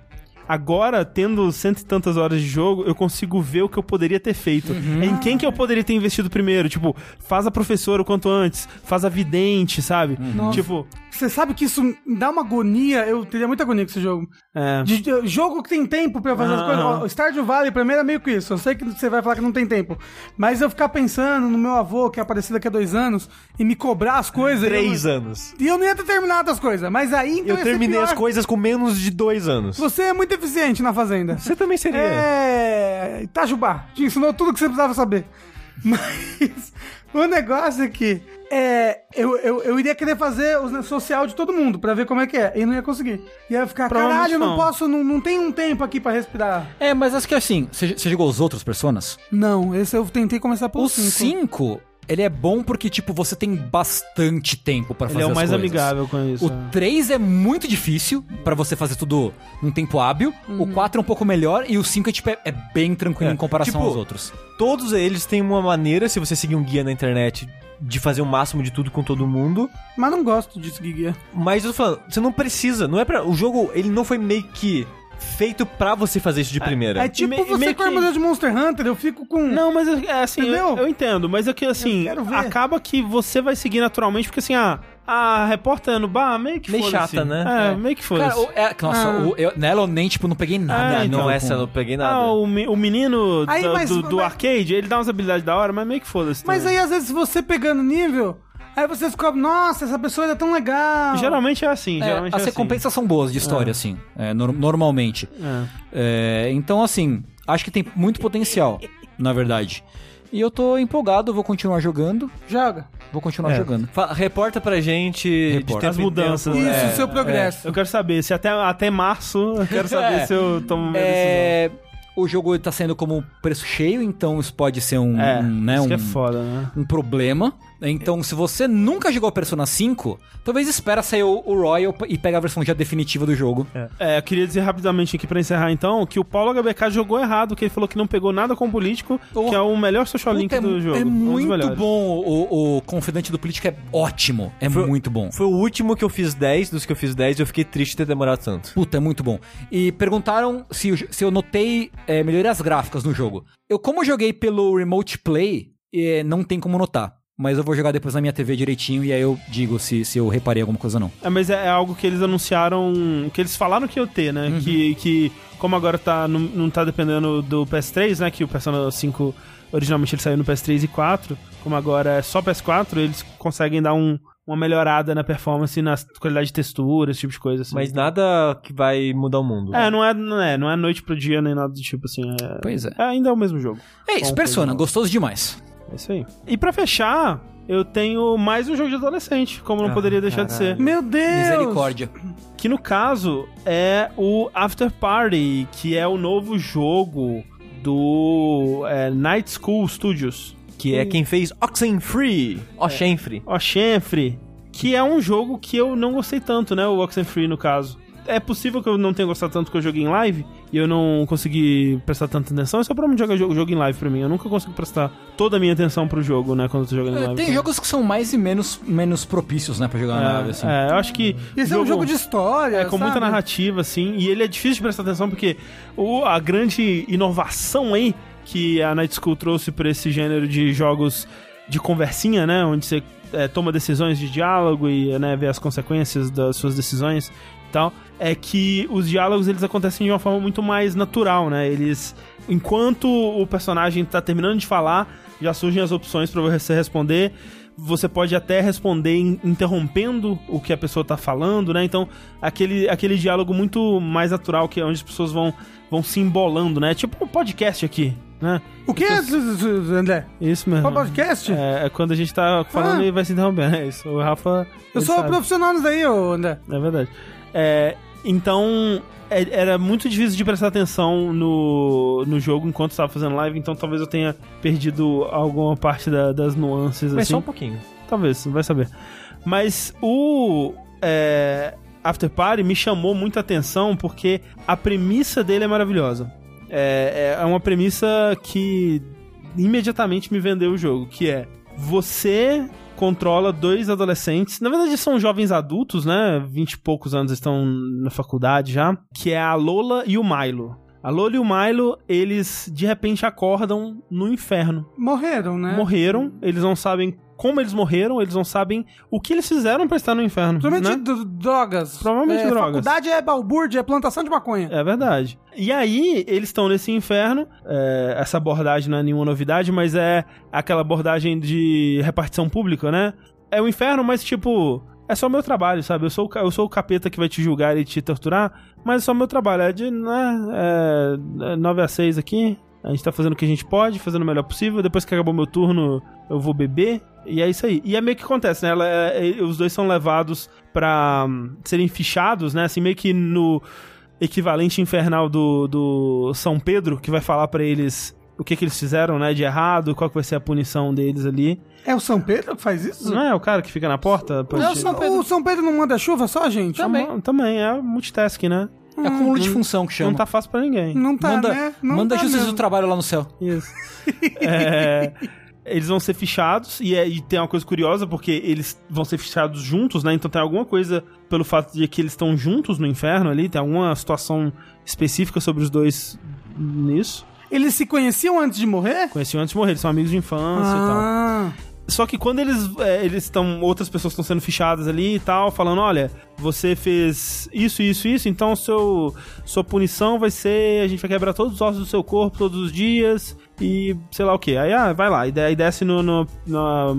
Agora, tendo cento e tantas horas de jogo, eu consigo ver o que eu poderia ter feito. Em quem que eu poderia ter investido primeiro? Tipo, faz a professora o quanto antes, faz a vidente, sabe? Nossa. Tipo, Você sabe que isso me dá uma agonia. Eu teria muita agonia com esse jogo. é. De, de- jogo que tem tempo pra eu fazer as Aham. coisas. O Stardew Valley pra mim era meio que isso. Eu sei que você vai falar que não tem tempo. Mas eu ficar pensando no meu avô, que é aparecido daqui a dois anos, e me cobrar as coisas. Três eu, anos. E eu não ia ter terminado as coisas. Mas aí então Eu terminei pior. as coisas com menos de dois anos. Você é muito eficiente na fazenda. Você também seria. É. Itajubá. Te ensinou tudo que você precisava saber. Mas o negócio é que. É, eu, eu, eu iria querer fazer o social de todo mundo pra ver como é que é. E não ia conseguir. E ia ficar, caralho, não não. posso, não, não tem um tempo aqui pra respirar. É, mas acho que assim, você, você jogou os outros personas? Não, esse eu tentei começar pelo O 5. 5, ele é bom porque, tipo, você tem bastante tempo pra fazer Ele é o mais coisas. amigável com isso. O 3 é muito difícil pra você fazer tudo num tempo hábil. O 4 é um pouco melhor e o 5 é, tipo, é, é bem tranquilo É, em comparação tipo, aos outros. Todos eles têm uma maneira, se você seguir um guia na internet, de fazer o máximo de tudo com todo mundo. Mas não gosto disso, Guiguia. Mas eu tô falando, você não precisa, não é pra. O jogo, ele não foi meio que feito pra você fazer isso de primeira. É tipo me- você com a armadura de Monster Hunter, eu fico com. Não, mas é é assim, eu, eu entendo, mas é que assim, acaba que você vai seguir naturalmente, porque assim, ah, a repórter no bar, meio que Meio chata, né? É, É. meio que Cara, foda-se. o- é, nossa, Ah. o- eu, nela eu nem, tipo, não peguei nada. Ah, então, não, com- essa eu não peguei nada. Ah, o, me- o menino Aí, do, mas- do, do mas- arcade, ele dá umas habilidades da hora, mas meio que foda-se. Mas também. aí, às vezes, você pegando nível, aí você descobre, nossa, essa pessoa é tão legal. Geralmente é assim, É, geralmente as é assim. recompensas são boas de história, assim, é, nor- normalmente. É. É, então, assim, acho que tem muito potencial, na verdade. E eu tô empolgado, vou continuar jogando. Joga. Vou continuar É. jogando. Fa- reporta pra gente Reporta. As mudanças, tempo, Isso, é. o seu progresso. Eu quero saber, se até, até março, eu quero saber É. se eu tomo minha É, o jogo tá sendo como preço cheio, então isso pode ser um. É, um, né, isso um, que é foda, né? um problema. Então, se você nunca jogou Persona 5, talvez espera sair o, o Royal e pega a versão já definitiva do jogo. É, eu queria dizer rapidamente aqui pra encerrar então que o Paulo HBK jogou errado, que ele falou que não pegou nada com político, Oh. que é o melhor social link Puta, é, do jogo. é um dos muito melhores. bom. O, o Confidente do Político é ótimo. É Foi- muito bom. Foi o último que eu fiz 10, dos que eu fiz 10, eu fiquei triste de ter demorado tanto. Puta, é muito bom. E perguntaram se, eu- se eu notei é, melhorias gráficas no jogo. Eu, como eu joguei pelo Remote Play, é, não tem como notar. Mas eu vou jogar depois na minha TV direitinho e aí eu digo se, se eu reparei alguma coisa ou não. É, mas é, é algo que eles anunciaram, que eles falaram que ia ter, né? Uhum. Que, que como agora tá, não, não tá dependendo do PS3, né? Que o Persona 5 originalmente ele saiu no PS3 e 4, como agora é só PS4, eles conseguem dar um, uma melhorada na performance, na qualidade de textura, esse tipo de coisa. Assim. Mas nada que vai mudar o mundo. É, não é, não é, não é noite pro dia nem nada do tipo assim. É, Pois é. é, ainda é o mesmo jogo. É isso, Persona, coisa gostoso demais. É isso aí. E pra fechar, eu tenho mais um jogo de adolescente, como não Ah, poderia deixar de caralho. ser. Meu Deus! Misericórdia. Que no caso é o After Party, que é o novo jogo do é, Night School Studios. Que é quem fez Oxenfree. Oxenfree. Oxenfree, que é um jogo que eu não gostei tanto, né? O Oxenfree, no caso. É possível que eu não tenha gostado tanto que eu joguei em live e eu não consegui prestar tanta atenção. É só pra mim jogar jogo, jogo em live pra mim. Eu nunca consigo prestar toda a minha atenção pro jogo, né? Quando eu tô jogando em É, live. Tem jogos que são mais e menos, menos propícios, né, pra jogar na nave, assim. É, eu acho que. Esse é um jogo de história. É, com muita sabe? narrativa, assim, e ele é difícil de prestar atenção porque o, a grande inovação aí que a Night School trouxe pra esse gênero de jogos de conversinha, né? Onde você é, toma decisões de diálogo e né, vê as consequências das suas decisões e tal, é que os diálogos eles acontecem de uma forma muito mais natural, né? Eles, enquanto o personagem tá terminando de falar, já surgem as opções pra você responder. Você pode até responder in- interrompendo o que a pessoa tá falando, né? Então, aquele, aquele diálogo muito mais natural que é onde as pessoas vão, vão se embolando, né? Tipo um podcast aqui, né? O que é, André? Isso mesmo. Qual podcast? É, é quando a gente tá falando Ah. e vai se interrompendo. É isso. O Rafa. Eu sou sabe. profissional nisso daí, ô André. É verdade. É, então, é- era muito difícil de prestar atenção no, no jogo enquanto estava fazendo live, então talvez eu tenha perdido alguma parte da- das nuances. Mas assim. só um pouquinho. Talvez, vai saber. Mas o é, After Party me chamou muita atenção porque a premissa dele é maravilhosa. É, é uma premissa que imediatamente me vendeu o jogo, que é você controla dois adolescentes, na verdade são jovens adultos, né? Vinte e poucos anos estão na faculdade já, que é a Lola e o Milo. A Lola e o Milo, eles de repente acordam no inferno Morreram, né? morreram, eles não sabem como eles morreram, eles não sabem o que eles fizeram pra estar no inferno. Provavelmente né? drogas. Provavelmente é, drogas. Faculdade é balbúrdia, é plantação de maconha. É verdade. E aí, eles estão nesse inferno. é, essa abordagem não é nenhuma novidade, mas é aquela abordagem de repartição pública, né? É o inferno, mas tipo. É só meu trabalho, sabe? Eu sou, o eu sou o capeta que vai te julgar e te torturar, mas é só meu trabalho. É de né, é, é 9 a 6 aqui. A gente tá fazendo o que a gente pode, fazendo o melhor possível. Depois que acabou meu turno, eu vou beber. E é isso aí. E é meio que acontece, né? Ela- é- é- os dois são levados pra hum, serem fichados, né? Assim, meio que no equivalente infernal do, do São Pedro, que vai falar pra eles o que, que eles fizeram, né? De errado, qual que vai ser a punição deles ali. É o São Pedro que faz isso? Não é o cara que fica na porta? Não, o São Pedro. O São Pedro não manda chuva só, gente? Também. Também, é multitasking, né? É acúmulo de função que chama. Não tá fácil pra ninguém. Não tá, manda né? Não manda tá justiça do trabalho lá no céu. Isso. É, eles vão ser fichados e, é- e tem uma coisa curiosa porque eles vão ser fichados juntos, né? Então tem alguma coisa pelo fato de que eles estão juntos no inferno ali, tem alguma situação específica sobre os dois nisso. Eles se conheciam antes de morrer? Conheciam antes de morrer, eles são amigos de infância e tal. Só que quando eles é, eles estão outras pessoas estão sendo fichadas ali e tal, falando, olha, você fez isso, isso, isso, então seu sua punição vai ser, a gente vai quebrar todos os ossos do seu corpo todos os dias e sei lá o que. Aí ah, vai lá, e aí desce no, no- na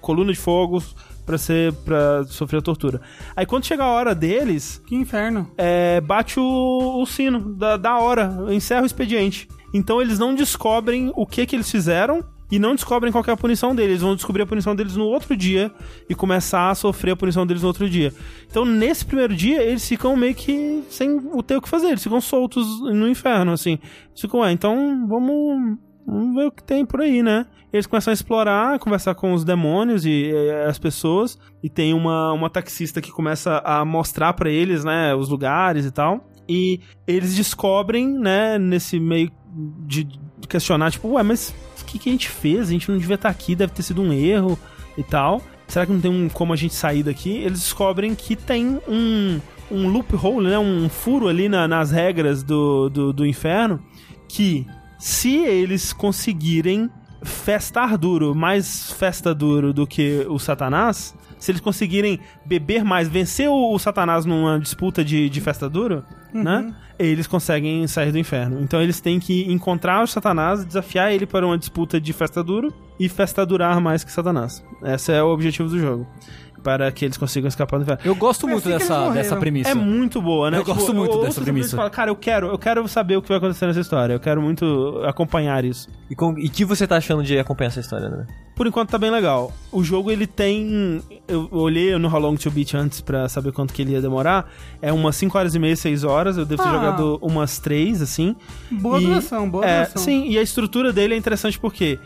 coluna de fogo pra ser para sofrer a tortura. Aí quando chega a hora deles, que inferno. é, bate o, o sino da, da hora, encerra o expediente. Então eles não descobrem o que que eles fizeram e não descobrem qual é a punição deles. Eles vão descobrir a punição deles no outro dia e começar a sofrer a punição deles no outro dia. Então nesse primeiro dia eles ficam meio que sem o ter o que fazer, eles ficam soltos no inferno, assim. Eles ficam, é, então vamos vamos ver o que tem por aí, né? Eles começam a explorar, conversar com os demônios e, e as pessoas, e tem uma, uma taxista que começa a mostrar pra eles, né, os lugares e tal. E eles descobrem, né, nesse meio de questionar, tipo, ué, mas que, que a gente fez? A gente não devia estar aqui, deve ter sido um erro e tal. Será que não tem um, como a gente sair daqui? Eles descobrem que tem um, um loophole, né? Um furo ali na- nas regras do, do, do inferno que se eles conseguirem festar duro, mais festa duro do que o Satanás, se eles conseguirem beber mais, vencer o, o Satanás numa disputa de, de festa duro, né? Eles conseguem sair do inferno. Então eles têm que encontrar o Satanás, desafiar ele para uma disputa de festa duro e festa durar mais que Satanás. Esse é o objetivo do jogo. Para que eles consigam escapar do inferno. Eu gosto Foi muito assim dessa, dessa premissa. É muito boa, né? Eu gosto muito ouço dessa essa premissa. falo, Cara, eu quero, eu quero saber o que vai acontecer nessa história. Eu quero muito acompanhar isso. E o e que você tá achando de acompanhar essa história, né? Por enquanto tá bem legal. O jogo ele tem. Eu olhei no How Long to Beat antes pra saber quanto que ele ia demorar. É umas 5 horas e meia, 6 horas. Eu devo ter Ah. jogado umas 3, assim. Boa E- duração, boa é, duração. Sim, e a estrutura dele é interessante porque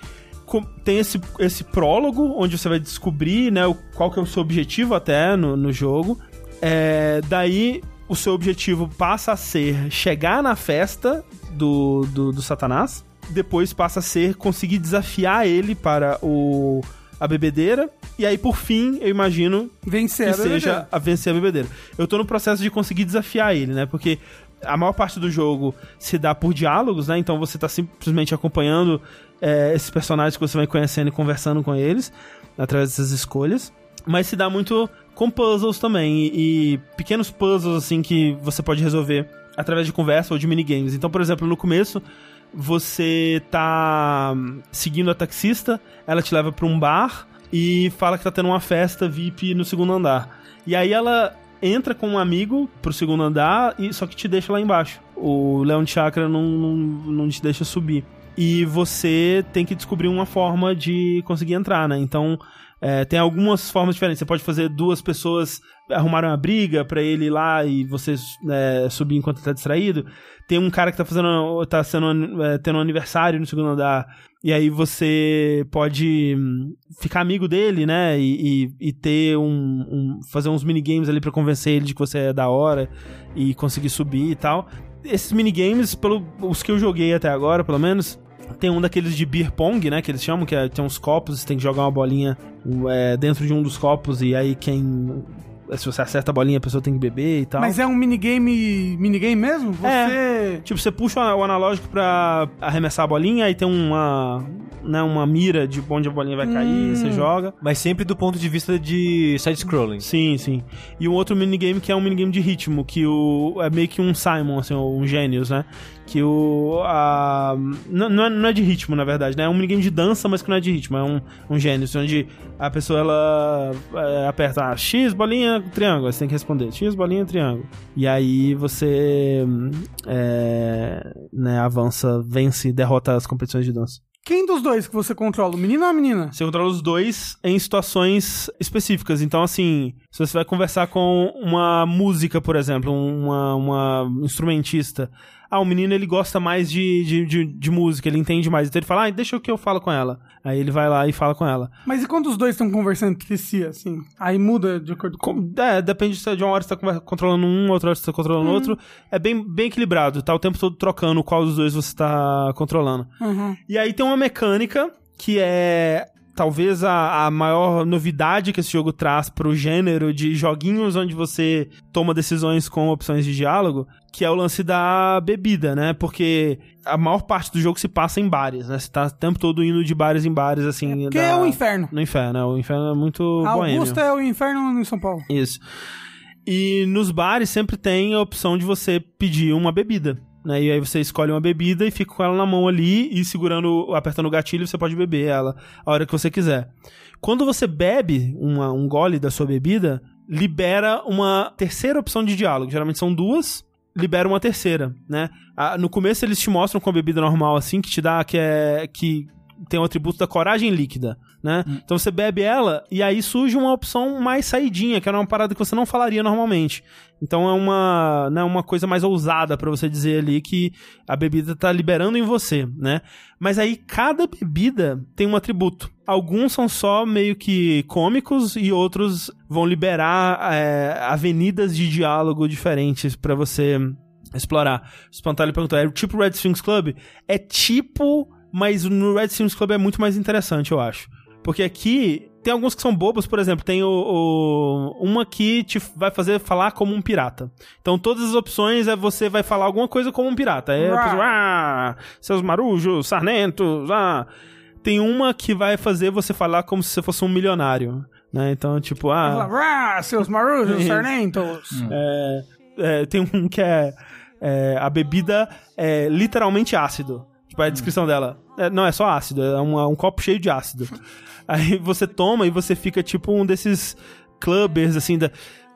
tem esse, esse prólogo onde você vai descobrir né, qual que é o seu objetivo até no, no jogo. É, daí o seu objetivo passa a ser chegar na festa do, do, do Satanás. Depois passa a ser conseguir desafiar ele para o a bebedeira. E aí, por fim, eu imagino Vencer que a bebedeira. seja a vencer a bebedeira. Eu tô no processo de conseguir desafiar ele, né? Porque a maior parte do jogo se dá por diálogos, né? Então você tá simplesmente acompanhando é, esses personagens que você vai conhecendo e conversando com eles através dessas escolhas. Mas se dá muito com puzzles também. E, e pequenos puzzles, assim, que você pode resolver através de conversa ou de minigames. Então, por exemplo, no começo você tá hum, seguindo a taxista, ela te leva pra um bar e fala que tá tendo uma festa VIP no segundo andar. E aí ela entra com um amigo pro segundo andar, e só que te deixa lá embaixo. O Leão de Chakra não, não, não te deixa subir. E você tem que descobrir uma forma de conseguir entrar, né? Então, é, tem algumas formas diferentes. Você pode fazer duas pessoas arrumarem uma briga pra ele ir lá e você é, subir enquanto tá distraído. Tem um cara que tá fazendo. tá sendo, é, tendo um aniversário no segundo andar. E aí você pode hum, ficar amigo dele, né? E, e, e ter um, um- fazer uns minigames ali pra convencer ele de que você é da hora e conseguir subir e tal. Esses minigames, pelo, os que eu joguei até agora, pelo menos, tem um daqueles de beer pong, né? Que eles chamam, que é, tem uns copos, você tem que jogar uma bolinha é, dentro de um dos copos e aí quem. Se você acerta a bolinha, a pessoa tem que beber e tal. Mas é um minigame. Minigame mesmo? Você. Tipo, você puxa o analógico pra arremessar a bolinha, aí tem uma, né, uma mira de onde a bolinha vai cair, você joga. Mas sempre do ponto de vista de side-scrolling. Sim, sim. E um outro minigame que é um minigame de ritmo, que o é meio que um Simon, assim, um Gênios, né? Que o. A, não, não, é, não é de ritmo, na verdade, né? É um minigame de dança, mas que não é de ritmo. É um, um Gênios, onde a pessoa ela é, aperta ah, X, bolinha, triângulo. Você tem que responder X, bolinha, triângulo. E aí você é, né, avança, vence e derrota as competições de dança. Quem dos dois que você controla? O menino ou a menina? Você controla os dois em situações específicas. Então, assim, se você vai conversar com uma música, por exemplo, uma, uma instrumentista. Ah, o menino ele gosta mais de, de, de, de música, ele entende mais. Então ele fala, ah, deixa que eu falo com ela. Aí ele vai lá e fala com ela. Mas e quando os dois estão conversando entre si, assim? Aí muda de acordo com. É, depende se de uma hora você tá controlando um, outra hora você tá controlando outro. É bem, bem equilibrado, tá o tempo todo trocando qual dos dois você tá controlando. Uhum. E aí tem uma mecânica que é talvez a, a maior novidade que esse jogo traz pro gênero de joguinhos onde você toma decisões com opções de diálogo, que é o lance da bebida, né? Porque a maior parte do jogo se passa em bares, né? Você tá o tempo todo indo de bares em bares, assim. Que da- é o inferno. No inferno, né? O inferno é muito A boêmio. Augusta é o inferno em São Paulo. Isso. E nos bares sempre tem a opção de você pedir uma bebida. Né? E aí você escolhe uma bebida e fica com ela na mão ali e segurando, apertando o gatilho, você pode beber ela a hora que você quiser. Quando você bebe uma- um gole da sua bebida, libera uma terceira opção de diálogo. Geralmente são duas, libera uma terceira, né? Ah, No começo eles te mostram com a bebida normal assim, que te dá que é que tem o atributo da coragem líquida. Né? Então você bebe ela e aí surge uma opção mais saidinha, que era uma parada que você não falaria normalmente. Então é uma, né, uma coisa mais ousada pra você dizer ali que a bebida tá liberando em você, né? Mas aí cada bebida tem um atributo. Alguns são só meio que cômicos e outros vão liberar é, avenidas de diálogo diferentes pra você explorar. Espantalho perguntou, é tipo Red Strings Club? É tipo, mas no Red Strings Club é muito mais interessante, eu acho. Porque aqui tem alguns que são bobos, por exemplo, tem o, o- uma que te vai fazer falar como um pirata. Então todas as opções é você vai falar alguma coisa como um pirata. É, exemplo, ah, seus marujos, sarnentos, ah. Tem uma que vai fazer você falar como se você fosse um milionário, né? Então, tipo, ah, "Rá, seus marujos, Isso. sarnentos. é, é, tem um que é, é, a bebida é literalmente ácido. Tipo, é a descrição dela. É, não, é só ácido, é um, um copo cheio de ácido. Aí você toma e você fica tipo um desses clubbers, assim, da.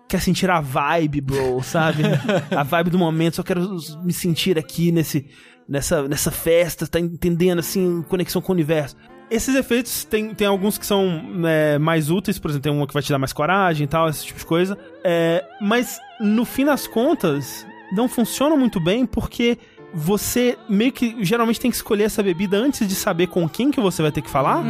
Quer sentir a vibe, bro, sabe? a vibe do momento, só quero me sentir aqui nesse, nessa, nessa festa, tá entendendo, assim, conexão com o universo. Esses efeitos tem, tem alguns que são é, mais úteis, por exemplo, tem uma que vai te dar mais coragem e tal, esse tipo de coisa. É, mas no fim das contas, não funciona muito bem porque você meio que geralmente tem que escolher essa bebida antes de saber com quem que você vai ter que falar.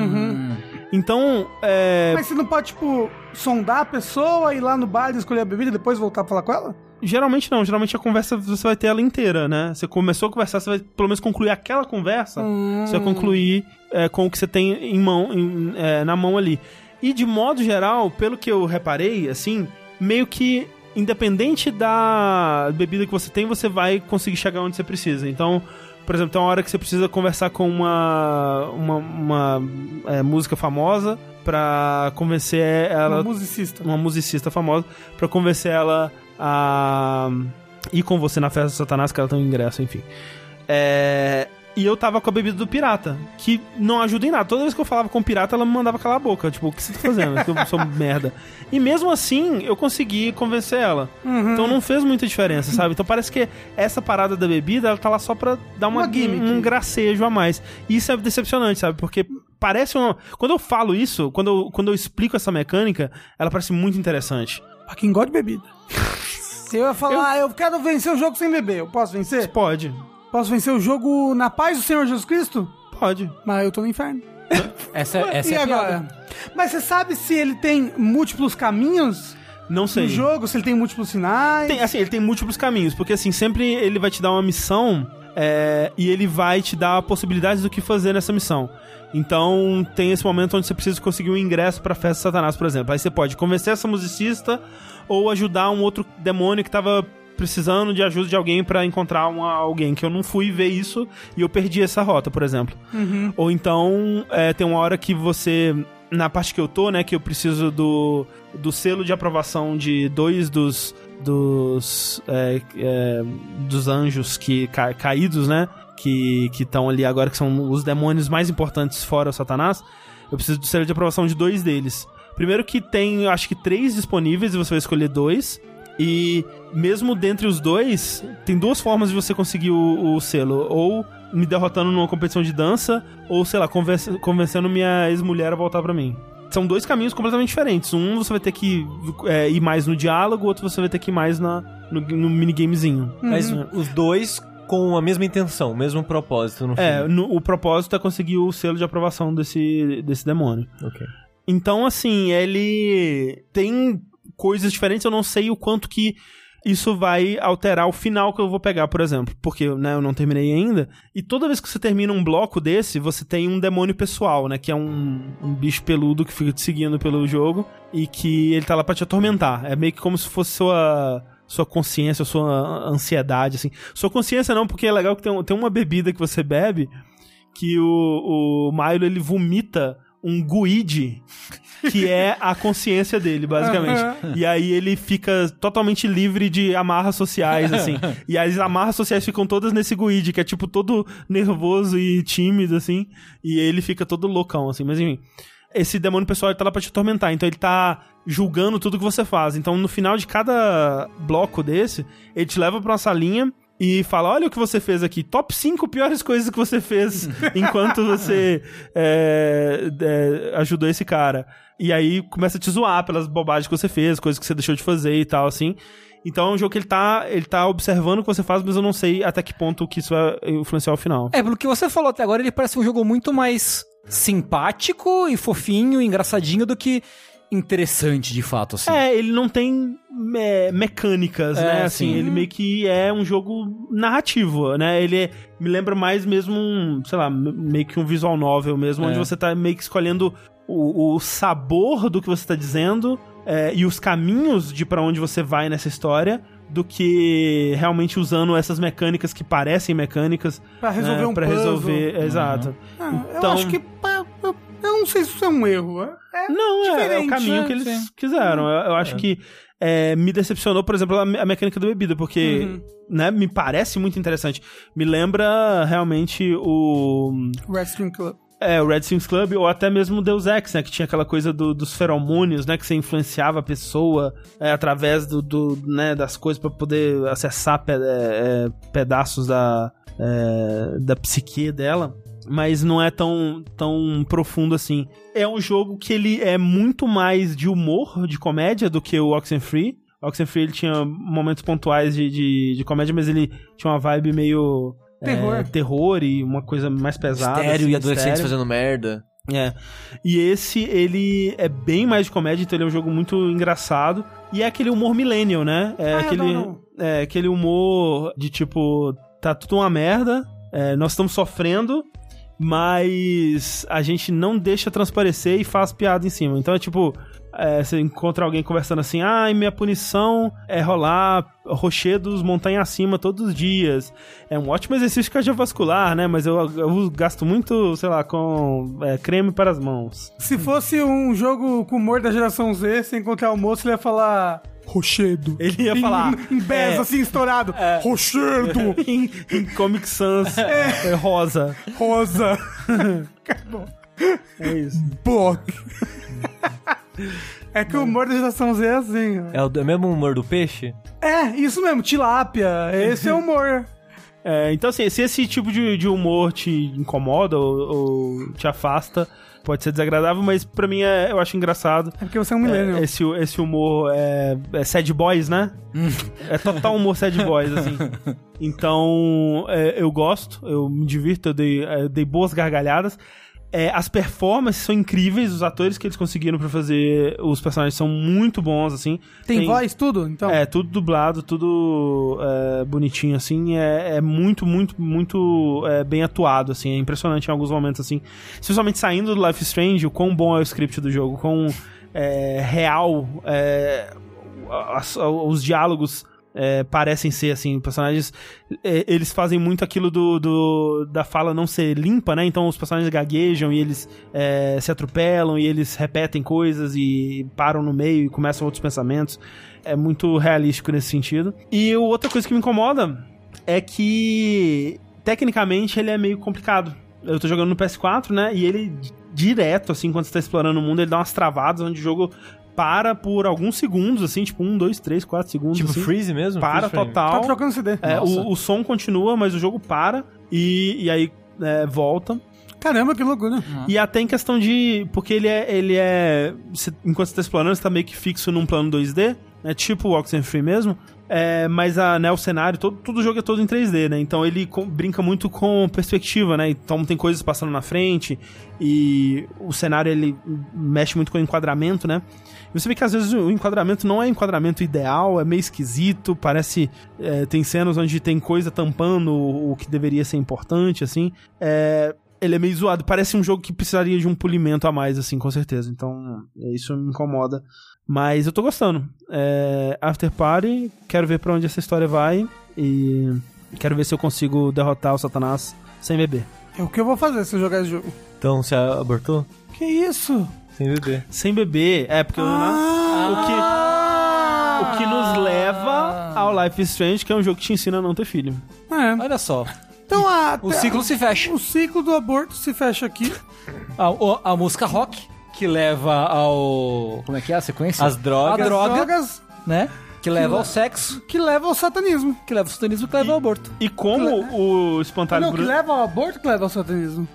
Então, é, Mas você não pode, tipo, sondar a pessoa, ir lá no bar e escolher a bebida e depois voltar a falar com ela? geralmente não. Geralmente a conversa você vai ter ela inteira, né? Você começou a conversar, você vai pelo menos concluir aquela conversa. Hum. Você vai concluir é, com o que você tem em mão, em- é, na mão ali. E de modo geral, pelo que eu reparei, assim, meio que independente da bebida que você tem, você vai conseguir chegar onde você precisa. Então, por exemplo, tem uma hora que você precisa conversar com uma, uma, uma, é, música famosa pra convencer ela Uma musicista. uma musicista famosa pra convencer ela a ir com você na festa do Satanás, que ela tem um ingresso, enfim. É, E eu tava com a bebida do pirata, que não ajuda em nada. Toda vez que eu falava com o pirata, ela me mandava calar a boca. Tipo, o que você tá fazendo? Eu sou merda. E mesmo assim, eu consegui convencer ela. Então não fez muita diferença, sabe? Então parece que essa parada da bebida, ela tá lá só pra dar uma, Uma gimmick. um gracejo a mais. E isso é decepcionante, sabe? Porque parece uma... Quando eu falo isso, quando eu, quando eu explico essa mecânica, ela parece muito interessante. Pra quem gosta de bebida. Se eu ia falar, eu... quero vencer o jogo sem beber, eu posso vencer? Pode. Posso vencer o jogo na paz do Senhor Jesus Cristo? Pode. Mas eu tô no inferno. Essa, essa e é a agora? piada. Mas você sabe se ele tem múltiplos caminhos Não sei. no jogo? Se ele tem múltiplos sinais? Tem, assim, ele tem múltiplos caminhos, porque assim, sempre ele vai te dar uma missão é, e ele vai te dar possibilidades do que fazer nessa missão. Então, tem esse momento onde você precisa conseguir um ingresso pra festa de Satanás, por exemplo. Aí você pode convencer essa musicista ou ajudar um outro demônio que tava precisando de ajuda de alguém pra encontrar uma, alguém que eu não fui ver isso e eu perdi essa rota, por exemplo. Ou então, é, tem uma hora que você. Na parte que eu tô, né, que eu preciso do, do selo de aprovação de dois dos. dos. é, é, dos anjos que ca- caídos, né? Que estão ali agora, que são os demônios mais importantes fora o Satanás. Eu preciso do selo de aprovação de dois deles. Primeiro que tem, acho que três disponíveis e você vai escolher dois. E mesmo dentre os dois, tem duas formas de você conseguir o, o selo. Ou me derrotando numa competição de dança, ou, sei lá, convenc- convencendo minha ex-mulher a voltar pra mim. São dois caminhos completamente diferentes. Um você vai ter que é, ir mais no diálogo, o outro você vai ter que ir mais na, no, no minigamezinho. Mas os dois com a mesma intenção, o mesmo propósito no É, no- o propósito é conseguir o selo de aprovação desse, desse demônio. Ok. Então, assim, ele tem coisas diferentes, eu não sei o quanto que isso vai alterar o final que eu vou pegar, por exemplo. Porque, né, eu não terminei ainda. E toda vez que você termina um bloco desse, você tem um demônio pessoal, né? Que é um, um bicho peludo que fica te seguindo pelo jogo. E que ele tá lá pra te atormentar. É meio que como se fosse sua... Sua consciência, sua ansiedade, assim. Sua consciência não, porque é legal que tem, tem uma bebida que você bebe que o, o Milo ele vomita um guide que é a consciência dele, basicamente. E aí ele fica totalmente livre de amarras sociais, assim. E as amarras sociais ficam todas nesse guide, que é tipo todo nervoso e tímido, assim. E ele fica todo loucão, assim. Mas enfim. Esse demônio pessoal ele tá lá pra te atormentar, então ele tá julgando tudo que você faz. Então no final de cada bloco desse, ele te leva pra uma salinha e fala: Olha o que você fez aqui. Top 5 piores coisas que você fez enquanto você é, é, ajudou esse cara. E aí começa a te zoar pelas bobagens que você fez, coisas que você deixou de fazer e tal, assim. Então é um jogo que ele tá, ele tá observando o que você faz, mas eu não sei até que ponto que isso vai influenciar o final. É, pelo que você falou até agora, ele parece um jogo muito mais simpático e fofinho, engraçadinho do que interessante de fato, assim. É, ele não tem é, mecânicas, É, né? Assim, sim. ele meio que é um jogo narrativo, né? Ele é- me lembra mais mesmo um, sei lá, me- meio que um visual novel mesmo, É. onde você tá meio que escolhendo o, o sabor do que você tá dizendo é, e os caminhos de pra onde você vai nessa história do que realmente usando essas mecânicas que parecem mecânicas Pra resolver né, um puzzle. resolver, exato. Ah, Então- Eu acho que. Eu, não sei se isso é um erro. É, Não, é, é o caminho né? que eles Sim. quiseram. Eu, eu acho que é, me decepcionou, por exemplo, a mecânica da bebida, porque Uhum. né, me parece muito interessante. Me lembra realmente o, Wrestling Club. É, o Red Sims Club ou até mesmo o Deus Ex, né? Que tinha aquela coisa do- dos feromônios, né? Que você influenciava a pessoa é, através do, do, né, das coisas pra poder acessar pe- é, é, pedaços da, é, da psique dela. Mas não é tão, tão profundo assim. É um jogo que ele é muito mais de humor, de comédia, do que o Oxenfree. Oxenfree ele tinha momentos pontuais de, de, de comédia, mas ele tinha uma vibe meio... é, Terror. terror e uma coisa mais pesada. Mistério assim, e adolescentes fazendo merda. É. E esse, ele é bem mais de comédia, então ele é um jogo muito engraçado. E é aquele humor millennial, né? É Ah, aquele, não, não. é aquele humor de tipo, tá tudo uma merda, é, nós estamos sofrendo, mas a gente não deixa transparecer e faz piada em cima. Então é tipo. É, você encontra alguém conversando assim, ah, minha punição é rolar rochedos montanha acima todos os dias. É um ótimo exercício cardiovascular, né? Mas eu, eu gasto muito, sei lá, com é, creme para as mãos. Se fosse um jogo com humor da geração Z, se encontrar o moço, ele ia falar. Rochedo. Ele ia falar. Em, em bez, é, assim, estourado. Rochedo. em, em Comic Sans é, rosa. Rosa. Acabou. É isso. Block. É que o humor da geração Z é assim. ó. É o, é o mesmo humor do peixe? É, isso mesmo, tilápia. Esse é o humor. É, então, assim, se esse tipo de, de humor te incomoda ou, ou te afasta, pode ser desagradável, mas pra mim é, eu acho engraçado. É porque você é um millennial. É, esse, esse humor é, é sad boys, né? é total humor sad boys, assim. Então, é, eu gosto, eu me divirto, eu dei, é, eu dei boas gargalhadas. É, as performances são incríveis, os atores que eles conseguiram pra fazer os personagens são muito bons, assim. Tem, voz, tudo? Então. É, tudo dublado, tudo é, bonitinho, assim. É, é muito, muito, muito é, bem atuado, assim. É impressionante em alguns momentos, assim. Especialmente saindo do Life Strange, o quão bom é o script do jogo, quão é, real é, os diálogos é, parecem ser, assim, personagens... é, eles fazem muito aquilo do, do- da fala não ser limpa, né? Então os personagens gaguejam e eles é, se atropelam e eles repetem coisas e param no meio e começam outros pensamentos. É muito realístico nesse sentido. E outra coisa que me incomoda é que, tecnicamente, ele é meio complicado. Eu tô jogando no PS4, né? E ele, direto, assim, quando você tá explorando o mundo, ele dá umas travadas onde o jogo para por alguns segundos, assim, tipo um, dois, três, quatro segundos. Tipo assim. freeze mesmo? Para Freeze frame. Tá total. trocando CD. É, o, o som continua, mas o jogo para e, e aí é, volta. Caramba, que loucura. E até em questão de. Porque ele é. Ele é você- enquanto você tá explorando, você tá meio que fixo num plano 2D, né? Tipo o Oxenfree mesmo. É, mas a, né, o cenário, todo, todo o jogo é todo em 3D, né? Então ele com- brinca muito com perspectiva, né? Então tem coisas passando na frente e o cenário ele mexe muito com o enquadramento, né? E você vê que às vezes o enquadramento não é enquadramento ideal, é meio esquisito, parece. é, tem cenas onde tem coisa tampando o, o que deveria ser importante, assim. É, ele é meio zoado. Parece um jogo que precisaria de um polimento a mais, assim, com certeza. Então, é, isso me incomoda. Mas eu tô gostando. É, After Party, quero ver pra onde essa história vai. E quero ver se eu consigo derrotar o Satanás sem beber. É o que eu vou fazer se eu jogar esse jogo. Então você abortou? Que isso? Sem beber. Sem beber, é porque. né, Ah! o, que, o que nos leva ao Life is Strange, que é um jogo que te ensina a não ter filho. É. Olha só. Então a, O ciclo se fecha. o ciclo do aborto se fecha aqui. A, o- a música rock, que leva ao. Como é que é a sequência? As drogas. A droga. drogas. né? Que leva ao sexo, Que leva ao satanismo. que leva ao satanismo, que leva ao aborto. E como o espantalho Não, que leva ao aborto, que leva ao satanismo.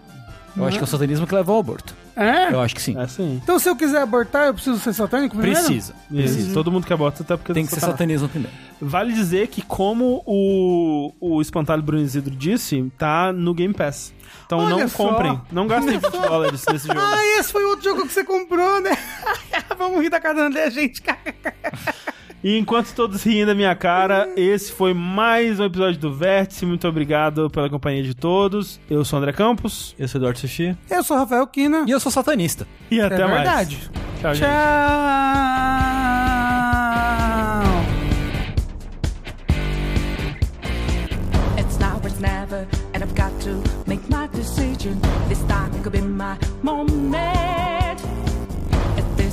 Eu acho que é o satanismo que leva ao aborto. É? Eu acho que sim. É assim. Então se eu quiser abortar, eu preciso ser satânico primeiro? Precisa. Isso. Todo mundo que aborta até porque Tem que ser satanismo primeiro. Vale dizer que como o, o espantalho Bruno Isidro disse, tá no Game Pass. Então Olha não só. comprem. Não gastem 20 dólares nesse jogo. Ah, esse foi o outro jogo que você comprou, né? Vamos rir da cara André, gente. E enquanto todos riem da minha cara, esse foi mais um episódio do Vértice. Muito obrigado pela companhia de todos. Eu sou o André Campos. Eu sou Eduardo Sushi. Eu sou o Rafael Kina. E eu sou satanista. E até é mais. verdade. Tchau, gente. Tchau. It's now or it's never, and I've got to make my decision. This time could be my moment.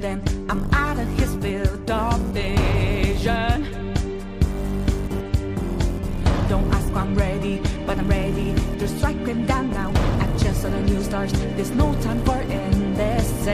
just I'm out of his field of vision. Don't ask why I'm ready, but I'm ready to strike him down now. I just saw the new stars, there's no time for indecision.